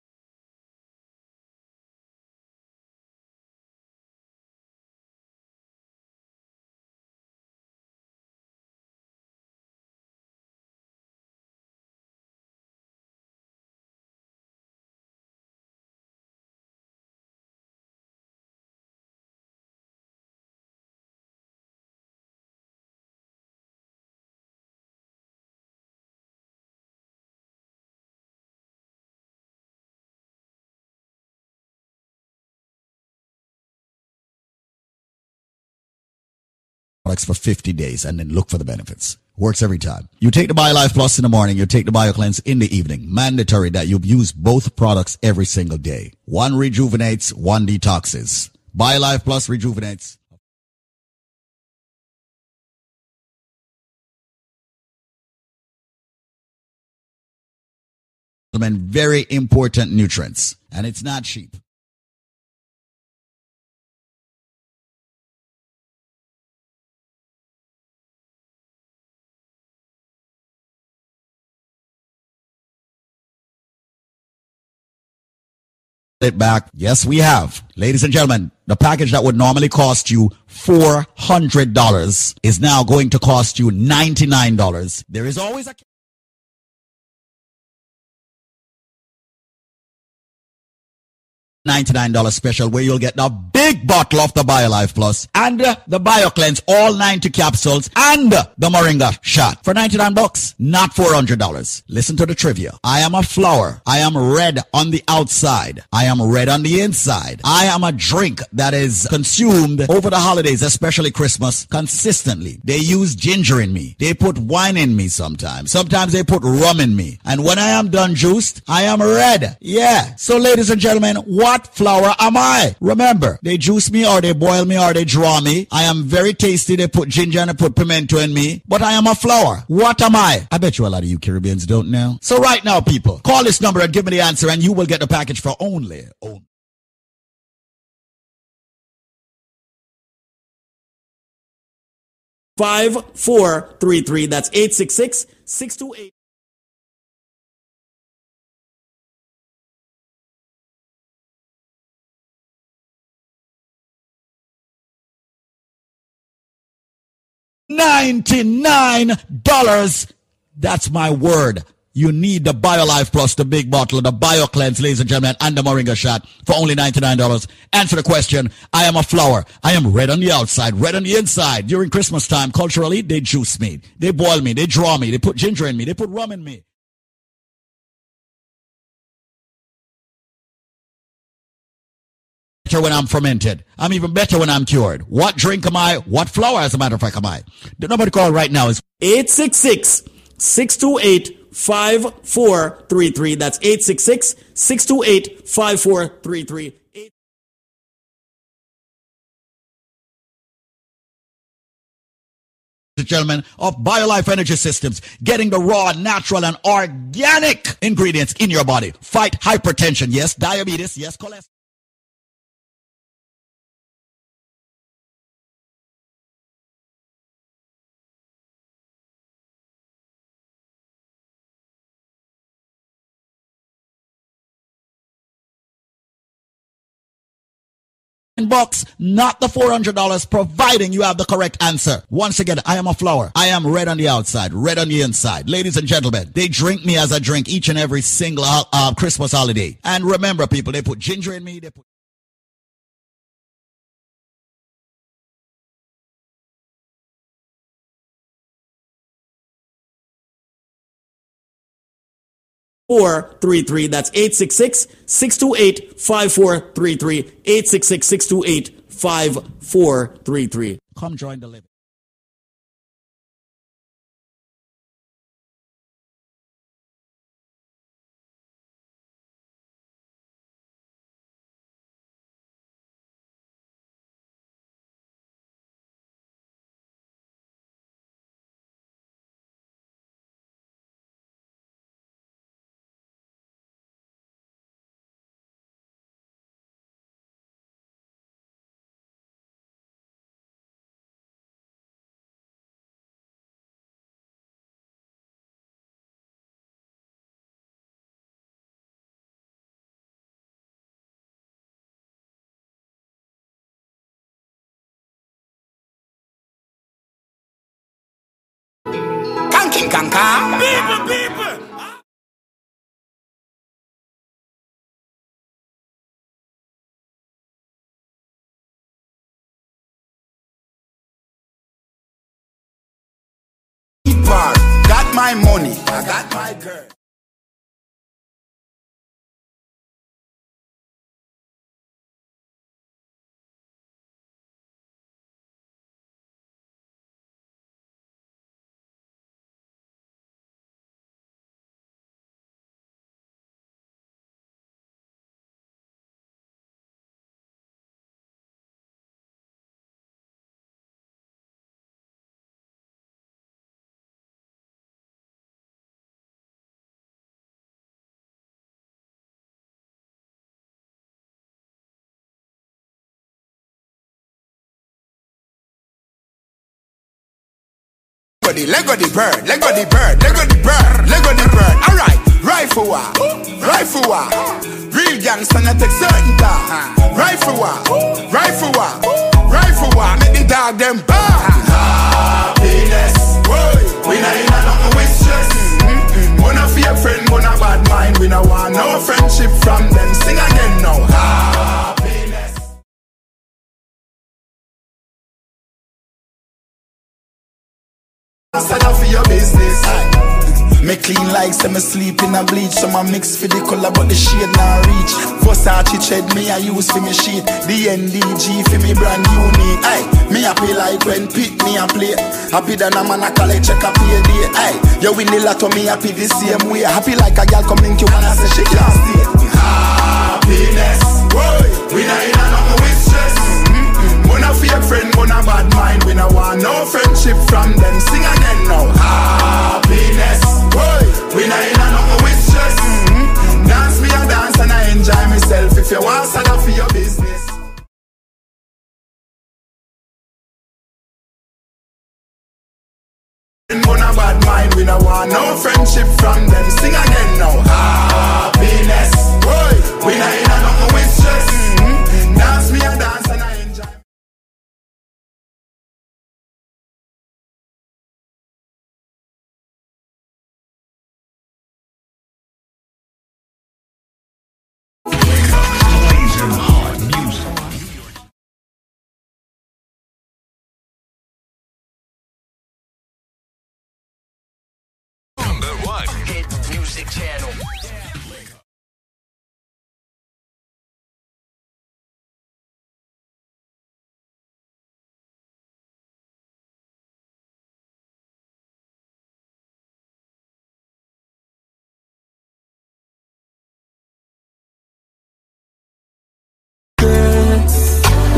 Products for 50 days and then look for the benefits. Works every time. You take the BioLife Plus in the morning, you take the BioCleanse in the evening. Mandatory that you use both products every single day. One rejuvenates, one detoxes. BioLife Plus rejuvenates. Very important nutrients, and it's not cheap. It back. Yes, we have. Ladies and gentlemen, the package that would normally cost you $400 is now going to cost you $99. There is always a $99 special where you'll get the big bottle of the BioLife Plus and uh, the BioCleanse, all 90 capsules and uh, the Moringa shot for 99 bucks, not $400. Listen to the trivia. I am a flower. I am red on the outside. I am red on the inside. I am a drink that is consumed over the holidays, especially Christmas, consistently. They use ginger in me. They put wine in me sometimes. Sometimes they put rum in me. And when I am done juiced, I am red. Yeah. So ladies and gentlemen, what what flower am I? Remember, they juice me or they boil me or they draw me. I am very tasty. They put ginger and they put pimento in me, but I am a flower. What am I? I bet you a lot of you Caribbeans don't know. So right now, people, call this number and give me the answer and you will get the package for only, only Five four three three. That's eight six six six two eight. $99. That's my word. You need the BioLife Plus, the big bottle, the BioCleanse, ladies and gentlemen, and the Moringa shot for only $99. Answer the question. I am a flower. I am red on the outside, red on the inside. During Christmas time, culturally, they juice me. They boil me. They draw me. They put ginger in me. They put rum in me. Better when I'm fermented. I'm even better when I'm cured. What drink am I? What flower, as a matter of fact, am I? The number to call right now is 866 628 5433. That's 866 628 5433. gentlemen, of BioLife Energy Systems, getting the raw, natural, and organic ingredients in your body. Fight hypertension, yes, diabetes, yes, cholesterol. Bucks, not the $400, providing you have the correct answer. Once again, I am a flower. I am red on the outside, red on the inside. Ladies and gentlemen, they drink me as I drink each and every single uh, Christmas holiday. And remember, people, they put ginger in me. They put Four three three. That's 866 628 5433. 866 628 5433. Come join the living. King Kanka. People, people. Got my money, I got my girl. Lego the, Lego the bird, Lego the bird, Lego the bird, Lego the bird. Alright, rifle war, rifle war. Real gangster not take certain time. Rifle war, rifle war, rifle war. Make the dog them bark. Happiness, we not in a nothing with stress. Mm-mm. Wanna fear friend, wanna bad mind. We no want no friendship from them. Sing again now. Happiness. Stand up for your business. Me clean like say me sleep in a bleach. So my mix for the color but the shade not reach. Versace tread me I use for me sheet. The NDG for me brand unique. Ay, me happy like when pick me a play Happy than a man a collect check a pay day Ay, you win the lotto me happy the same way. Happy like a girl come link you I say she can't stay Happiness, boy, we not in a stress Friend, wanna bad mind We no want no friendship from them. Sing again now. Happiness, boy We not in a nothing with mm-hmm. Dance me a dance and I enjoy myself. If you want sada for your business. Wanna bad mind, we no want no friendship from them. Sing again now. Happiness, boy We not in a music channel.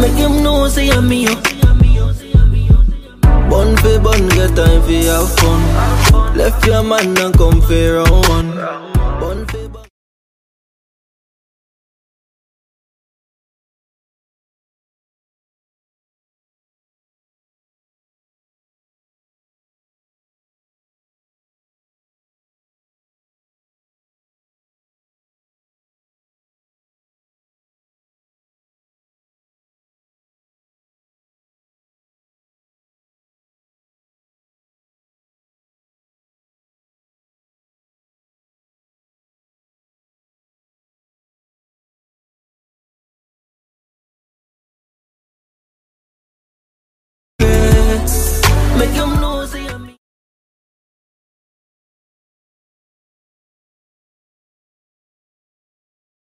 Make him know say I'm me. Bun get time for have fun. Left your man and come for round one.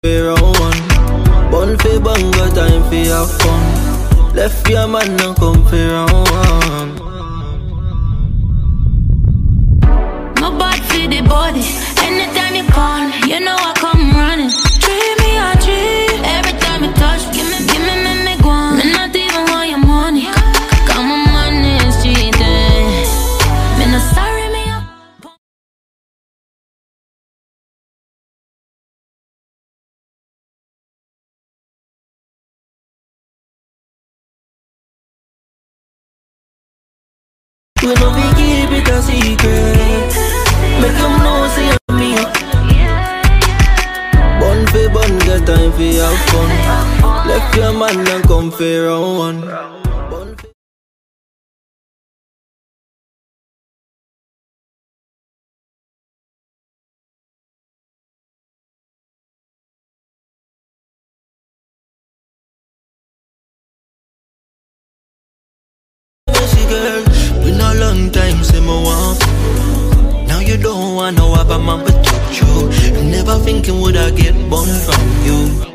Round one. Bun for bun, got time for have fun. Left your man and come for round one. My bad for the body. Anytime you call, you know I We no be keep it a secret. Make them know say I'm me. Bun for bun, get time for have fun. Left your man and come for round one. Me want Now you don't want no other man but you. You never thinking would I get born from